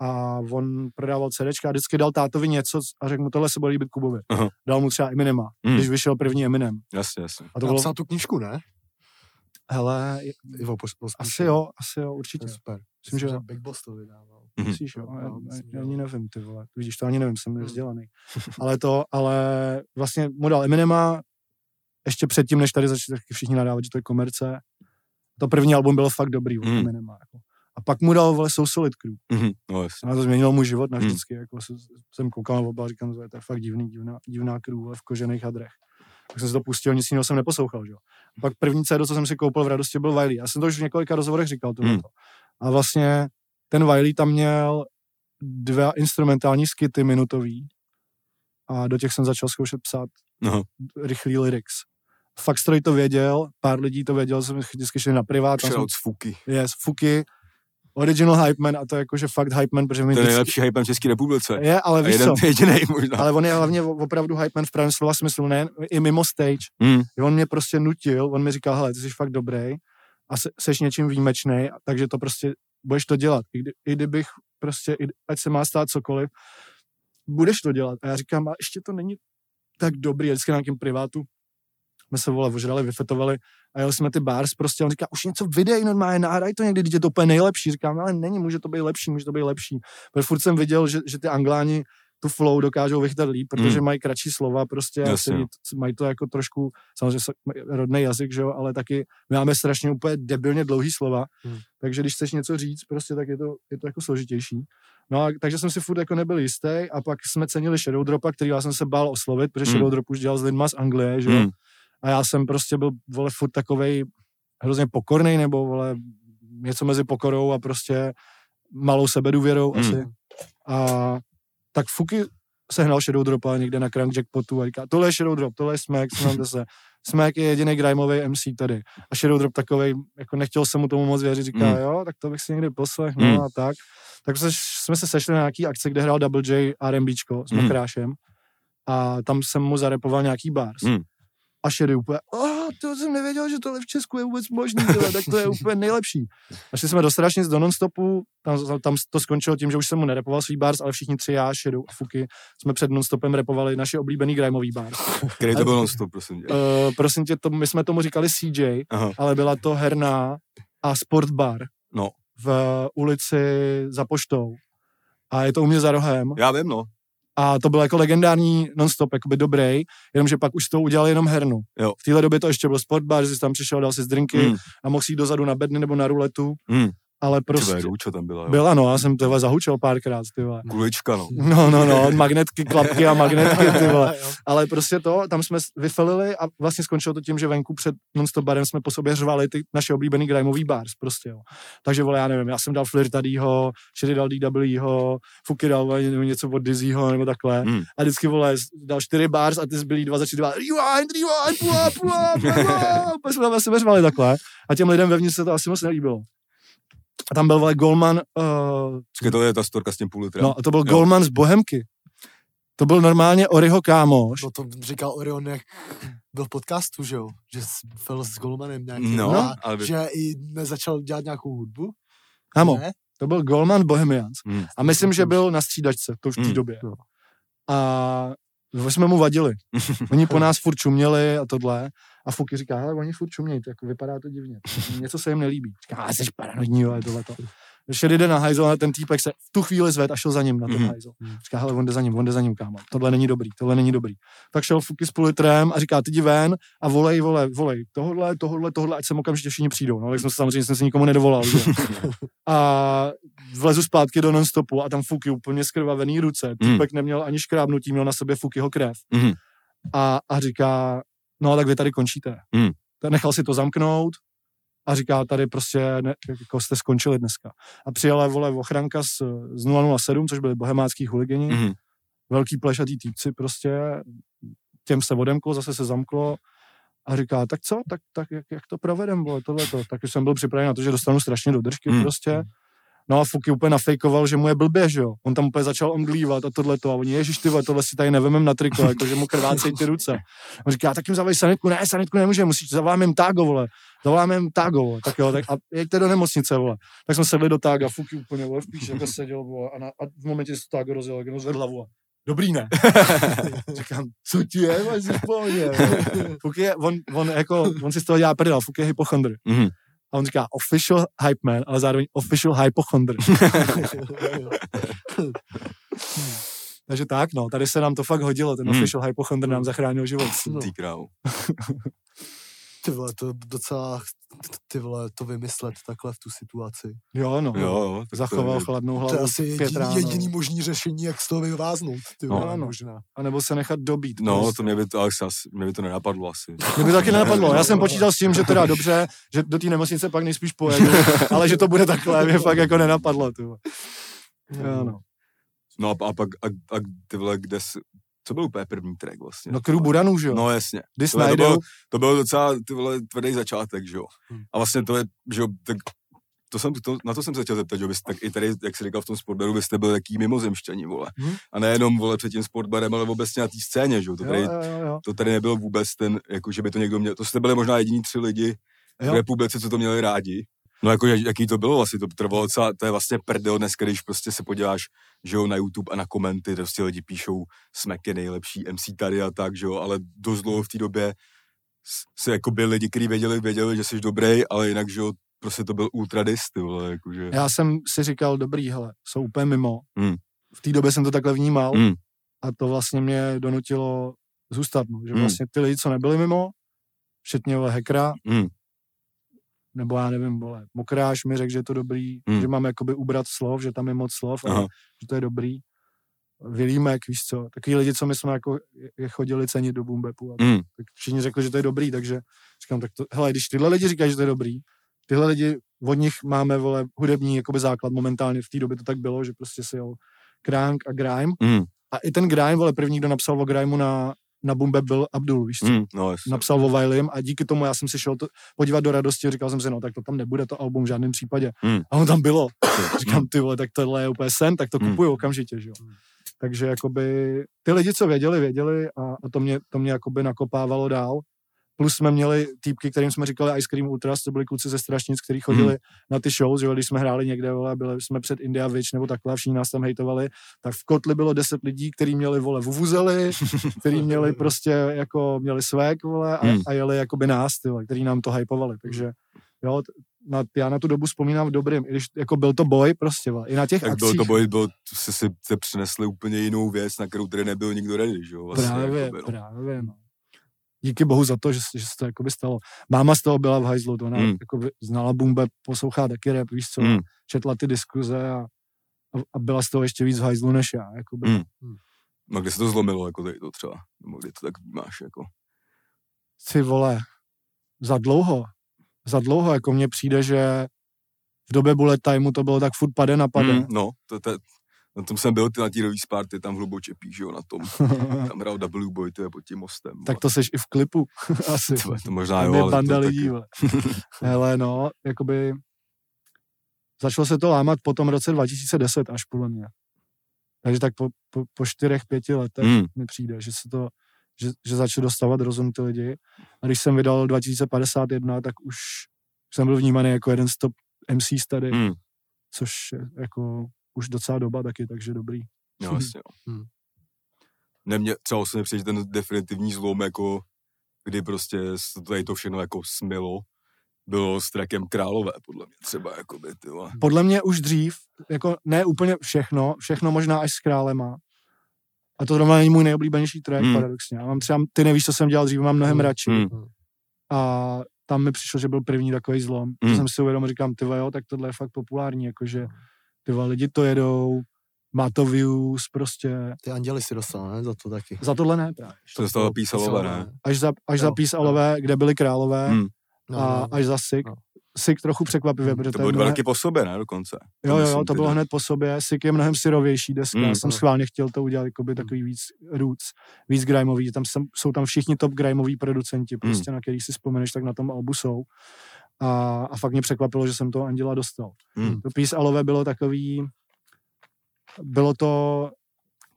a on prodával CDčka a vždycky dal tátovi něco a řekl mu, tohle se bude líbit Kubovi. Aha. Dal mu třeba Eminema, Mm. když vyšel první Eminem. Jasně, jasně. A to bylo, Napsal tu knížku, ne? hele, Ivo Pos, Pos, asi jo, asi jo, určitě. super. Myslím, že. Big Boss to vydával. Mhm. Myslíš, jo? Jo, Já, ani nevím, ty vole. Vidíš, to ani nevím, jsem Hmm. nevzdělaný. ale to, ale vlastně mu dal Eminema, ještě předtím, než tady začali taky všichni nadávat, že to je komerce. To první album bylo fakt dobrý od Hmm. Eminema. Jako. A pak mu dal, vole, So Solid Crew. Mhm. No jasně. A to změnilo můj život Hmm. navždycky. Jako se, jsem koukal na oba a říkám, že to je fakt divný, divná, divná crew v kožených hadrech. Tak jsem si to pustil, nic jiného jsem neposlouchal. Že? jo. A pak první CD, co jsem si koupil v radosti, byl Wiley. Já jsem to už v několika rozhovorech říkal. Hmm. A vlastně ten Wiley tam měl dva instrumentální skity minutový a do těch jsem začal zkoušet psát No. rychlý lyrics. Fakt stroj to věděl, pár lidí to věděl, jsem vždycky šli na privát, tam z Fuky. yes, Fuky, original hype man a to je jakože fakt hype man, protože mi To je vždycky, nejlepší hype v České republice. je, ale víš jeden co, jediný možná. ale on je hlavně opravdu hype man v pravém slova smyslu, ne i mimo stage. Mm. On mě prostě nutil, on mi říkal, hele, ty jsi fakt dobrý a se, seš něčím výjimečný, takže to prostě budeš to dělat. I, kdy, i kdybych prostě, i, ať se má stát cokoliv, budeš to dělat. A já říkám, a ještě to není tak dobrý, vždycky na nějakém privátu jsme se vole ožrali, vyfetovali a jeli jsme ty bars prostě, on říká, už něco videj normálně, nahraj to někdy, je to úplně nejlepší. Říkám, ale není, může to být lepší, může to být lepší. Protože furt jsem viděl, že, že ty angláni tu flow dokážou vychytat líp, protože Mm. mají kratší slova prostě a Jasně, sedí, mají to jako trošku, samozřejmě rodný jazyk, že jo, ale taky my máme strašně úplně debilně dlouhý slova, Mm. takže když chceš něco říct, prostě tak je to, je to jako složitější. No a takže jsem si furt jako nebyl jistý a pak jsme cenili Shadow Dropa, který já jsem se bál oslovit, protože Mm. Shadow Drop už dělal s lidma z Anglie, že jo. Mm. A já jsem prostě byl, vole, furt takovej hrozně pokorný, nebo, vole, něco mezi pokorou a prostě malou sebedůvěrou Mm. asi. A tak Fuky sehnal Shadow Dropa někde na Crank Jackpotu a říká, tohle je Shadow Drop, tohle je Smack, snáte se. Smack je jediný grimeový MC tady. A Shadow Drop takovej, jako nechtěl jsem mu tomu moc věřit, říká, Mm. jo, tak to bych si někdy poslech, no Mm. a tak. Tak se, jsme se sešli na nějaký akce, kde hrál Double J R&Bčko s Mm. Mokrášem a tam jsem mu zarepoval nějaký bars. Mm. A Sherry úplně, oh, to jsem nevěděl, že tohle v Česku je vůbec možný, tyhle, tak to je úplně nejlepší. A šli jsme do Strašnic, do Nonstopu, tam, tam to skončilo tím, že už jsem mu nerepoval svý bars, ale všichni tři, já, Shadow a Fuky, jsme před Nonstopem repovali naše oblíbený grimeový bars. Který to byl non-stop, prosím tě. Uh, prosím tě, to, my jsme tomu říkali CJ, Aha. ale byla to herná a sportbar No. v ulici za poštou. A je to u mě za rohem. Já vím, no. A to byl jako legendární nonstop, jakoby dobrý, jenomže pak už to udělali jenom hernu. Jo. V téhle době to ještě byl sportbar, že jsi tam přišel, dal si z drinky Mm. a mohl si jít dozadu na bedny nebo na ruletu, Mm. Ale Prostě. prostě Růčo tam byla, jo. byla, no, já jsem tyhle zahučel párkrát, ty vole. Kulička, no. No, no, no, magnetky, klapky a magnetky, ty vole. Ale prostě to, tam jsme vyfelili a vlastně skončilo to tím, že venku před nonstop barem jsme po sobě řvali ty naše oblíbený grimeový bars, prostě, jo. Takže, vole, já nevím, já jsem dal Flirtadýho, Sherry dal DWho, Fuky dal vole, něco od Dizzyho, nebo takhle. Hmm. A vždycky, vole, dal čtyři bars a ty zbylí dva začali dva, rewind, rewind, pua, pua, pua, pua, jsme tam na sebe řvali takhle. A těm lidem vevnitř se to asi moc nelíbilo. A tam byl, vole, Goldman, uh, Počkej, to je ta storka s tím půl litrem. no, a to byl Jo. Goldman z Bohemky. To byl normálně Oriho kámoš. No to říkal Orion, jak byl v podcastu, že jo? Že s- fel s Goldmanem nějaký. No, a ale vy- že i nezačal dělat nějakou hudbu. Kámo, Ne? to byl Goldman Bohemians. Hmm. A myslím, že byl na střídačce, to už v té Hmm. době. No. A jsme mu vadili. Oni po nás furt čuměli a tohle. A Fuky říká, hele, oni furt čumějí, to jako vypadá to divně. Něco se jim nelíbí. Říká, ale jsi paranoidní, ale tohleto. Šel jde na hajzl a ten týpek se v tu chvíli zved a šel za ním na ten Mhm. hajzl. Říká, hele, on jde za ním, on jde za ním, kámo. Tohle není dobrý, tohle není dobrý. Tak šel Fuky s půl litrem a říká, ty jdi ven a volej, volej, volej, tohle, tohle, tohle, ať sem okamžitě všichni přijdou. No, tak jsem se samozřejmě jsem se nikomu nedovolal. Že? a vlezu zpátky do nonstopu a tam Fuky úplně skrvavený ruce. Týpek neměl ani škrábnutí, měl na sobě Fukyho krev. Mhm. A, a říká, no tak vy tady končíte. Mm. Nechal si to zamknout a říká, tady prostě ne, jako jste skončili dneska. A přijela vole ochranka z, z 007, což byli bohemácký chuligeni, Mhm. velký plešatý týpci prostě, těm se odemklo, zase se zamklo a říká, tak co, tak, tak jak, jak to provedem, vole, tohleto. Tak už jsem byl připravený na to, že dostanu strašně do držky Hmm. prostě. No a Fuky úplně nafejkoval, že mu je blbě, že jo. On tam úplně začal omdlívat a tohleto. A oni, ježiš, ty tohle si tady nevemem na triko, jako, že mu krvácejí ty ruce. On říká, tak jim zavolej sanitku, ne, sanitku nemůže, musíš, zavoláme jim tágo, vole. Zavoláme jim tágo, vole. Tak jo, tak a jeďte do nemocnice, vole. Tak jsme sedli do tága, Fuky úplně, vole, v píši, jako seděl, vole, a, na, a v momentě, kdy se to tágo rozjel, jak jenom zvedl hlavu. Dobrý, ne? Říkám, co ti je, jsi v pohodě. Fuky je, on, on, jako, on si z toho dělá prdel, Fuky je hypochondr. Mhm. A on říká official hype man, ale zároveň official hypochondr. Takže tak, no, tady se nám to fakt hodilo, ten Hmm. official hypochondr nám zachránil život. No. Ty krávo. Ty vole, to docela, ty vole, to vymyslet takhle v tu situaci. Jo, no, Jo, jo. zachoval to je- chladnou To je hlavu asi jediný, ráno. jediný možný řešení, jak z toho vyváznout. Ty No, vole, ano. možná. A nebo se nechat dobít. No, prostě. to mě by to, asi, mě by to nenapadlo asi. Mě by taky nenapadlo. Já jsem počítal s tím, že teda dobře, že do té nemocnice pak nejspíš pojedu, ale že to bude takhle, mě fakt jako nenapadlo. Ty. vole. Jo, no. No a, a pak, a, a ty vole, kde jsi, co byl úplně první track vlastně? no crew Buranů, že jo? No jasně. Kdy To, to, byl, to byl docela ty vole, tvrdý začátek, že jo. Hmm. A vlastně to je, že jo, tak to jsem, to, na to jsem se chtěl zeptat, že byste tak i tady, jak jsi říkal v tom sportbaru, byste byli taký mimozemšťani, vole. Hmm. A nejenom, vole, před tím sportbarem, ale obecně na té scéně, že jo. To tady, jo, jo, jo. to tady nebyl vůbec ten, jako že by to někdo měl, to jste byli možná jediní tři lidi v Jo. republice, co to měli rádi. No jako, jak- jaký to bylo vlastně, to trvalo docela, to je vlastně prdel dneska, když prostě se podíváš, že jo, na YouTube a na komenty, prostě lidi píšou, Smek je nejlepší MC tady a tak, že jo, ale dost dlouho v té době se jako byli lidi, kteří věděli, věděli, že jsi dobrý, ale jinak, že jo, prostě to byl ultradist, ty vole, jakože. Já jsem si říkal, dobrý, hele, jsou úplně mimo. Hmm. V té době jsem to takhle vnímal Hmm. a to vlastně mě donutilo zůstat, no, že Hmm. vlastně ty lidi, co nebyli mimo, včetně Hekra, Hmm. Nebo já nevím, vole, Mokráš mi řekl, že je to dobrý, Hmm. že mám jakoby ubrat slov, že tam je moc slov, ale že to je dobrý. Vilímek, víš co, takový lidi, co my jsme jako je chodili cenit do Bumbepu a Hmm. tak všichni řekli, že to je dobrý, takže říkám, tak to, hele, když tyhle lidi říkají, že to je dobrý, tyhle lidi, od nich máme, vole, hudební jakoby základ momentálně, v té době to tak bylo, že prostě si jel Kránk a Grime Hmm. a i ten Grime, vole, první, kdo napsal o Grimeu na, na Bumbe byl Abdul, víš co? Mm, no, napsal o Wileyem a díky tomu já jsem si šel to, podívat do radosti a říkal jsem si, no tak to tam nebude to album v žádném případě. Mm. A on tam bylo. Říkám, ty vole, tak tohle je úplně sen, tak to Mm. kupuju okamžitě, že jo. Takže jakoby ty lidi, co věděli, věděli a, a to, mě, to mě jakoby nakopávalo dál. Plus jsme měli týpky, kterým jsme říkali Ice Cream Ultras, to byli kluci ze Strašnic, kteří chodili Mhm. na ty shows, že když jsme hráli někde, vole, byli jsme před India Witch nebo takhle, a všichni nás tam hejtovali, tak v Kotli bylo 10 lidí, kteří měli, vole, vuvuzely, kteří měli prostě, jako, měli svek, vole, a, Hmm. a jeli jakoby nás, ty vole, který nám to hypovali, takže jo, na, já na tu dobu vzpomínám v dobrým, i když jako byl to boj prostě, vole, i na těch Tak byl akcích. to boj, byl, se, si, se přinesli úplně jinou věc, na kterou tady nebyl nikdo ready, že jo? Vlastně, Právě, jakoby, no. právě, no. Díky bohu za to, že, se- že se to jakoby stalo. Máma z toho byla v hajzlu, to ona Mm. jako znala Bumbe, poslouchá taky rap, víš co, Mm. četla ty diskuze a, a, a byla z toho ještě víc v hajzlu než já. Jakoby. Mm. No, kde se to zlomilo, jako tady to třeba? Nebo kde to tak máš, jako? Ty vole, za dlouho, za dlouho, jako mně přijde, že v době bullet timeu to bylo tak furt pade na pade. Mm, no, to, to, na tom jsem byl, ty na té release party, tam v že jo, na tom. Tam hrál W Boy, to je pod tím mostem. tak to seš i v klipu, asi. to, to možná Tam jo, je ale banda lidí, taky. Hele, no, jakoby začalo se to lámat po tom roce 2010 až podle mě. Takže tak po, po, po čtyřech, pěti letech Mm, mi přijde, že se to, že, že začali dostávat rozum ty lidi. A když jsem vydal 2051, tak už jsem byl vnímaný jako jeden z top MCs tady, mm, což je jako už docela doba taky, takže dobrý. no, jasně, no. Mm. Ne, mě třeba osobně přijde ten definitivní zlom, jako kdy prostě se tady to všechno jako smilo, bylo s trackem Králové, podle mě třeba, jako by, ty vole. Podle mě už dřív, jako ne úplně všechno, všechno možná až s králema. A to zrovna není můj nejoblíbenější track, Hmm. hmm. paradoxně. Já mám třeba, ty nevíš, co jsem dělal dřív, mám mnohem Hmm. radši. Hmm. A tam mi přišlo, že byl první takový zlom. To Hmm. jsem si uvědomil, říkám, ty jo, tak tohle je fakt populární, jakože ty lidi to jedou, má to views, prostě. Ty anděli si dostal, ne? Za to taky. Za tohle ne právě. To se stalo písalové, ne? Až za, až Jo, za Peace Alové, kde byli králové Hmm. No, a no, až za Sick. no. Sick trochu překvapivě, Hmm. protože To bylo dva mnohem- roky po sobě, ne, dokonce. Jo, jo, jo, to bylo ne. hned po sobě. Sick je mnohem syrovější deska. Mm. Mm, jsem Mm. schválně chtěl to udělat jakoby takový víc roots, víc grimeový. Tam jsem, jsou tam všichni top grimeoví producenti, prostě na který si vzpomeneš, tak na tom albu jsou. A, a fakt mě překvapilo, že jsem toho Anděla dostal. Mm. To Peace Alové bylo takový, bylo to,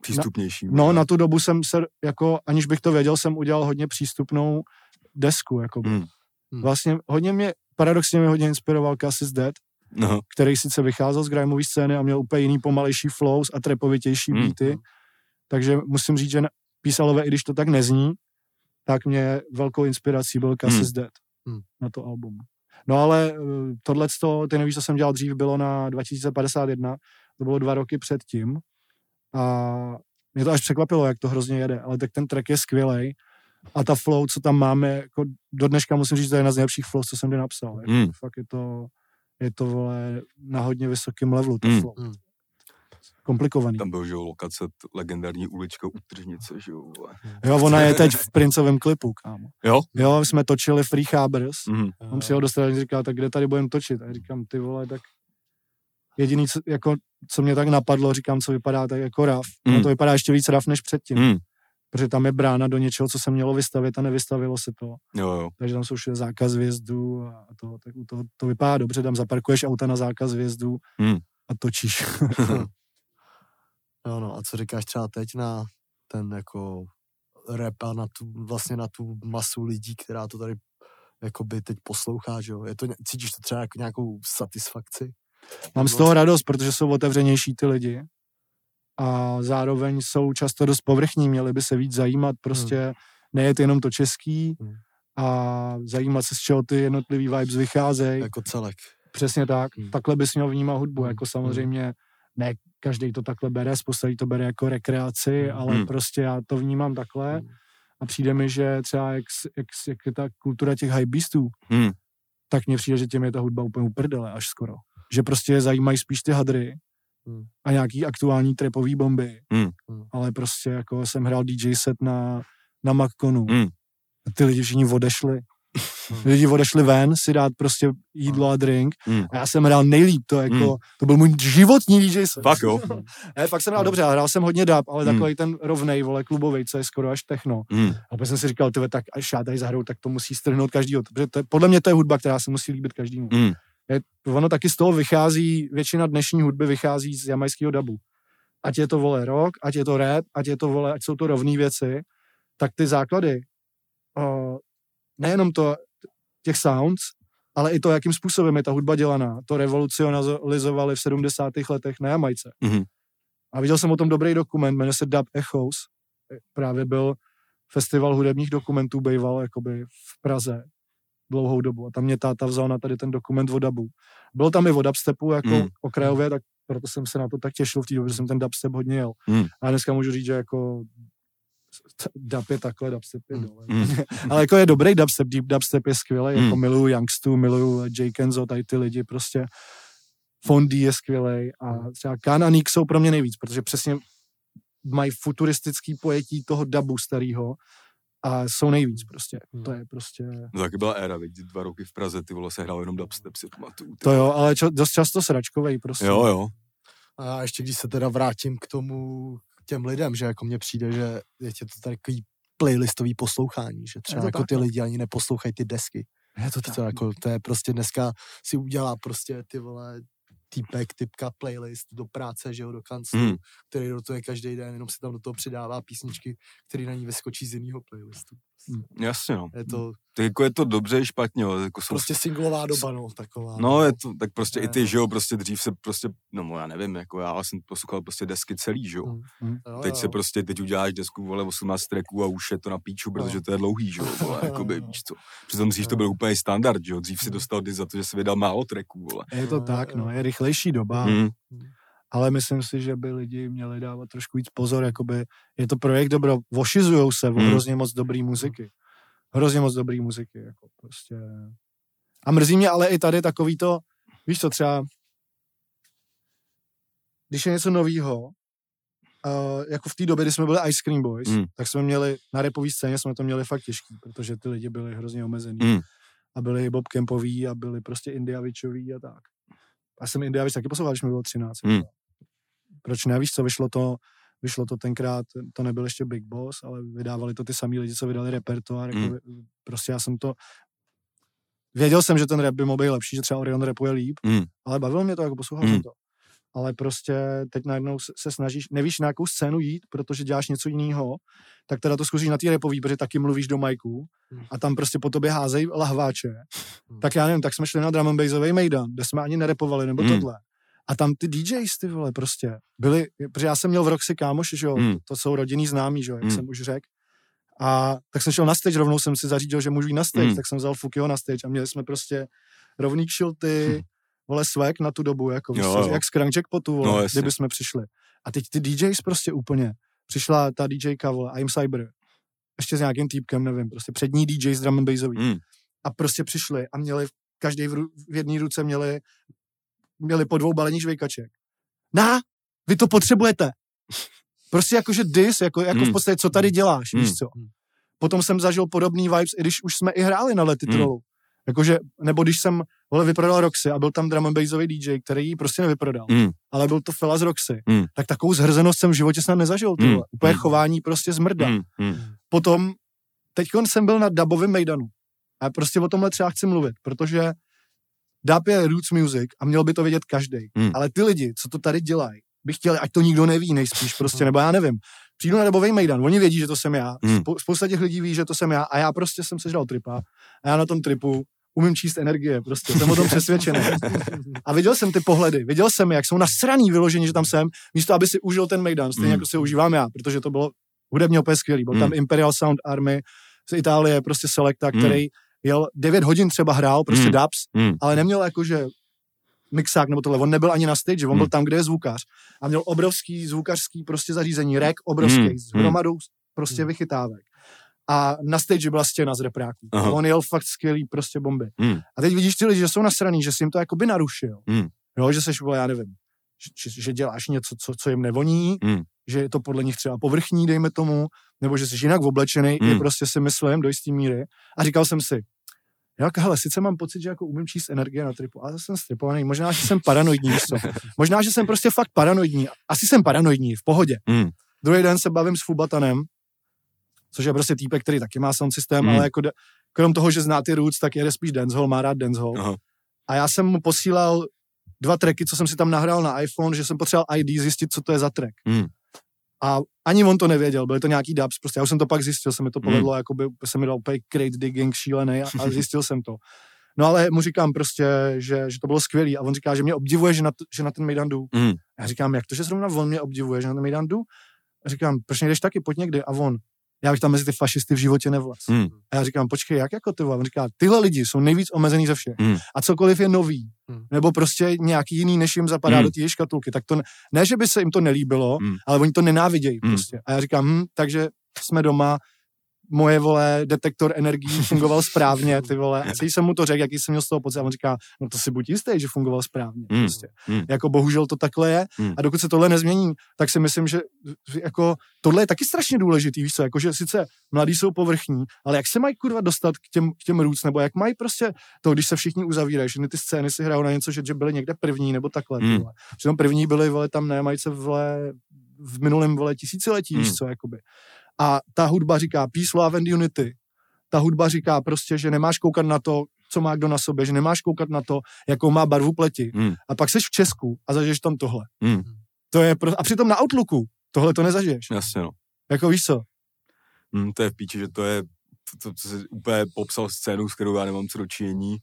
Přístupnější. no na tu dobu jsem se, jako aniž bych to věděl, jsem udělal hodně přístupnou desku, jako Mm. Vlastně hodně mě, paradoxně mě hodně inspiroval Cassis Dead, No, který sice vycházel z grimeové scény a měl úplně jiný pomalejší flows a trepovitější Hmm. beaty, takže musím říct, že na- písalové, i když to tak nezní, tak mě velkou inspirací byl Cassis Dead Hmm. na to album. No ale tohle, ty nevíš, co jsem dělal dřív, bylo na 2051, to bylo dva roky předtím a mě to až překvapilo, jak to hrozně jede, ale tak ten track je skvělej a ta flow, co tam máme, jako do dneška musím říct, že to je jedna z nejlepších flow, co jsem kdy napsal. Jako, Hmm. Fakt je to, je to vole, na hodně vysokém levelu, ta Hmm. flow. Hmm. Komplikovaný. tam byl, že jo, lokace, legendární ulička u Tržnice, že jo, vole. Jo, ona je teď v Princovém klipu, kámo. Jo? Jo, jsme točili Free Chabers, Mm. on si ho dostal a říkal, tak kde tady budeme točit? A já říkám, ty vole, tak jediný, co, jako, co mě tak napadlo, říkám, co vypadá tak jako raf. Mm. No to vypadá ještě víc raf než předtím, Mm. protože tam je brána do něčeho, co se mělo vystavit a nevystavilo se to. Jo, jo. Takže tam jsou všude zákaz vjezdu a to, tak u toho to vypadá dobře, tam zaparkuješ auta na zákaz vjezdu Hmm. a točíš. Jo, no, a co říkáš třeba teď na ten jako rap a na tu, vlastně na tu masu lidí, která to tady jakoby teď poslouchá, že jo? Je to, cítíš to třeba jako nějakou satisfakci? Mám z toho radost, protože jsou otevřenější ty lidi a zároveň jsou často dost povrchní, měli by se víc zajímat, prostě nejet jenom to český Hmm. a zajímat se, z čeho ty jednotlivý vibes vycházejí. Jako celek. Přesně tak. Hmm. Takhle bys měl vnímat hudbu, Hmm. jako samozřejmě ne každý to takhle bere, spousta lidí to bere jako rekreaci, Hmm. ale Hmm. prostě já to vnímám takhle Hmm. a přijde mi, že třeba jak, jak, jak je ta kultura těch hypebeastů, Mm. tak mně přijde, že těm je ta hudba úplně uprdele až skoro. Že prostě je zajímají spíš ty hadry Hmm. a nějaký aktuální trapový bomby. Hmm. Hmm. Ale prostě jako jsem hrál DJ set na, na Macconu Hmm. a ty lidi všichni odešli. Lidi odešli ven si dát prostě jídlo a drink Hmm. a já jsem hrál nejlíp, to jako, Hmm. to byl můj životní DJ set. Fakt jo. Ne, fakt jsem hrál dobře, a hrál jsem hodně dub, ale Hmm. takový ten rovnej, vole, klubový, co je skoro až techno. Hmm. A pak jsem si říkal, tyve, tak až já tady zahraju, tak to musí strhnout každýho. Protože to je, podle mě to je hudba, která se musí líbit každému. Hmm. Je, ono taky z toho vychází, většina dnešní hudby vychází z jamajského dubu. Ať je to, vole, rock, ať je to rap, ať je to, vole, ať jsou to rovné věci, tak ty základy, uh, nejenom to, těch sounds, ale i to, jakým způsobem je ta hudba dělaná, to revolucionalizovali v 70. letech na Jamajce. Mhm. A viděl jsem o tom dobrý dokument, jmenuje se Dub Echoes. Právě byl festival hudebních dokumentů, býval jakoby v Praze dlouhou dobu. A tam mě táta vzal na tady ten dokument o dubu. Bylo tam i o dubstepu jako Mm. okrajově, tak proto jsem se na to tak těšil v té době, že jsem ten dubstep hodně jel. Mm. A dneska můžu říct, že jako dub je takhle, dubstep je Mm. dole. Mm. Ale jako je dobrý dubstep, deep dubstep je skvělý, Mm. jako miluju Youngstu, miluju Jay Kenzo, tady ty lidi prostě. Fondy je skvělý a třeba Kan a Nick jsou pro mě nejvíc, protože přesně mají futuristický pojetí toho dubu starého a jsou nejvíc prostě. Hmm. To je prostě... No, taky byla éra, viď, dva roky v Praze, ty vole, se hrál jenom dubstep, si pamatuju. ty To jo, ale čo, dost často sračkovej prostě. Jo, jo. A ještě když se teda vrátím k tomu, těm lidem, že jako mně přijde, že je tě to takový playlistový poslouchání, že třeba jako tak, ty no. lidi ani neposlouchají ty desky. Je to To, jako, to je prostě dneska si udělá prostě ty vole týpek, typka playlist do práce, že jo, do kanclu, Hmm. který rotuje každý den, jenom si tam do toho přidává písničky, které na ní vyskočí z jiného playlistu. Jasně, no. Je to Tak jako je to dobře i špatně, jo. Jako jsou prostě singlová doba, no, taková. No, je to, tak prostě i Ne, ty, no. že jo, prostě dřív se prostě, no já nevím, jako já jsem poslouchal prostě desky celý, že jo. Mm. Jo, Teď jo. se prostě, teď uděláš desku, vole, 18 tracků a už je to na píču, protože to je dlouhý, že jo, vole, jakoby, víš co. Přitom dřív to byl úplně standard, že jo, dřív si dostal dis za to, že si vydal málo tracků, vole. Je to tak, no, je rychlejší doba, Hmm. ale myslím si, že by lidi měli dávat trošku víc pozor, jakoby je to projekt dobro, vošizujou se Hmm. hrozně moc dobrý muziky. Hrozně moc dobrý muziky, jako prostě. A mrzí mě ale i tady takový to, víš co, třeba když je něco novýho, uh, jako v té době, kdy jsme byli Ice Cream Boys, Hmm. tak jsme měli, na repové scéně jsme to měli fakt těžký, protože ty lidi byli hrozně omezený. Hmm. A byli Bob Kempoví a byli prostě Indiavičoví a tak. A jsem Indiavič taky poslouchal, když mi bylo 13. Hmm. Proč ne, víš co, vyšlo to, vyšlo to tenkrát, to nebyl ještě Big Boss, ale vydávali to ty samý lidi, co vydali repertoár. Hmm. Jako, prostě já jsem to, věděl jsem, že ten rap by mohl být lepší, že třeba Orion rapuje líp, Hmm. ale bavilo mě to, jako poslouchal Hmm. jsem to. Ale prostě teď najednou se, snažíš, nevíš na jakou scénu jít, protože děláš něco jiného, tak teda to zkusíš na té repový, protože taky mluvíš do majku Hmm. a tam prostě po tobě házejí lahváče. Hmm. Tak já nevím, tak jsme šli na drum and bassový mejdan, kde jsme ani nerepovali, nebo Hmm. tohle. A tam ty DJs, ty vole, prostě byli, protože já jsem měl v Roxy kámoši, že jo, Hmm. to jsou rodinný známí, že jo, jak Hmm. jsem už řekl. A tak jsem šel na stage, rovnou jsem si zařídil, že můžu jít na stage, Hmm. tak jsem vzal Fukiho na stage a měli jsme prostě rovný kšilty, Hmm. vole swag na tu dobu, jako Jo, jo. jak z Crank Jackpotu, vole, No, jasně. kdyby jsme přišli. A teď ty DJs prostě úplně, přišla ta DJka, vole, I'm Cyber, ještě s nějakým týpkem, nevím, prostě přední DJ z drum and bassový. Hmm. A prostě přišli a měli, každý v, ru, v jedné ruce měli, měli po dvou balení žvejkaček. Na, vy to potřebujete. Prostě jakože dis, jako, jako v Hmm. podstatě, co tady děláš, víš Hmm. co. Potom jsem zažil podobný vibes, i když už jsme i hráli na lety Hmm. trollu. Jakože, nebo když jsem vole, vyprodal Roxy a byl tam drum and bassový DJ, který ji prostě nevyprodal, Hmm. ale byl to fela z Roxy, Hmm. tak takovou zhrzenost jsem v životě snad nezažil. Hmm. vole. Úplně Hmm. chování prostě zmrda. Hmm. Hmm. Potom, teď jsem byl na dubovém mejdanu. A prostě o tomhle třeba chci mluvit, protože dub je roots music a měl by to vědět každý. Hmm. Ale ty lidi, co to tady dělají, by chtěli, ať to nikdo neví nejspíš prostě, nebo já nevím. Přijdu na dubový mejdan, oni vědí, že to jsem já. Hmm. Spou- spousta těch lidí ví, že to jsem já a já prostě jsem sežral tripa a já na tom tripu umím číst energie, prostě jsem o tom přesvědčený. A viděl jsem ty pohledy, viděl jsem, jak jsou nasraný vyložení, že tam jsem, místo aby si užil ten Mejdan, stejně Mm. jako si užívám já, protože to bylo hudebně úplně skvělý. Byl tam Mm. Imperial Sound Army z Itálie, prostě Selecta, Mm. Jel 9 hodin třeba hrál, prostě Mm. dubs, Hmm. ale neměl jakože mixák nebo tohle, on nebyl ani na stage, on Mm. byl tam, kde je zvukař a měl obrovský zvukařský prostě zařízení, rek obrovský, Mm. s hromadou prostě Mm. vychytávek. A na stage byla stěna z repráků. Aha. on jel fakt skvělý prostě bomby. Hmm. A teď vidíš ty lidi, že jsou nasraný, že si jim to jakoby narušil. Hmm. Jo, že seš, já nevím, že, že, děláš něco, co, co jim nevoní, Hmm. že je to podle nich třeba povrchní, dejme tomu, nebo že jsi jinak oblečený, Hmm. i prostě si myslím do jisté míry. A říkal jsem si, Já, hele, sice mám pocit, že jako umím číst energie na tripu, ale jsem stripovaný. Možná, že jsem paranoidní, co? Možná, že jsem prostě fakt paranoidní. Asi jsem paranoidní, v pohodě. Mm. Druhý den se bavím s Fubatanem, což je prostě týpek, který taky má sound systém, Mm. ale jako de, krom toho, že zná ty roots, tak jede spíš dancehall, má rád dancehall. Aha. A já jsem mu posílal dva tracky, co jsem si tam nahrál na iPhone, že jsem potřeboval ID zjistit, co to je za track. Mm. A ani on to nevěděl, byly to nějaký dubs, prostě já už jsem to pak zjistil, se mi to Mm. povedlo, jako by se mi dal úplně crate digging šílený a, a zjistil jsem to. No ale mu říkám prostě, že, že to bylo skvělý a on říká, že mě obdivuje, že na, t- že na ten Mejdan jdu. Mm. Já říkám, jak to, že zrovna on mě obdivuje, že na ten Mejdan jdu? A říkám, proč nejdeš taky, pojď někdy. A on, já bych tam mezi ty fašisty v životě nevlez. Mm. A já říkám, počkej, jak jako ty? vole? On říká, tyhle lidi jsou nejvíc omezený ze všech. Mm. A cokoliv je nový, Mm. nebo prostě nějaký jiný, než jim zapadá Mm. do té škatulky, tak to ne, ne, že by se jim to nelíbilo, Mm. ale oni to nenávidějí Mm. prostě. A já říkám, hm, takže jsme doma, moje, vole, detektor energií fungoval správně, ty vole. A jsem mu to řekl, jaký jsem měl z toho pocit, a on říká, no to si buď jistý, že fungoval správně. Mm. Prostě. Mm. Jako bohužel to takhle je Mm. a dokud se tohle nezmění, tak si myslím, že jako tohle je taky strašně důležitý, víš co, jako že sice mladí jsou povrchní, ale jak se mají kurva dostat k těm, k těm roots, nebo jak mají prostě to, když se všichni uzavírají, všechny ty scény si hrajou na něco, že, že byli někde první, nebo takhle, Mm. Přitom první byli, vole, tam ne, mají se, vole, v minulém, vole, tisíciletí, Mm. víš co, jakoby. A ta hudba říká peace, love and unity. Ta hudba říká prostě, že nemáš koukat na to, co má kdo na sobě, že nemáš koukat na to, jakou má barvu pleti. Mm. A pak jsi v Česku a zažiješ tam tohle. Mm. To je pro... A přitom na Outlooku tohle to nezažiješ. Jasně, no. Jako víš co? Mm, to je v píči, že to je, to, to, to jsi úplně popsal scénu, s kterou já nemám co dočinění,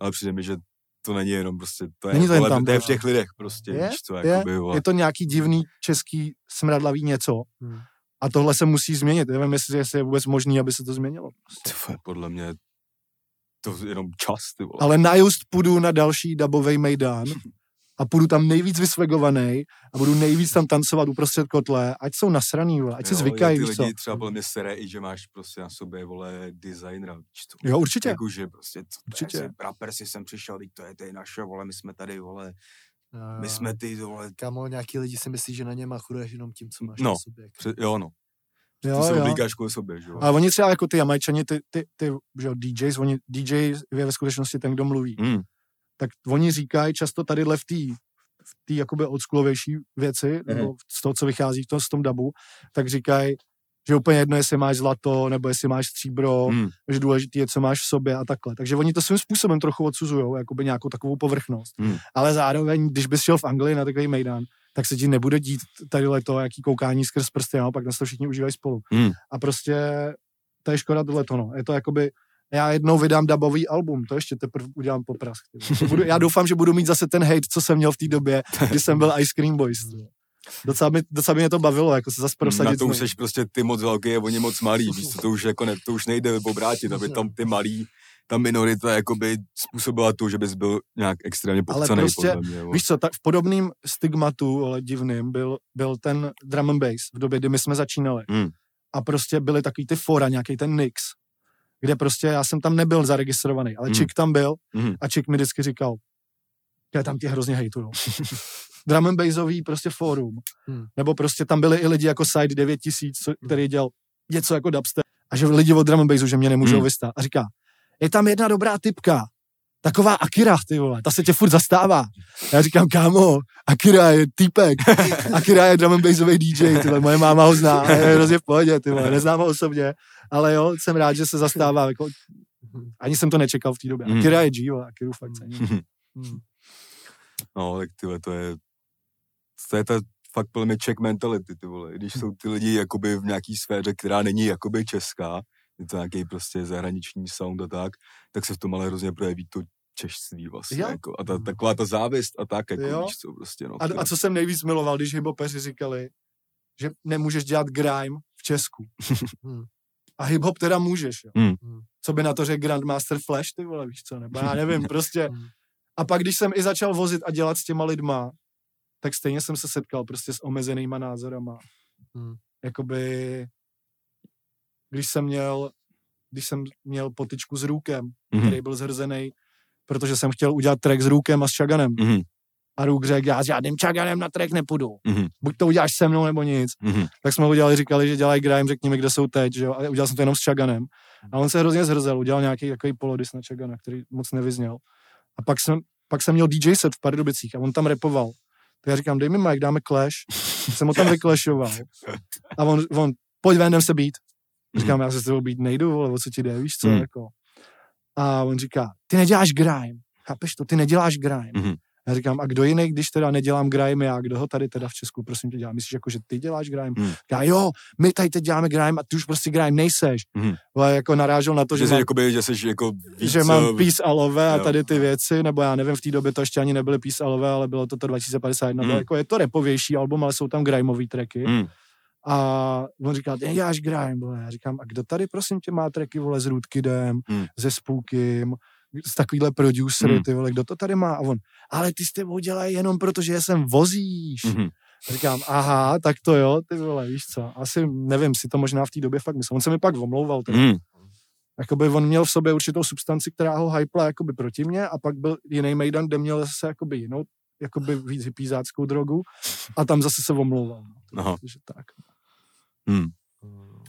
ale přijde mi, že to není jenom prostě, to je, Není to tam, to je v prostě. těch lidech prostě, Je, víš co, je, jakoby. Je to nějaký divný český smradlavý něco. Hmm. A tohle se musí změnit. Nevím, jestli, jestli je vůbec možný, aby se to změnilo. Ty vole, podle mě to je jenom čas, ty vole. Ale na just půjdu na další dubový mejdán a půjdu tam nejvíc vysvegovaný a budu nejvíc tam tancovat uprostřed kotle, ať jsou nasraný, vole, ať si Jo, zvykají, Ty co. lidi třeba podle mě sere i, že máš prostě na sobě, vole, designera, víš co. Jo, určitě. Jako, že prostě, co to Určitě. je, rapper si sem přišel, teď to je, to je naše, vole, my jsme tady, vole, Jo, my jsme ty, vole, Kamo, nějaký lidi si myslí, že na ně machuješ jenom tím, co máš No. na sobě. před, jo no, ty Jo, se jo. oblíkáš kvůli sobě, že jo. Ale oni třeba jako ty Jamajčani, ty, ty, ty že jo, DJs, oni, DJ je ve skutečnosti ten, kdo mluví. Mm, tak oni říkají často tadyhle v té v té jakoby oldschoolovější věci, Mhm. nebo z toho, co vychází v tom, z tom dabu, tak říkají, že úplně jedno, jestli máš zlato, nebo jestli máš stříbro, mm, že důležité je, co máš v sobě a takhle. Takže oni to svým způsobem trochu odsuzují, jakoby nějakou takovou povrchnost. Hmm. Ale zároveň, když bys šel v Anglii na takový mejdan, tak se ti nebude dít tadyhle to, jaký koukání skrz prsty, a pak nás to všichni užívají spolu. Hmm. A prostě to je škoda tohle no. Je to jakoby, já jednou vydám dubový album, to ještě teprve udělám poprask. budu, já doufám, že budu mít zase ten hate, co jsem měl v té době, kdy jsem byl Ice Cream Boys. vole. Docela, by, docela by mě to bavilo, jako se zase prosadit. na to už seš prostě ty moc velký a oni moc malí, víš co, to už jako ne, to už nejde obrátit, aby tam ty malí, ta minorita jakoby způsobila to, že bys byl nějak extrémně Ale pochcený, prostě, mě. Víš co, tak v podobným stigmatu, ale divným, byl, byl ten drum and bass v době, kdy my jsme začínali. Hmm. A prostě byly takový ty fora, nějaký ten Nix, kde prostě já jsem tam nebyl zaregistrovaný, ale Hmm. Chick tam byl Mhm. a Chick mi vždycky říkal, já tam tě hrozně hejtujou. drum and bassový prostě fórum. Hmm. Nebo prostě tam byli i lidi jako Side 9000, co- který dělal něco jako dubstep. A že lidi od drum and bassu, že mě nemůžou Hmm. vystát. A říká, je tam jedna dobrá typka, taková Akira, ty vole, ta se tě furt zastává. Já říkám, kámo, Akira je týpek, Akira je drum and bassový DJ, ty vole, moje máma ho zná, je hrozně v pohodě, ty vole, neznám ho osobně, ale jo, jsem rád, že se zastává, jako, ani jsem to nečekal v té době. Hmm. Akira je G, vole, Akiru fakt cením. Hmm. No, tak tyhle, to je, to je ta fakt podle mě check mentality, ty vole. Když jsou ty lidi jakoby v nějaký sféře, která není jakoby česká, je to nějaký prostě zahraniční sound a tak, tak se v tom ale hrozně projeví to češství vlastně. Jo. Jako, a ta, taková ta závist a tak, jako Jo. víš co, prostě, no. A, a co jsem nejvíc miloval, když hiphopeři říkali, že nemůžeš dělat grime v Česku. Hmm. A hip-hop teda můžeš, jo. Hmm. Co by na to řekl Grandmaster Flash, ty vole, víš co, nebo já nevím, prostě. A pak, když jsem i začal vozit a dělat s těma lidma, tak stejně jsem se setkal prostě s omezenýma názorama. Hmm. Jakoby, když jsem měl, když jsem měl potičku s Růkem, Mhm. který byl zhrzený, protože jsem chtěl udělat track s Růkem a s Chaganem. Mhm. A Rook řekl, já s žádným čaganem na track nepůjdu. Mhm. Buď to uděláš se mnou, nebo nic. Mhm. Tak jsme udělali, říkali, že dělají grime, řekni mi, kde jsou teď, že jo. A udělal jsem to jenom s Chaganem. A on se hrozně zhrzel, udělal nějaký takový polodis na Chagana, který moc nevyzněl. A pak jsem, pak jsem měl DJ set v Pardubicích a on tam repoval. Tak já říkám, dej mi mic, dáme clash. jsem ho tam vyklešoval. A on, on pojď ven, jdem se být. Říkám, já se s tebou být nejdu, vole, o co ti jde, víš co, Mhm. jako. A on říká, ty neděláš grime, chápeš to, ty neděláš grime. Mhm. Já říkám, a kdo jiný, když teda nedělám grime já, kdo ho tady teda v Česku, prosím tě dělá? Myslíš jako, že ty děláš grime? Hmm. Já jo, my tady teď děláme grime a ty už prostě grime nejseš. Mhm. Ale jako narážel na to, že, Že, jsi, mám, jakoby, že jsi jako víc, že mám eh, peace a love a tady ty věci, nebo já nevím, v té době to ještě ani nebyly peace a love, ale bylo to to 2051. Hmm. Bylo jako, je to repovější album, ale jsou tam grimeový tracky. mm, A on říká, ty neděláš grime. Já říkám, a kdo tady prosím tě má tracky, vole, s Rootkidem, Hmm. se Spookem, s takovýhle producery, Hmm. ty vole, kdo to tady má? A on, ale ty s tebou dělají jenom proto, že je sem vozíš. mhm. A říkám, aha, tak to jo, ty vole, víš co. Asi nevím, si to možná v té době fakt myslel. On se mi pak omlouval, teda. Mm, Jakoby on měl v sobě určitou substanci, která ho hypla jakoby proti mně a pak byl jiný Mejdan, kde měl zase jakoby jinou, jakoby víc hypízáckou drogu a tam zase se omlouval. No. Aha. Takže tak. mm,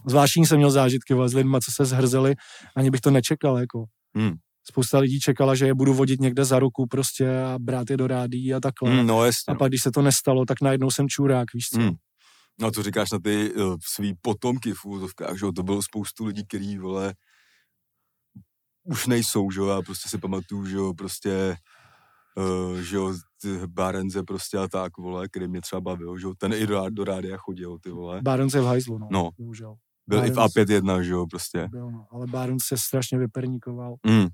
Zvláštní jsem měl zážitky vole, s lidma, co se zhrzeli, ani bych to nečekal, jako. mm, Spousta lidí čekala, že je budu vodit někde za ruku prostě a brát je do rádí a takhle. mm, no jasně. a no. pak, když se to nestalo, tak najednou jsem čurák, víš co. Mm. No to říkáš na ty uh, svý potomky v úzovkách, že jo, to bylo spoustu lidí, který, vole, už nejsou, že jo, já prostě si pamatuju, že jo, prostě, uh, že jo, ty Barenze prostě a tak, vole, který mě třeba bavil, že jo, ten i do, do rádia chodil, ty vole. Barons je v hajzlu, no. No. Bohužel. Byl i v Barons. A51, že jo, prostě. Byl, no. Ale Barons se strašně vyperníkoval. Mm,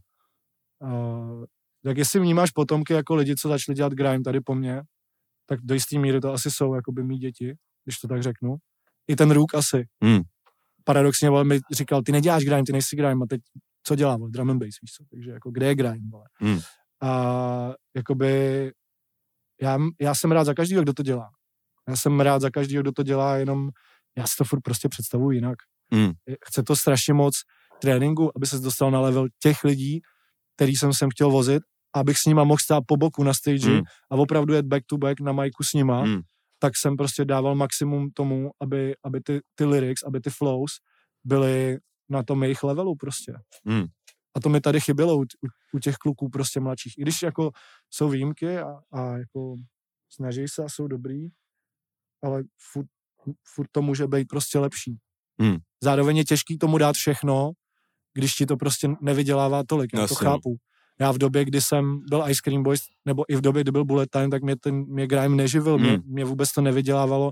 Uh, tak jestli vnímáš potomky jako lidi, co začali dělat grime tady po mně, tak do jistý míry to asi jsou jako by mý děti, když to tak řeknu. I ten Rook asi. mm, Paradoxně vole, mi říkal, ty neděláš grime, ty nejsi grime a teď co dělá, vole, drum and bass, víš co? Takže jako kde je grime, vole. Mm. A jakoby já, já jsem rád za každého, kdo to dělá. Já jsem rád za každého, kdo to dělá, jenom já si to furt prostě představuji jinak. mm, Chce to strašně moc tréninku, aby se dostal na level těch lidí, který jsem sem chtěl vozit, abych s nima mohl stát po boku na stage Mm. a opravdu jet back to back na majku s nima, mm, tak jsem prostě dával maximum tomu, aby, aby ty, ty lyrics, aby ty flows byly na tom jejich levelu prostě. mm, A to mi tady chybělo u, u, u těch kluků prostě mladších. I když jako jsou výjimky a, a jako snaží se a jsou dobrý, ale furt, furt to může být prostě lepší. Hmm. Zároveň je těžký tomu dát všechno, když ti to prostě nevydělává tolik. Já to chápu. Já v době, kdy jsem byl Ice Cream Boys, nebo i v době, kdy byl Bullet Time, tak mě, ten, mě grime neživil, mě, Hmm. mě vůbec to nevydělávalo.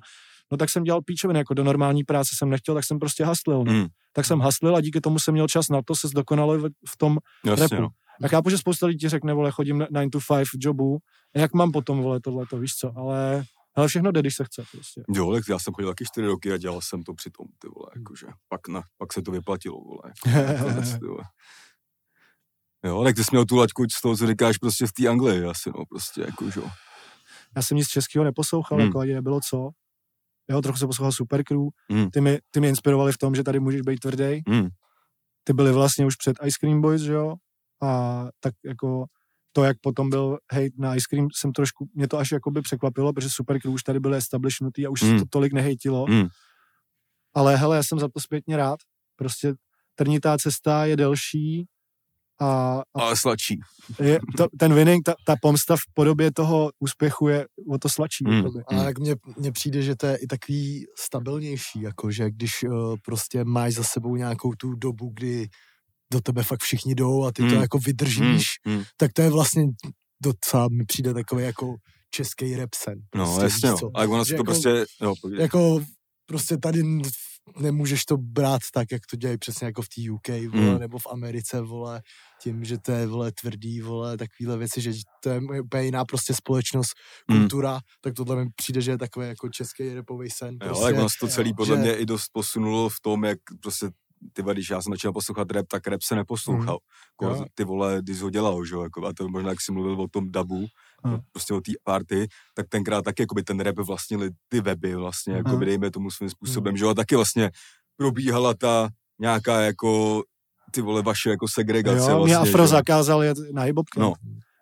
No tak jsem dělal píčoviny, jako do normální práce jsem nechtěl, tak jsem prostě haslil. No. mm, Tak jsem haslil a díky tomu jsem měl čas na to se zdokonalil v, v tom jasně, repu. no. Já chápu, že spousta lidí řekne, vole, chodím na 9 to 5 jobu, a jak mám potom, vole, tohle, to víš co, ale, ale všechno jde, když se chce, prostě. Jo, tak já jsem chodil taky čtyři roky a dělal jsem to přitom, ty vole, jakože, pak, na, pak se to vyplatilo, vole. Konec, ty vole. Jo, tak ty jsi měl tu laťku z toho, co říkáš prostě v té Anglii asi, no, prostě, jako, že jo. Já jsem nic českého neposlouchal, Hmm. jako ani nebylo co. Jo, trochu jsem poslouchal Supercrew, Hmm. ty, mi, ty mě inspirovali v tom, že tady můžeš být tvrdý. Mm, Ty byli vlastně už před Ice Cream Boys, že jo, a tak jako to, jak potom byl hate na Ice Cream, jsem trošku, mě to až jakoby překvapilo, protože Supercrew už tady byly establishnutý a už Hmm. se to tolik nehejtilo. mm, Ale hele, já jsem za to zpětně rád. Prostě trnitá cesta je delší a, a ale sladší. je, to, ten winning, ta, ta pomsta v podobě toho úspěchu je o to sladší. Hmm. jakoby. A jak mně, mně přijde, že to je i takový stabilnější, jako že když uh, prostě máš za sebou nějakou tu dobu, kdy do tebe fakt všichni jdou a ty to Hmm. jako vydržíš, Mm, mm. tak to je vlastně docela mi přijde takový jako český rap sen. No, Prostě, jasně, no. víš co? Ale ono Že se to jako- prostě, no, povídej. Jako prostě tady nemůžeš to brát tak, jak to dělají přesně jako v té UK, vole, Mm. nebo v Americe, vole, tím, že to je, vole, tvrdý, vole, takovýhle věci, že to je úplně jiná prostě společnost, Mm. kultura, tak tohle mi přijde, že je takový jako český repový sen. Jo, Prostě, tak ono se to celý podle že- mě i dost posunulo v tom, jak prostě ty když já jsem začal poslouchat rap, tak rap se neposlouchal. Jo. Jako, ty vole, když ho dělal, že jo, jako, a to možná, jak jsi mluvil o tom dabu, Hmm. prostě o té party, tak tenkrát taky jakoby ten rap vlastnili ty weby vlastně, jako Hmm. dejme tomu svým způsobem, že jo, a taky vlastně probíhala ta nějaká jako ty vole vaše jako segregace Jo, mě vlastně, Afro že jo. zakázal jet na hip No.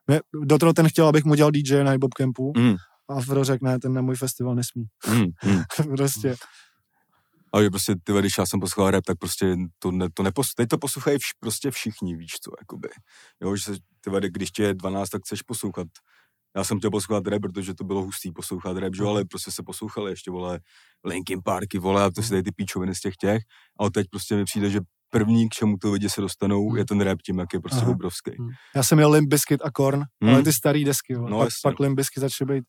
Mě- Do toho ten chtěl, abych mu dělal DJ na hip campu Mm, a Fro řekl, ne, ten na můj festival nesmí. mm, mm. prostě. Ale že prostě, ty když já jsem poslouchal rap, tak prostě to, ne, to nepos, teď to poslouchají vš, prostě všichni, víš co, jakoby. Jo, že se, ty když tě je 12, tak chceš poslouchat. Já jsem chtěl poslouchat rap, protože to bylo hustý poslouchat rap, že ale prostě se poslouchali ještě, vole, Linkin Parky, vole, a to si tady ty píčoviny z těch těch. A teď prostě mi přijde, že první, k čemu to lidi se dostanou, je ten rap tím, jak je prostě Aha. obrovský. Já jsem měl Limp Bizkit a Korn, Hmm. ale ty starý desky. vole. No, pak, jasně. pak Limp Bizkit začaly být.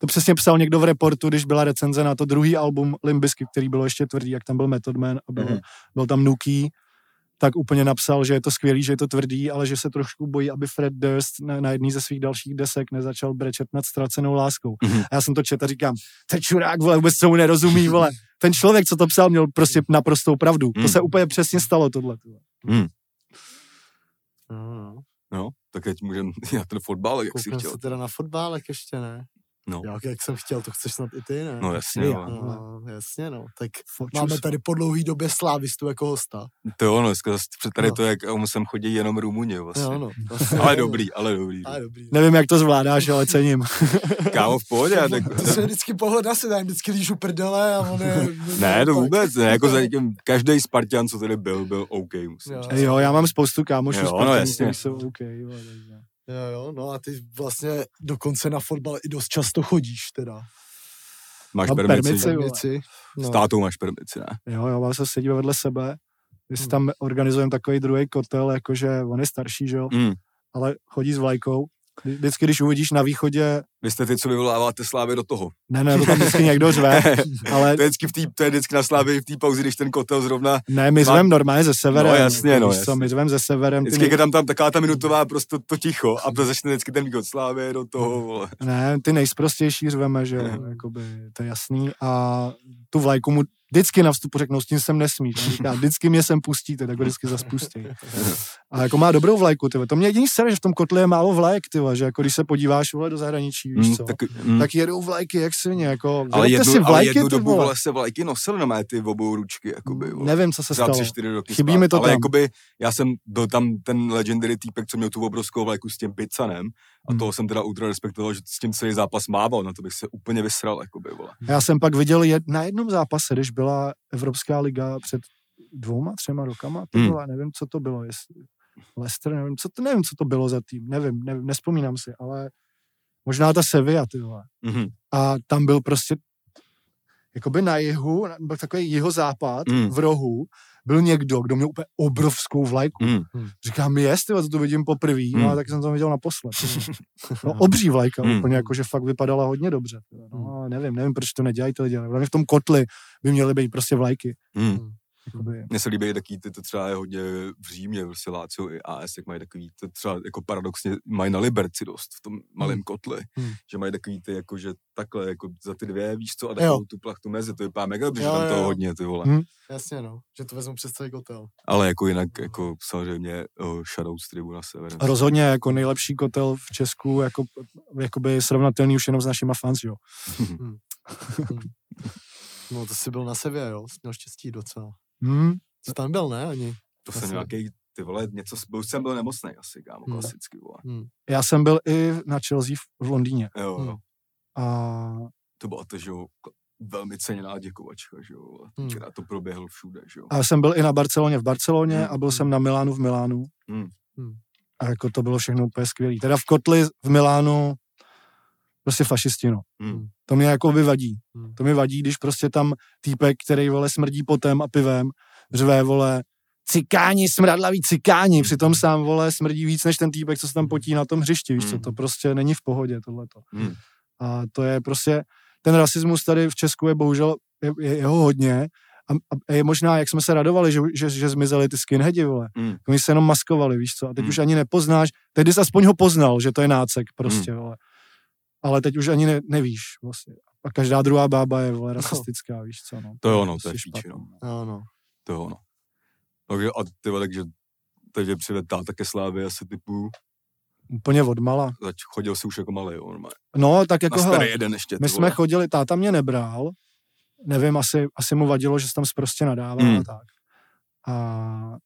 To přesně psal někdo v reportu, když byla recenze na to druhý album Limp Bizkit, který bylo ještě tvrdý, jak tam byl Method Man a byl, Mhm. byl tam Nuki, tak úplně napsal, že je to skvělý, že je to tvrdý, ale že se trošku bojí, aby Fred Durst na, na jedný ze svých dalších desek nezačal brečet nad ztracenou láskou. Mhm. A já jsem to četl a říkám, ten čurák, vole, vůbec tomu nerozumí, vole. Ten člověk, co to psal, měl prostě naprostou pravdu. To Mhm. se úplně přesně stalo, tohle. Mm. No, tak teď můžeme na ten fotbal, jak jsi Kouknem chtěl. se teda na fotbálek ještě, ne? No. Jak, jak jsem chtěl, to chceš snad i ty, ne? No jasně, jo. No, jasně, no. Tak Fočus. máme tady po dlouhý době slávistu jako hosta. To jo, no, dneska tady No. to, jak sem chodí jenom Rumuni, vlastně. Jo, no. Ale dobrý, ale dobrý. Ale dobrý. Nevím, jak to zvládáš, ale cením. Kámo v pohodě, tak... To jsme vždycky pohoda, si dám vždycky lížu prdele a on je... Ne, to vůbec ne, jako za někým, každý Spartan, co tady byl, byl OK, musím Jo. říct. Jo, já mám spoustu kámošů, Jo, no, Spartanů, jasně. jsou OK. Jo, takže. Jo, jo, no a ty vlastně dokonce na fotbal i dost často chodíš teda. Máš Mám permici, permici, že? jo. Věci. S No. tátou máš permici, ne? Jo, jo, se sedíme vedle sebe. My si Hmm. tam organizujeme takový druhý kotel, jakože on je starší, že jo, Mm. ale chodí s vlajkou. Vždycky, když uvidíš na východě, Vy jste ty, co vyvoláváte Slávy do toho. ne, ne, to tam vždycky někdo řve, ale to, je vždycky v tý, to je vždycky na Slávy v té pauzi, když ten kotel zrovna... ne, my Má- zvem normálně ze severem. No, jasně, no, víš co, jasně. my zvem ze severem. ty Vždycky jak je tam, tam taková ta minutová prostě to ticho a to začne vždycky ten výkon Slávy do toho, vole. Ne, ty nejsprostější řveme, že jo, jakoby, to je jasný. A tu vlajku mu vždycky na vstupu řeknou, s tím sem nesmíš. Říká, vždycky mě sem pustíte, tak ho vždycky zaspustí. A jako má dobrou vlajku, ty vole. To mě jediný sere, že v tom kotli je málo vlajek, ty vole, že jako když se podíváš vole, do zahraničí, víš Mm, co, tak, tak, mm. tak jedou vlajky, jak svině, jako, ale jednu, si ale vlajky, jednu ty dobu vole. se vlajky nosily na mé ty obou ručky, jakoby, vole. Nevím, co se stalo. tři, čtyři roky Chybí zpátky. mi to ale tam. jakoby, já jsem byl tam ten legendary týpek, co měl tu obrovskou vlajku s tím pizzanem a Hmm. toho jsem teda ultra respektoval, že s tím celý zápas mával, na to bych se úplně vysral, jakoby, vole. Já jsem pak viděl jed, na jednom zápase, když byla Evropská liga před dvouma, třema rokama, to Hmm. byla, nevím, co to bylo, jestli Leicester, nevím, co to, nevím, co to bylo za tým, nevím, nevím, nespomínám si, ale možná ta Sevilla, ty vole. Mhm. A tam byl prostě jakoby na jihu, byl takový jeho západ Mm. v rohu, byl někdo, kdo měl úplně obrovskou vlajku. Mm. Říkám, jest, tyhle, to vidím poprvé, Mm. no a tak jsem to viděl naposled. ty. No, obří vlajka, Mm. úplně jako, že fakt vypadala hodně dobře. ty. No, ale nevím, nevím, proč to nedělají ty lidi, ale v tom kotli by měly být prostě vlajky. Mm. Jakoby. Mně se líbí takový, ty to třeba je hodně v Římě, prostě Lácio i AS, jak mají takový, to třeba jako paradoxně mají na Liberci dost v tom malém kotli, Hmm. že mají takový ty, jako že takhle, jako za ty dvě, víš co, a takovou tu plachtu mezi, to vypadá mega dobře, že tam toho hodně, ty vole. Hmm. Jasně, no. Že to vezmu přes celý kotel. Ale jako jinak, jako samozřejmě uh, Shadow z Tribuna Sever. Rozhodně jako nejlepší kotel v Česku, jako, jakoby srovnatelný už jenom s našima fans, jo. No to jsi byl na Sevě, jo? Jsi měl štěstí docela. Hmm. Jsi tam byl, ne? Ani. To jsem nějaký, ty vole, něco, byl jsem byl nemocný asi, kámo, Hmm. klasicky, vole. Hm. Já jsem byl i na Chelsea v- v Londýně. Jo, Hmm. jo. A To byla to, že jo, velmi ceněná děkovačka, že jo. Hmm. Tenkrát to proběhlo všude, že jo. A já jsem byl i na Barceloně v Barceloně Hmm. a byl jsem na Milánu v Milánu. Hmm. Hmm. A jako to bylo všechno úplně skvělé. Teda v Kotli v Milánu prostě fašisti, no. Hmm. To mě jako by vadí. Hmm. To mi vadí, když prostě tam týpek, který vole smrdí potem a pivem, řve vole cikáni, smradlaví cikáni, přitom sám vole smrdí víc než ten týpek, co se tam potí na tom hřišti, víš co, Hmm. to prostě není v pohodě tohleto. Hmm. A to je prostě, ten rasismus tady v Česku je bohužel, je, je, je ho hodně a, a, je možná, jak jsme se radovali, že, že, že zmizeli ty skinheadi, vole. Hmm. Oni se jenom maskovali, víš co, a teď Hmm. už ani nepoznáš, tehdy jsi aspoň ho poznal, že to je nácek prostě, vole. Ale teď už ani ne, nevíš vlastně. A každá druhá bába je, vole, rasistická, víš co, no. To jo, no, to je prostě píči, špatný, no. Jo, no. To jo, no. Takže a ty vole, takže takže přived táta ke slávě asi typu, Úplně odmala. zač, chodil si už jako malý, jo, normálně. No, tak jako hele, jeden ještě, my jsme chodili, táta mě nebral, nevím, asi, asi mu vadilo, že se tam prostě nadává Hmm. a tak. A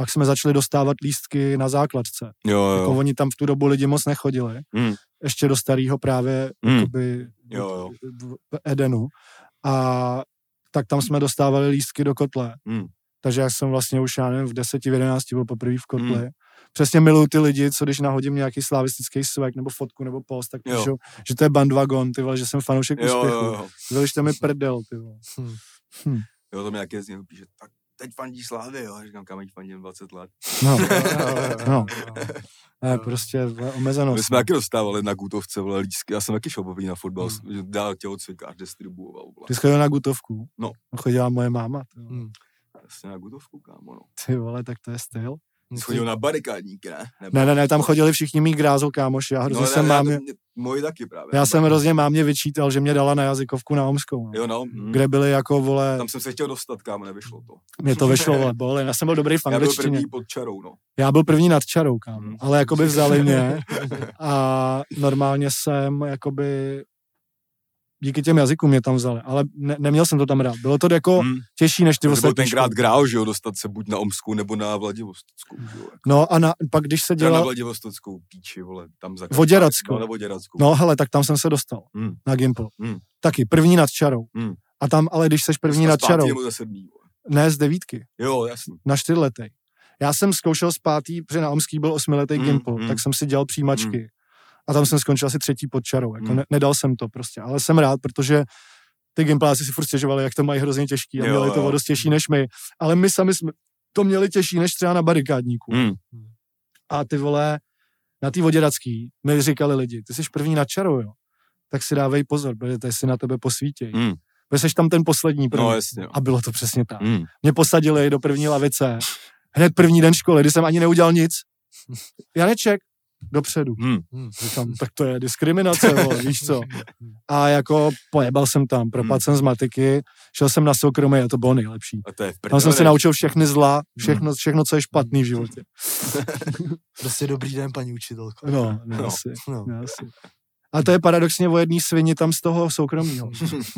pak jsme začali dostávat lístky na základce. Jo, Jako jo. oni tam v tu dobu lidi moc nechodili. Hmm. Ještě do starého právě Hmm. jakoby, Jo, jo. v Edenu. A tak tam jsme dostávali lístky do kotle. Hmm. Takže já jsem vlastně už, já nevím, v 10, v 11 byl poprvé v kotli. Hmm. Přesně miluju ty lidi, co když nahodím nějaký slavistický swag nebo fotku nebo post, tak píšou, že to je bandwagon, ty vole, že jsem fanoušek Jo, úspěchu. jo, jo. Vylište mi prdel, ty vole. Jo, to mi nějaký z něho píše, tak teď fandí Slávy, jo. A říkám, kam ať fandím 20 let. No, No. no. Ne, prostě omezenost. My jsme taky dostávali na Gutovce, vole, lístky. Já jsem taky šel na fotbal, Hmm. že dál tělocvikář distribuoval, vole. Ty jsi chodil na gutovku? No. Chodila moje máma. Hmm. Jasně na Gutovku, kámo, no. ty vole, tak to je styl. Jsi chodil na barikádníky, ne? Nebo... Ne, ne, ne, tam chodili všichni mý grázl kámoši. Já hrozně no, jsem ne, mámě, ne, moji taky právě. já jsem hrozně mámě vyčítal, že mě dala na jazykovku na Omskou. No. Jo, no. hm. Kde byly jako, vole, Tam jsem se chtěl dostat, kámo, nevyšlo to. mě to vyšlo, vole, bolin. Já jsem byl dobrý v Já byl angličtině. první pod čarou, no. Já byl první nad čarou, kámo. Hmm. Ale jakoby vzali mě a normálně jsem jakoby díky těm jazykům mě tam vzali, ale ne, neměl jsem to tam rád. Bylo to jako Hm. těžší než ty To byl ostatní tenkrát grál, že jo, dostat se buď na Omsku nebo na Vladivostockou, že jo. No a na, pak když se Teda na dělal, Vladivostockou píči, vole, tam za Voděrackou. No, na Voděrackou. no hele, tak tam jsem se dostal Hmm. na Gimple. Hmm. Taky první nad čarou. Hmm. A tam, ale když seš první nad čarou, sedmý, ne z devítky, Jo, jasný. na čtyřletej. Já jsem zkoušel z pátý, protože na Omský byl osmiletý Hmm, Gimple, hmm. tak jsem si dělal přijímačky. A tam jsem skončil asi třetí pod čarou. Jako Hmm. ne, nedal jsem to prostě, ale jsem rád, protože ty gimpláci si furt stěžovali, jak to mají hrozně těžký a Jo, měli to o dost těžší než my. Ale my sami jsme to měli těžší než třeba na barikádníku. Hmm. A ty vole, na té voděracký mi říkali lidi, ty jsi první na čarou, jo. Tak si dávej pozor, protože si na tebe posvítí. Hmm. Protože jsi tam ten poslední první. No, jasně, jo. A bylo to přesně tak. Hmm. Mě posadili do první lavice. Hned první den školy, kdy jsem ani neudělal nic. Janeček, dopředu. Hmm. Hmm. Říkám, tak to je diskriminace, vole, víš co. A jako pojebal jsem tam, propadl Hmm. jsem z matiky, šel jsem na soukromí a to bylo nejlepší. A to je Tam jsem se naučil všechny zla, všechno, všechno, co je špatný v životě. Prostě dobrý den, paní učitelko. No, no, No. asi, No. no, asi. A to je paradoxně o jedný svini tam z toho soukromího.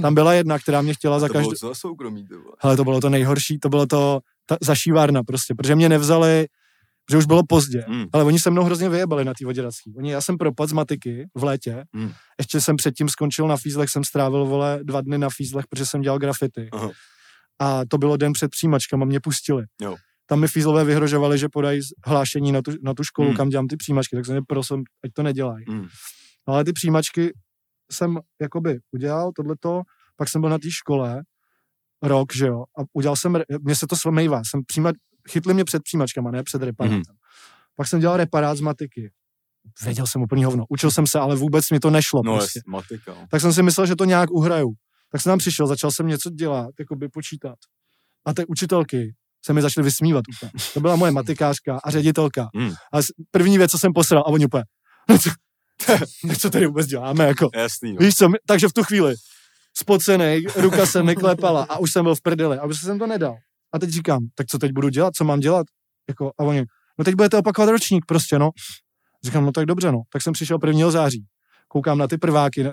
Tam byla jedna, která mě chtěla za To každou... bylo co za soukromí, ty vole. Ale to bylo to nejhorší, to bylo to ta, zašívárna prostě, protože mě nevzali, že už bylo pozdě. Hmm. Ale oni se mnou hrozně vyjebali na té voděrací. Oni, já jsem propad z matiky v létě, Hmm. ještě jsem předtím skončil na fízlech, jsem strávil, vole, dva dny na fízlech, protože jsem dělal grafity. Aha. A to bylo den před přijímačkama, mě pustili. Jo. Tam mi fízlové vyhrožovali, že podají hlášení na tu, na tu školu, Hmm. kam dělám ty přijímačky, tak jsem je prosil, ať to nedělají. No, ale ty přijímačky jsem jakoby udělal tohleto, pak jsem byl na té škole rok, že jo, a udělal jsem, mně se to smejvá, jsem přijímat, chytli mě před přijímačkama, ne před reparátem. Mhm. Pak jsem dělal reparát z matiky. Věděl jsem úplně hovno. Učil jsem se, ale vůbec mi to nešlo. No, prostě. jest, matika. no. Tak jsem si myslel, že to nějak uhraju. Tak jsem tam přišel, začal jsem něco dělat, jakoby počítat. A ty učitelky se mi začaly vysmívat úplně. To byla moje matikářka a ředitelka. Hmm. A první věc, co jsem posral, a oni úplně, "No co, co tady vůbec děláme, jako. Jasný, no. Víš co, my- takže v tu chvíli spocený, ruka se mi klepala a už jsem byl v prdeli a už jsem to nedal. A teď říkám, tak co teď budu dělat, co mám dělat? Jako, a oni, no teď budete opakovat ročník prostě, no. Říkám, no tak dobře, no. Tak jsem přišel 1. září. Koukám na ty prváky,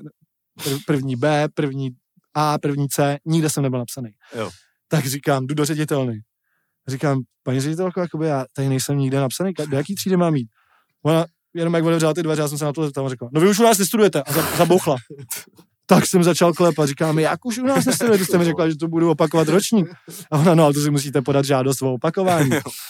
první B, první A, první C, nikde jsem nebyl napsaný. Jo. Tak říkám, jdu do ředitelny. Říkám, paní ředitelko, jakoby já tady nejsem nikde napsaný, do jaký třídy mám jít? Ona jenom jak otevřela ty dveře, já jsem se na to zeptal a řekla, no vy už u nás nestudujete a za- zabouchla. tak jsem začal klepat, říkám, jak už u nás nestudujete, jste mi řekla, že to budu opakovat ročník. A ona, no ale to si musíte podat žádost o opakování.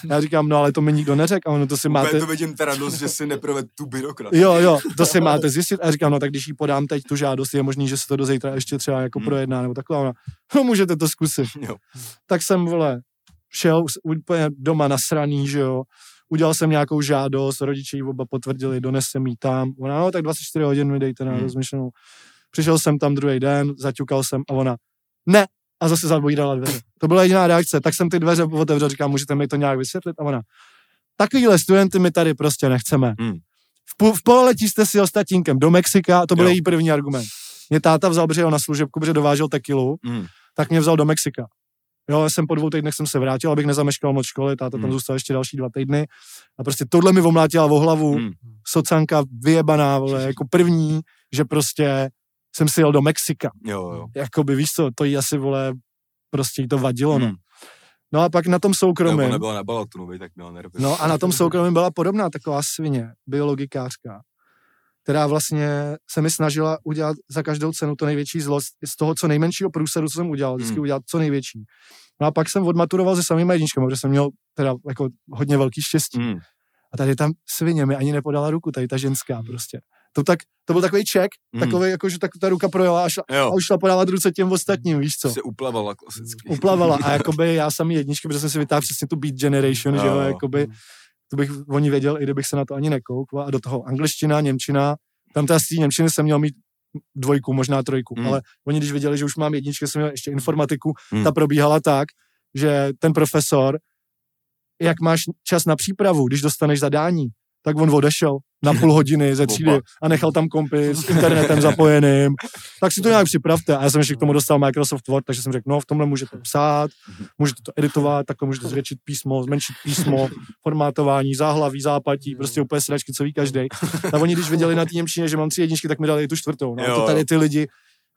Já říkám, no ale to mi nikdo neřekl. A ono to si Úplně máte, to vidím teda dost, že si neproved tu byrokracii. Jo, jo, to si máte zjistit. A já říkám, no tak když jí podám teď tu žádost, je možný, že se to do zítra ještě třeba jako Hmm. projedná, nebo takhle. Ona, no můžete to zkusit. Jo. Tak jsem, vole, šel úplně doma nasraný, že jo. Udělal jsem nějakou žádost, rodiče ji oba potvrdili, donesem jí tam. Ona, no tak 24 hodin mi dejte na Hmm. rozmyšlenou. Přišel jsem tam druhý den, zaťukal jsem a ona, ne, a zase zavídala dveře. To byla jediná reakce, tak jsem ty dveře otevřel, říkám, můžete mi to nějak vysvětlit? A ona, takovýhle studenty my tady prostě nechceme. Hmm. V, půl, v pololetí jste si jel s tatínkem do Mexika, to byl Jo. její první argument. Mě táta vzal, protože na služebku, protože dovážel tekilu, Hmm. tak mě vzal do Mexika. Jo, já jsem po dvou týdnech jsem se vrátil, abych nezameškal moc školy, táta tam Hmm. zůstal ještě další dva týdny. A prostě tohle mi omlátila o hlavu, Hmm. socanka vyjebaná, vole, jako první, že prostě jsem si jel do Mexika. Jo, jo. Jakoby, víš co, to jí asi, vole, prostě jí to vadilo, no. Hmm. No a pak na tom Nebo soukromém, nebyla na balatonu, viď, tak měla nervy. no a na tom soukromém byla podobná taková svině, biologikářka, která vlastně se mi snažila udělat za každou cenu to největší zlo z- toho, co nejmenšího průsedu, co jsem udělal, vždycky Hmm. udělat co největší. No a pak jsem odmaturoval se samými jedničkami, protože jsem měl teda jako hodně velký štěstí. Hmm. A tady tam svině mi ani nepodala ruku, tady ta ženská prostě. To, tak, to byl takový ček, Hmm. takový, jako, že tak ta ruka projela a, šla, a Jo, už šla podávat ruce těm ostatním, víš co? se uplavala klasicky. Uplavala a jakoby já jsem jí jedničky, protože jsem si vytáhl přesně tu Beat Generation, že jo, Jo. jakoby, to bych o ní věděl, i kdybych se na to ani nekoukl a do toho angličtina, němčina, tam teda z té němčiny jsem měl mít dvojku, možná trojku, Hmm. ale oni když viděli, že už mám jedničky, jsem měl ještě informatiku, Hmm. ta probíhala tak, že ten profesor, jak máš čas na přípravu, když dostaneš zadání, tak on odešel na půl hodiny ze třídy a nechal tam kompy s internetem zapojeným. Tak si to nějak připravte. A já jsem ještě k tomu dostal Microsoft Word, takže jsem řekl, no v tomhle můžete psát, můžete to editovat, takhle můžete zvětšit písmo, zmenšit písmo, formátování, záhlaví, zápatí, prostě úplně sračky, co ví každý. A oni, když viděli na té Němčině, že mám tři jedničky, tak mi dali i tu čtvrtou. No, a to tady ty lidi,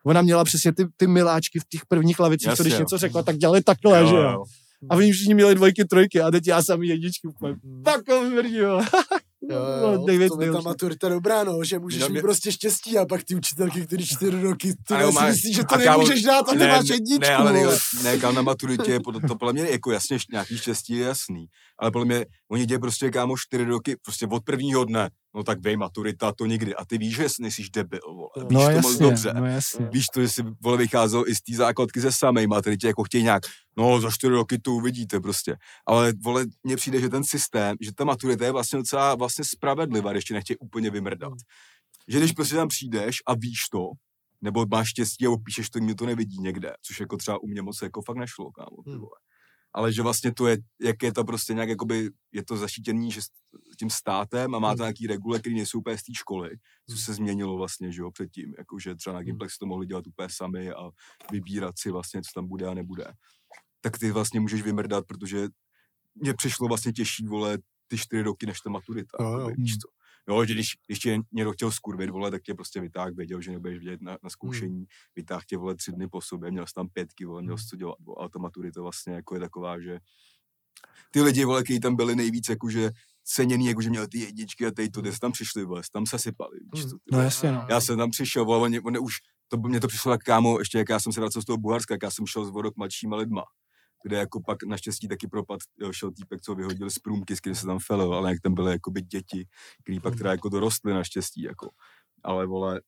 Ona měla přesně ty, ty miláčky v těch prvních lavicích, co Jasně, když jo. něco řekla, tak dělali takhle, Jo, že jo. A oni všichni měli dvojky, trojky a teď já jsem jedničky úplně. Takový mrdí, jo. Jo, No, jo, David to je ta nejlepší. maturita dobrá, no, že můžeš No, mít mě- prostě štěstí a pak ty učitelky, který čtyři roky, ty si máš- myslíš, že to kámo, nemůžeš dát a ty máš jedničku. Ne, ale vole. nejlep, ne, kámo, na maturitě to podle mě jako jasně nějaký štěstí je jasný. Ale podle mě, oni dějí prostě, kámo, čtyři roky, prostě od prvního dne, no tak vej maturita, to nikdy. A ty víš, že nejsi debil, vole. Víš No to moc jasně, dobře. no jasně. Víš to, že si vole vycházel i z té základky ze samej maturitě, jako chtějí nějak, no za čtyři roky to uvidíte prostě. Ale vole, mně přijde, že ten systém, že ta maturita je vlastně docela vlastně spravedlivá, když tě nechtějí úplně vymrdat. Že když prostě tam přijdeš a víš to, nebo máš štěstí a opíšeš to, nikdo to nevidí někde, což jako třeba u mě moc jako fakt nešlo, kámo, ty Hmm. vole. Ale že vlastně to je, jak je to prostě nějak, jakoby, je to zaštítěný že s tím státem a má to Hmm. nějaký regule, které nejsou úplně z té školy, co se změnilo vlastně, že jo, předtím, jakože třeba na Hmm. Gimplex to mohli dělat úplně sami a vybírat si vlastně, co tam bude a nebude. Tak ty vlastně můžeš vymrdat, protože mně přišlo vlastně těžší, vole, ty čtyři roky než ta maturita. Jo. jakoby, víš co. Jo, že když, když tě někdo chtěl skurvit, vole, tak tě prostě vytáhl, věděl, že nebudeš vidět na, na zkoušení, vytáhl tě, vole, tři dny po sobě, měl jsi tam pětky, vole, měl jsi co dělat, vole, ale ta maturita vlastně jako je taková, že ty lidi, vole, kteří tam byli nejvíc, jakože ceněný, jakože měli ty jedničky a tady to, kde jsi tam přišli, vole, tam se sypali, víš co, ty No jasně, no. Já jsem tam přišel, vole, oni, oni už, to, mě to přišlo tak kámo, ještě jak já jsem se vracel z toho Bulharska, jak já jsem šel s vodok mladšíma lidma, kde jako pak naštěstí taky propad, šel týpek, co vyhodil z průmky, s kterým se tam felil, ale jak tam byly jakoby děti, který pak teda jako dorostly naštěstí, jako. Ale vole,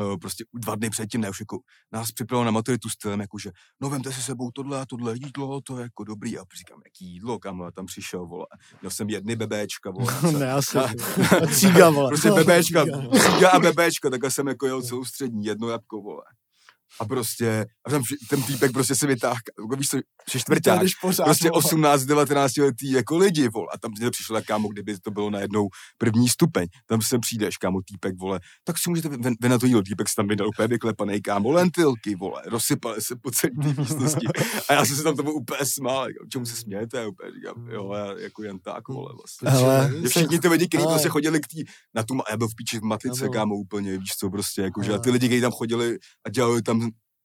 eh, prostě dva dny předtím, ne, už jako nás připravil na maturitu stylem, jako že no vemte si sebou tohle a tohle jídlo, to je jako dobrý. A říkám, jaký jídlo, kam já tam přišel, vole. Měl jsem jedny bebéčka, vole. Ne, asi. A- A Cíga, vole. Prostě No, bebéčka, cíga. a bebéčka, takhle jsem jako jel celou střední, jedno jabko, vole. A prostě, a tam ten týpek prostě si vytáhl, jako víš co, že čtvrták, prostě vole. 18, 19 letý jako lidi, vole. A tam mě přišlo tak, kámo, kdyby to bylo najednou první stupeň. Tam se přijdeš, kámo, týpek, vole. Tak si můžete vy, vy na to jídlo. Týpek si tam vydal úplně vyklepaný, kámo, lentilky, vole. Rozsypaly se po celé místnosti. A já jsem se tam tomu úplně smál. Říkám, čemu se smějete? Úplně říkám, jo, já jako jen tak, vole, vlastně. Že všichni ty lidi, kteří prostě chodili k tý, na tu, já byl v píči v matice, kámo, úplně, víš co, prostě, jakože, a Ale- ty lidi, kteří tam chodili a dělali tam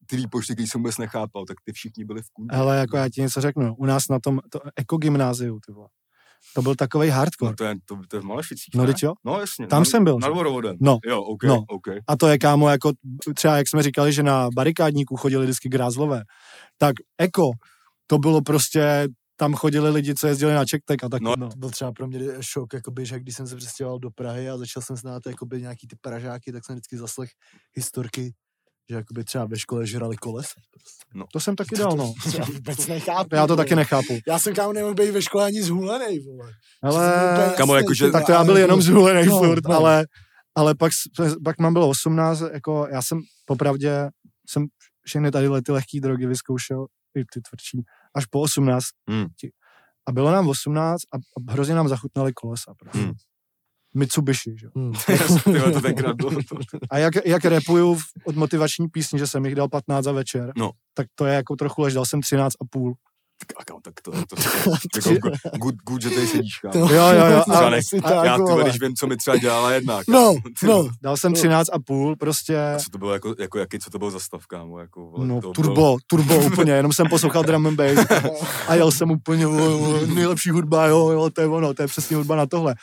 ty výpočty, který jsem vůbec nechápal, tak ty všichni byli v kůži. Hele, jako já ti něco řeknu. U nás na tom to ekogymnáziu, ty vole. To byl takový hardcore. No to je, to, to je v Malešicích, No, ne? teď jo. No jasně. Tam na, jsem byl. Na Dvorovodem. No. Jo, OK, No. OK. A to je, kámo, jako třeba, jak jsme říkali, že na barikádníku chodili vždycky grázlové, tak eko, to bylo prostě, tam chodili lidi, co jezdili na čektek a tak. No. No. To byl třeba pro mě šok, jakoby, že když jsem se přestěhoval do Prahy a začal jsem znát jakoby, nějaký ty Pražáky, tak jsem vždycky zaslech historky, že jakoby třeba ve škole žrali koles. To jsem taky dal, no. Já vůbec nechápu. Já to vole. taky nechápu. Já jsem kámo nemohl být ve škole ani zhulenej, vole. Ale, Kamo, jasný, jakože- ty tak to já byl jenom jako- zhulenej no, furt, no. ale, ale pak, pak mám bylo 18, jako já jsem popravdě, jsem všechny tady ty lehké drogy vyzkoušel, i ty tvrdší, až po 18. Hmm. A bylo nám 18 a, a hrozně nám zachutnaly kolesa. Prostě. Hmm. Mitsubishi, že? jo. Hmm. Tyhle, to tenkrát bylo to. A jak, jak repuju od motivační písni, že jsem jich dal 15 za večer, No. tak to je jako trochu lež, dal jsem 13 a půl. Tak, tak to, to, to jako, good, good, že tady sedíš, kámo. To- Jo, jo, jo, a- ne, a, tak, já, ty, vole. když vím, co mi třeba dělala jedna. No, kámo. Ty, no. Dal jsem 13 a půl, prostě, Co to bylo jako, jako jaký, co to byl za stav, kámo? Jako, vole, no to turbo, Bylo, turbo úplně, jenom jsem poslouchal drum and bass a jel jsem úplně, vole, vole, nejlepší hudba, jo, jo, to je ono, to je přesně hudba na tohle.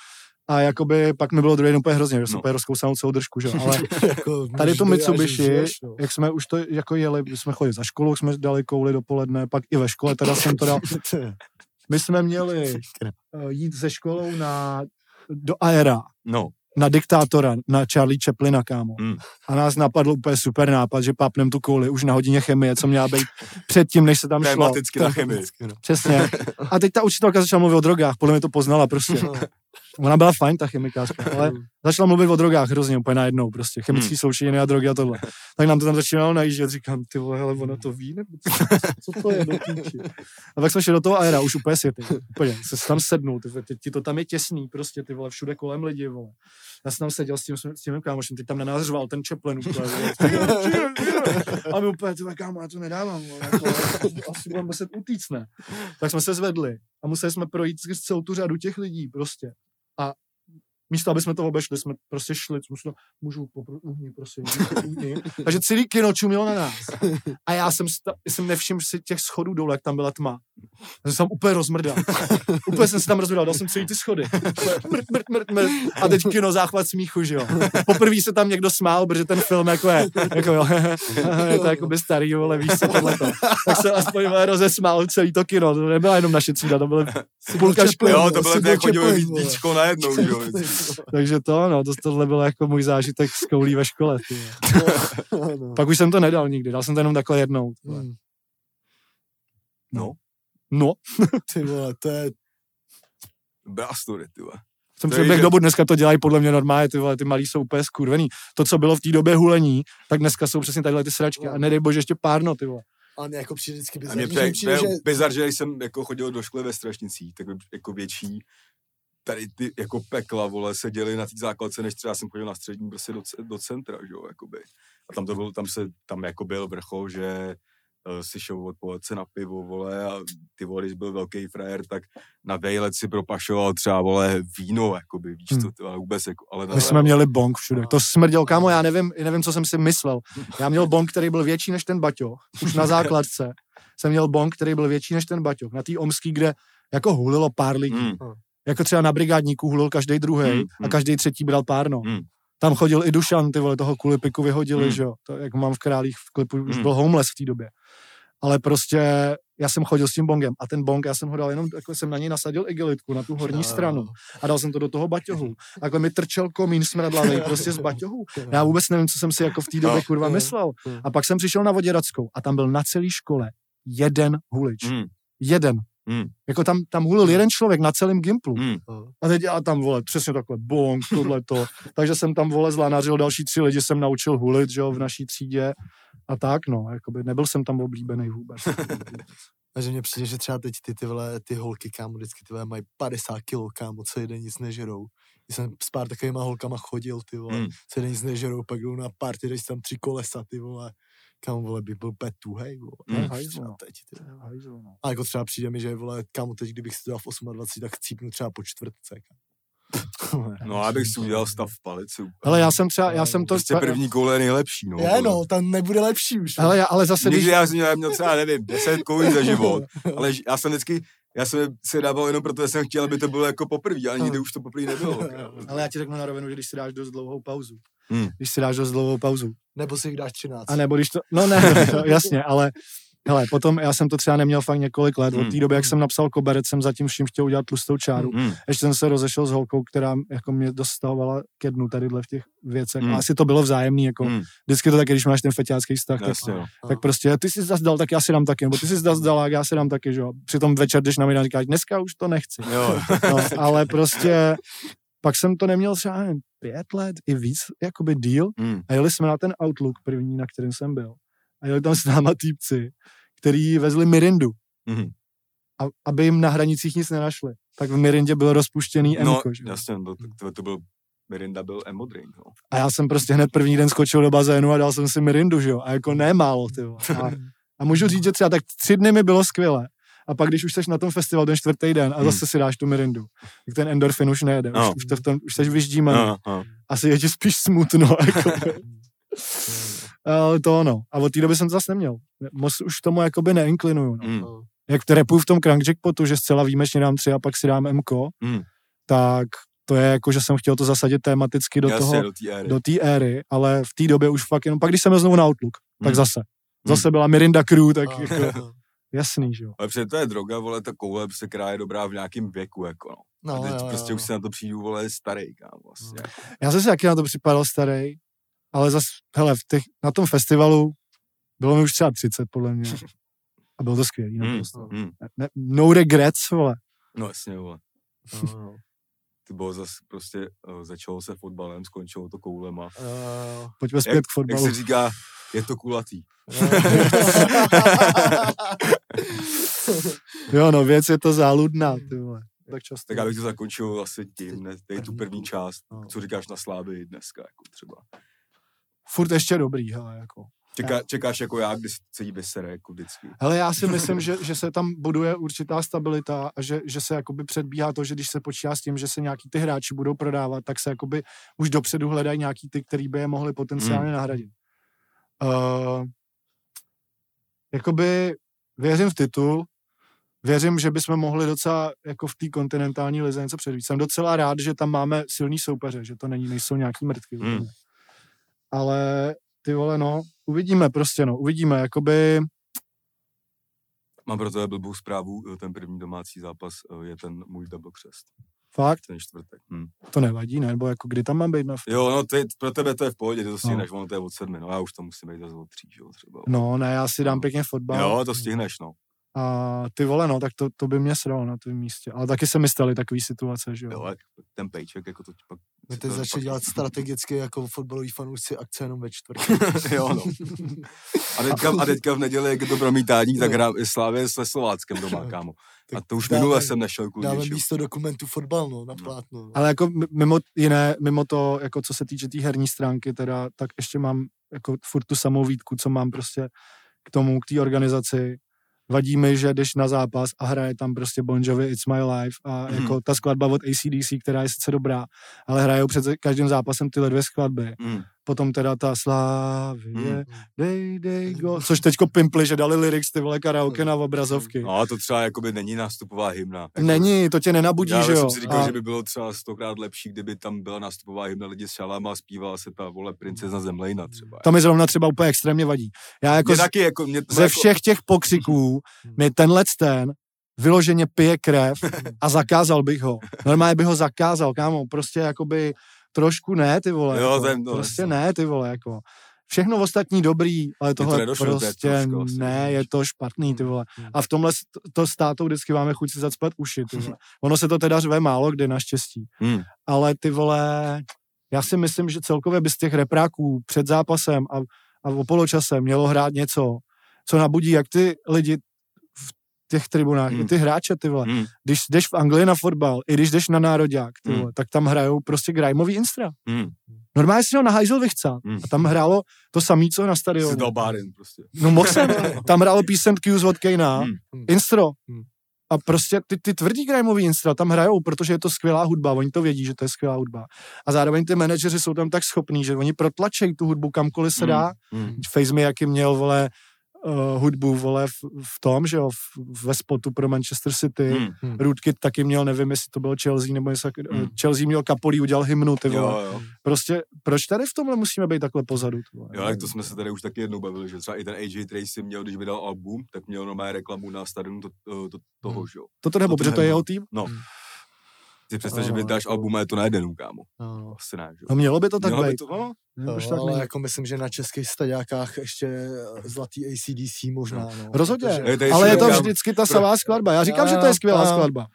A jakoby pak mi bylo druhý den úplně hrozně, že jsem No. úplně rozkousanul celou držku, že ale Jako, tady to Mitsubishi, žiješ, no. jak jsme už to jako jeli, jsme chodili za školou, jsme dali kouli dopoledne, pak i ve škole, teda jsem to dal, my jsme měli uh, jít ze školou na, do Aera, no, na diktátora, na Charlie Chaplina, kámo. Mm. A nás napadl úplně super nápad, že papnem tu kouli už na hodině chemie, co měla být předtím, než se tam šlo. tematicky na chemii. no. Přesně. A teď ta učitelka začala mluvit o drogách, podle mě to poznala prostě. No. Ona byla fajn, ta chemikářka, ale začala mluvit o drogách hrozně úplně najednou prostě. Chemické Hmm. sloučeniny a drogy a tohle. Tak nám to tam začínalo najíždět, říkám, ty vole, hele, ona to ví, nebo co, co to je do píči? A tak jsme šli do toho aera, už úplně světy. Úplně, se tam sednul, ty, teď ti to tam je těsný, prostě, ty vole, všude kolem lidi, vole. Já jsem tam seděl s tím, s tím kámošem, teď tam na nás řval ten Chaplin úplně. A my úplně, ty kámo, já to nedávám, vole, jako, asi budeme muset utíct, ne? Tak jsme se zvedli a museli jsme projít skrz celou tu řadu těch lidí prostě. A místo, aby jsme to obešli, jsme prostě šli, šli, můžu popro, uhni, prosím, uhni. Takže celý kino čumilo na nás. A já jsem, sta, jsem nevšiml si těch schodů dolů, jak tam byla tma. Já jsem se tam úplně rozmrdal. úplně jsem se tam rozmrdal, dal jsem celý ty schody. Mrt, mrt, mrt, mrt. A teď kino záchvat smíchu, že jo. Poprvé se tam někdo smál, protože ten film jako je, jako jo, je to jako by starý, vole, víš co, tohleto. Tak se aspoň vole, rozesmál celý to kino, to nebyla jenom naše třída, to byly půlka školy. Jo, to bylo chodilo víc, škol najednou, že jo. Takže to, no, to, tohle bylo jako můj zážitek s koulí ve škole. No. Pak už jsem to nedal nikdy, dal jsem to jenom takhle jednou. Hmm. No, No, Ty vole, to je, dobrá story, ty vole. jsem To si je, jak že- dobu dneska to dělají podle mě normálně, ty vole, ty malí jsou úplně skurvený. To, co bylo v té době hulení, tak dneska jsou přesně tadyhle ty sračky. A nedej bože ještě párno, ty vole. ale mě jako přijde vždycky A mě přijde, přijde, že bizar, že když jsem jako chodil do školy ve Strašnicích, tak jako větší tady ty jako pekla, vole, se děli na té základce, než třeba jsem chodil na střední prostě do, do centra, že jo, jakoby. A tam to byl, tam se, tam jako byl vrchol, že uh, si šel odpoledne na pivo, vole, a ty vole, když byl velký frajer, tak na vejlet si propašoval třeba, vole, víno, jakoby, víš Hmm. co, to, ale vůbec, jako, ale My jsme měli bong všude. To smrděl, kámo, já nevím, nevím, co jsem si myslel. Já měl bong, který byl větší než ten baťoch. Už na základce jsem měl bong, který byl větší než ten baťoch. Na té omský, kde jako hulilo pár lidí. Mm, Jako třeba na brigádníku hulil každý druhý Hmm, a hmm. každý třetí bral párno. Hmm. Tam chodil i Dušan, ty vole, toho kulipiku vyhodili, Hmm. že jo. To, jak mám v Králích v klipu, už Hmm. byl homeless v té době. Ale prostě já jsem chodil s tím bongem a ten bong, já jsem ho dal jenom, jako jsem na něj nasadil igelitku, na tu horní Jo, stranu a dal jsem to do toho baťohu. Takhle mi trčel komín smradlavý prostě z baťohu. Já vůbec nevím, co jsem si jako v té době No. kurva Jo. myslel. Jo. A pak jsem přišel na Voděrackou a tam byl na celé škole jeden hulič. mm, Jeden. Mm, Jako tam, tam hulil jeden člověk na celém gimplu. mm. A teď já tam, vole, přesně takhle, bong, tohleto. Takže jsem tam, vole, zlanařil další tři lidi, jsem naučil hulit, že jo, v naší třídě. A tak, no, jakoby nebyl jsem tam oblíbený vůbec. A že mně přijde, že třeba teď ty, ty, vole, ty holky, kámo, vždycky ty vole, mají 50 kilo, kámo, co jeden nic nežerou. Když jsem s pár takovýma holkama chodil, ty vole, Mm. co jeden nic nežerou, pak jdou na party, když tam tři kolesa, ty vole. Kámo, vole, by byl úplně tuhej, vole. Mm. Víš, třeba teď, ty. Hajzl, no. A jako třeba přijde mi, že vole, kámo, teď, kdybych si to dal v 28, tak chcípnu třeba po čtvrtce. kámo. No, já bych si udělal stav v palici. úplně. Hele, já jsem třeba, já jsem to... Prostě první koule je nejlepší, no. Je, no, tam nebude lepší už. Hele, já, ale zase, když, Někdy já jsem měl, měl třeba, nevím, 10 koulí za život, ale já jsem vždycky, já jsem si dával jenom proto, že jsem chtěl, aby to bylo jako poprvé, ale nikdy už to poprvé nebylo. kámo. ale já ti řeknu na rovinu, že když si dáš dost dlouhou pauzu, Hmm. když si dáš dost dlouhou pauzu, Nebo si jich dáš 13. a nebo když to, no ne, to, jasně, ale hele, potom já jsem to třeba neměl fakt několik let, od Hmm. té doby, jak jsem napsal koberec, jsem zatím vším chtěl udělat tlustou čáru. Mm, Ještě jsem se rozešel s holkou, která jako mě dostávala ke dnu tadyhle v těch věcech. Hmm. A asi to bylo vzájemný, jako mm, vždycky to tak, když máš ten feťácký vztah, tak, jasně, tak prostě ty jsi zase dal, tak já si dám taky, nebo ty jsi zase dal, tak já si dám taky, že. Přitom večer, když na mě říkáš, dneska už to nechci. Jo, No, ale prostě pak jsem to neměl třeba nevím, pět let, i víc, jakoby díl. mm, A jeli jsme na ten Outlook první, na kterém jsem byl. A jeli tam s náma týpci, který vezli Mirindu, mm. a, aby jim na hranicích nic nenašli. Tak v Mirindě byl rozpuštěný No, Emko, že? jasně, to, to, to byl, Mirinda byl emo drink, no. A já jsem prostě hned první den skočil do bazénu a dal jsem si Mirindu, že jo. A jako ne málo, ty. A, a můžu říct, že třeba tak tři dny mi bylo skvěle. a pak když už jsi na tom festivalu ten čtvrtý den a Hmm. zase si dáš tu mirindu, tak ten endorfin už nejede, už, No. už, to v tom, už jsi vyždímaný, No, no. asi je ti spíš smutno, jako. ale to ono. A od té doby jsem to zase neměl. Moc už k tomu jakoby neinklinuju. No. Mm, Jak repuju v tom Crank Jackpotu, že zcela výjimečně dám tři a pak si dám MK, mm. tak to je jako, že jsem chtěl to zasadit tematicky do Jasně, toho, do té éry. éry, ale v té době už fakt jenom, pak když jsem znovu na Outlook, tak Hmm. zase. Zase byla Mirinda Crew, tak A- jako, jasný, že jo. Ale protože to je droga, vole, ta koule, prostě, která je dobrá v nějakém věku, jako no. No, a teď jo, prostě jo. už se na to přijdu, vole, starý, kámo, vlastně. Já jsem si taky na to připadal starý, ale zase, hele, v těch, na tom festivalu bylo mi už třeba 30, podle mě. A bylo to skvělý. Mm, naprosto. mm. Ne, no regrets, vole. No jasně, vole. Jo, jo. Ty bylo zase prostě, uh, začalo se fotbalem, skončilo to koulema. Jo, Pojďme zpět Jak, k jak fotbalu. se říká, je to kulatý. jo. Jo, no, věc je to záludná, ty vole. Tak často. Tak abych to zakončil asi tím, ne, tu První část, No. co říkáš na Slávy dneska, jako třeba. Furt ještě dobrý, hele, jako. Čeká, čekáš jako já, když se jí vysere, jako vždycky. Hele, já si myslím, že, že se tam buduje určitá stabilita a že, že se jakoby předbíhá to, že když se počítá s tím, že se nějaký ty hráči budou prodávat, tak se jakoby už dopředu hledají nějaký ty, který by je mohli potenciálně Hmm. nahradit. Uh, jakoby věřím v titul, věřím, že bychom mohli docela jako v té kontinentální lize něco předvíct. Jsem docela rád, že tam máme silný soupeře, že to není, nejsou nějaký mrtky. Hmm. Ale ty vole, no, uvidíme prostě, no, uvidíme, jakoby, Mám pro tebe blbou zprávu, ten první domácí zápas eh, je ten můj double křest, fakt, ten čtvrtek. Hm. to nevadí, ne? Nebo jako kdy tam mám být na... Jo, no ty, pro tebe to je v pohodě, ty to No. stihneš, ono to je od sedmi, no já už to musím být zase od tří, jo, třeba. No, ne, já si dám pěkně fotbal. Jo, to stihneš, no. A ty vole, no, tak to, to by mě sralo na tvém místě. Ale taky se mi staly takové situace, že jo. Ten paycheck, jako to pak... My teď začali pak- dělat strategicky jako fotbaloví fanoušci akce jenom ve čtvrtek. jo, no. A teďka, a teďka v neděli, jak je to promítání, tak hra Slávě se Slováckem doma, kámo. A to už dáme- minule jsem nešel kvůli Dáme něčemu. místo dokumentu fotbal, no, na plátno. No. Ale jako mi- mimo jiné, mimo to, jako co se týče té tý herní stránky, teda, tak ještě mám jako furt tu samou výtku, co mám prostě k tomu, k té organizaci. Vadí mi, že jdeš na zápas a hraje tam prostě Bon Jovi It's My Life a Mhm. jako ta skladba od ACDC, která je sice dobrá, ale hrajou před každým zápasem tyhle dvě skladby. Mm. Potom teda ta Slávě, Mhm. dej, dej, go. Což teďko pimpli, že dali lyrics ty vole karaoke na obrazovky. No a to třeba jakoby není nástupová hymna. Jako, Není, to tě nenabudí, já že jo? jsem si říkal, A- že by bylo třeba stokrát lepší, kdyby tam byla nástupová hymna lidi s šalama a zpívala se ta vole princezna Zemlejna třeba. To mi zrovna třeba úplně extrémně vadí. Já jako Mě z, taky jako, mě ze jako, všech těch pokřiků mi tenhle ten vyloženě pije krev a zakázal bych ho. Normálně bych ho zakázal, kámo, prostě jakoby trošku ne, ty vole. Jo, jako, to je- no, prostě ne, ty vole, jako. Všechno ostatní dobrý, ale to tohle nedošlo, to je prostě trošku ne, je to špatný, ty vole. Hmm. A v tomhle to s tátou vždycky máme chuť si zacpat uši, ty vole. Ono se to teda řve málo kdy naštěstí. Hmm. Ale ty vole, já si myslím, že celkově by z těch repráků před zápasem a, a o poločase mělo hrát něco, co nabudí jak ty lidi těch tribunách, Hmm. i ty hráče, ty vole. Hmm. Když jdeš v Anglii na fotbal, i když jdeš na nároďák, ty Hmm. vole, tak tam hrajou prostě grimeový instra. Hmm. Normálně si ho na hajzel vychcát. Hmm. A tam hrálo to samý, co na stadionu. dal báren prostě. No mohl jsem. Tam hrálo písemky od Kejna, Hmm. Instro. Hmm. A prostě ty, ty tvrdý grimeový instra tam hrajou, protože je to skvělá hudba, oni to vědí, že to je skvělá hudba. A zároveň ty manažeři jsou tam tak schopní, že oni protlačejí tu hudbu kamkoliv se Hmm. dá. Hmm. Face Me jaký měl, vole, uh, hudbu, vole, v, v tom, že jo, v, ve spotu pro Manchester City. Hmm. Hmm. Rootkit taky měl, nevím, jestli to bylo Chelsea, nebo jestli, Hmm. hmm. Chelsea měl Kapolí, udělal hymnu, ty vole. Jo, jo. Prostě, proč tady v tomhle musíme být takhle pozadu? Ty vole? Jo, tak to jsme se tady už taky jednou bavili, že třeba i ten AJ Tracy měl, když vydal album, tak měl normálně reklamu na stadionu to, to, to, toho, Hmm. že jo. Toto nebo, to protože to je jeho tým? No. Hmm. Ty představ, že No, vydáš jako- album a je to na jeden, kámo. No, no. Asi ne, že. No mělo by to tak Mělo by být. to, no, No, tak ale jako myslím, že na českých staďákách ještě eh, zlatý ACDC možná, no. Rozhodně, Protože- Je ale je to vždycky ta samá skladba. Já říkám, že to je skvělá skladba.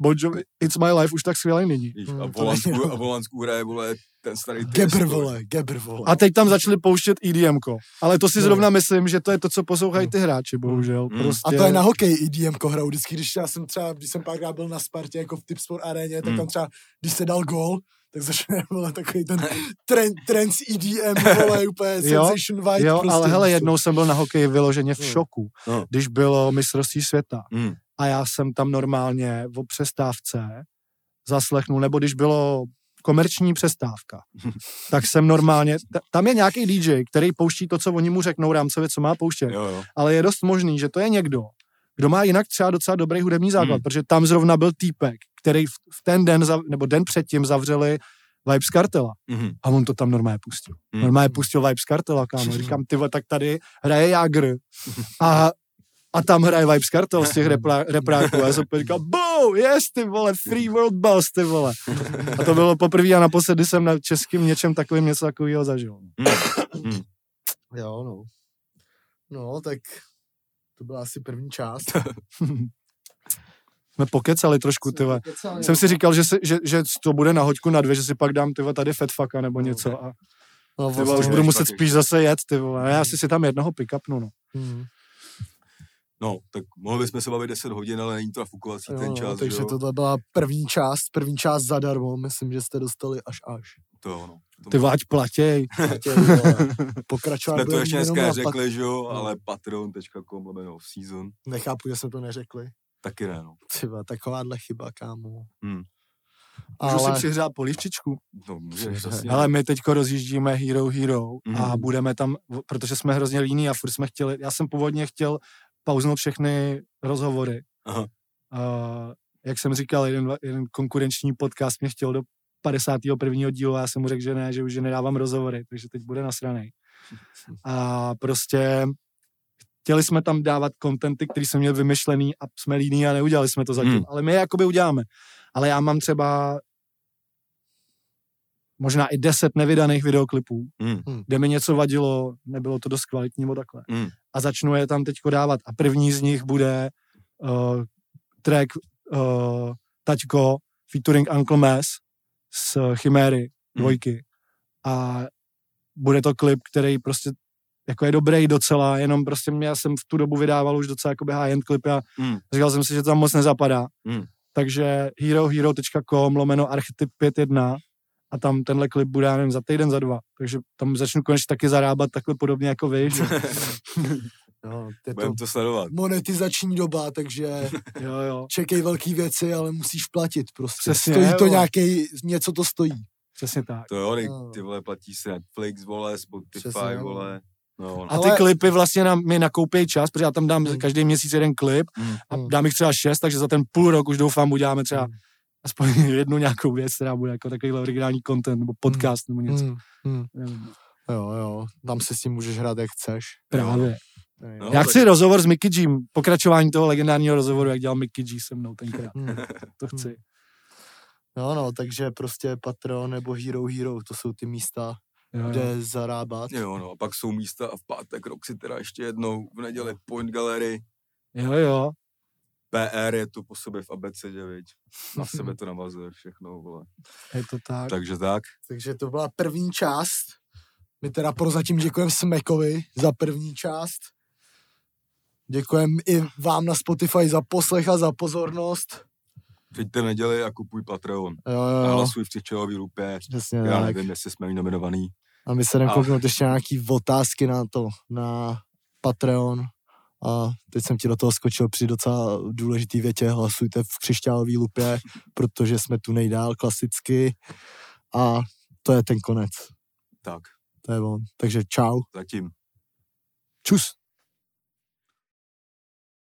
Bon Jovi, It's My Life už tak skvělý není. Víš, Hmm, a to v Holandsku, není, no. a v Holandsku hraje, vole, ten starý Gebr, vole, Gebr, vole. A teď tam začali pouštět EDMko. Ale to si No. zrovna myslím, že to je to, co poslouchají ty hráči, bohužel. Hmm. Prostě... A to je na hokej EDM hrajou vždycky, když já jsem třeba, když jsem párkrát byl na Spartě, jako v Tipsport aréně, tak Hmm. tam třeba, když se dal gól, tak začne vole, takový ten trend, trends EDM, vole, úplně Jo, sensation white. Jo, prostě, ale hele, co. jednou jsem byl na hokeji vyloženě v No. šoku, No. když bylo mistrovství světa. Hmm. a já jsem tam normálně o přestávce zaslechnul, nebo když bylo komerční přestávka, tak jsem normálně, t- tam je nějaký DJ, který pouští to, co oni mu řeknou rámcově, co má pouštět, Jo, jo. ale je dost možný, že to je někdo, kdo má jinak třeba docela dobrý hudební základ, Hmm. protože tam zrovna byl týpek, který v v ten den, zav- nebo den předtím zavřeli Vibes Kartela Mhm. a on to tam normálně pustil. Hmm. Normálně pustil Vibes Kartela, kámo. Říkám, ty tak tady hraje Jagr a, a tam hraje Vibes Kartel z těch repra, repráků. A já jsem říkal, bou, yes, ty vole, Free World Boss, ty vole. A to bylo poprvé a naposledy jsem na českým něčem takovým něco takového zažil. Jo, no. No, tak to byla asi první část. Jsme pokecali trošku, ty. Jsem si říkal, že, si, že, že to bude na hoďku na dvě, že si pak dám ty tady fatfaka nebo něco a No, ty vole, už vlastně, budu muset spíš zase jet, ty vole. Já si si tam jednoho pick-upnu, no. hmm. No, tak mohli bychom se bavit 10 hodin, ale není to nafukovací jo, ten no, čas, takže tohle byla první část, první část zadarmo, myslím, že jste dostali až až. To jo, no. To Ty váč platěj. Pokračovat jsme to ještě dneska na pat- řekli, že jo, No. ale patreon.com lomeno season, Nechápu, že jsme to neřekli. taky ne, no. Třeba takováhle chyba, kámo. Hmm. Můžu si Ale přihřát polívčičku. No, můžeš, jasně. Ale my teďko rozjíždíme Hero Hero a Mhm. budeme tam, protože jsme hrozně líní a furt jsme chtěli, já jsem původně chtěl pauznout všechny rozhovory. Aha. A jak jsem říkal, jeden, jeden konkurenční podcast mě chtěl do 51. dílu a já jsem mu řekl, že ne, že už nedávám rozhovory, takže teď bude nasranej. A prostě chtěli jsme tam dávat kontenty, který jsem měl vymyšlený a jsme líní a neudělali jsme to zatím. Hmm. Ale my je jakoby uděláme. Ale já mám třeba možná i deset nevydaných videoklipů, Hmm. kde mi něco vadilo, nebylo to dost kvalitní nebo takhle. Hmm. A začnu je tam teďko dávat. A první z nich bude uh, track uh, Taťko featuring Uncle Mess z Chiméry Hmm. dvojky. A bude to klip, který prostě jako je dobrý docela, jenom prostě mě, já jsem v tu dobu vydával už docela jakoby high-end klipy a Hmm. říkal jsem si, že to tam moc nezapadá. Hmm. Takže herohero.com lomeno archetyp 51 a tam tenhle klip bude, já nevím, za týden, za dva. Takže tam začnu konečně taky zarábat takhle podobně jako vy. Že? no, je to to sledovat. monetizační doba, takže jo, jo, čekej velký věci, ale musíš platit prostě. Přesně, stojí to nějaký, něco to stojí. přesně tak. To jo, ty, No. ty vole, platí si Netflix, vole, Spotify, Přesně, vole. No, no. A ty Ale- klipy vlastně nám, mi nakoupí čas, protože já tam dám Hmm. každý měsíc jeden klip Hmm. a dám jich třeba šest, takže za ten půl rok už doufám uděláme třeba Hmm. Aspoň jednu nějakou věc, která bude jako takovýhle originální content nebo podcast nebo něco. Hmm, hmm. Nevím. Jo, jo, tam si s tím můžeš hrát, jak chceš. Právě. No, Já tak- chci rozhovor s Mickey G, pokračování toho legendárního rozhovoru, jak dělal Mickey G se mnou tenkrát. Hmm. To chci. No, no, takže prostě Patreon nebo Hero Hero, to jsou ty místa, Jo, jo. kde zarábat. Jo, no, a pak jsou místa a v pátek rok si teda ještě jednou, v neděli Point Gallery, jo, jo. PR je tu po sobě v abecedě, viď. Na sebe to navazuje všechno, vole. Je to tak. Takže tak. Takže to byla první část. My teda prozatím děkujeme Smekovi za první část. Děkujeme i vám na Spotify za poslech a za pozornost. Přijďte neděli a kupuj Patreon. Jo, jo, jo. hlasuj v Třešťový lupě. Přesně Já tak. nevím, jestli jsme jí nominovaný. A my se jdeme A- kouknout ještě nějaký otázky na to, na Patreon. A teď jsem ti do toho skočil při docela důležitý větě. Hlasujte v křišťálový lupě, protože jsme tu nejdál klasicky. A to je ten konec. Tak, To je on. Takže čau. zatím. Čus.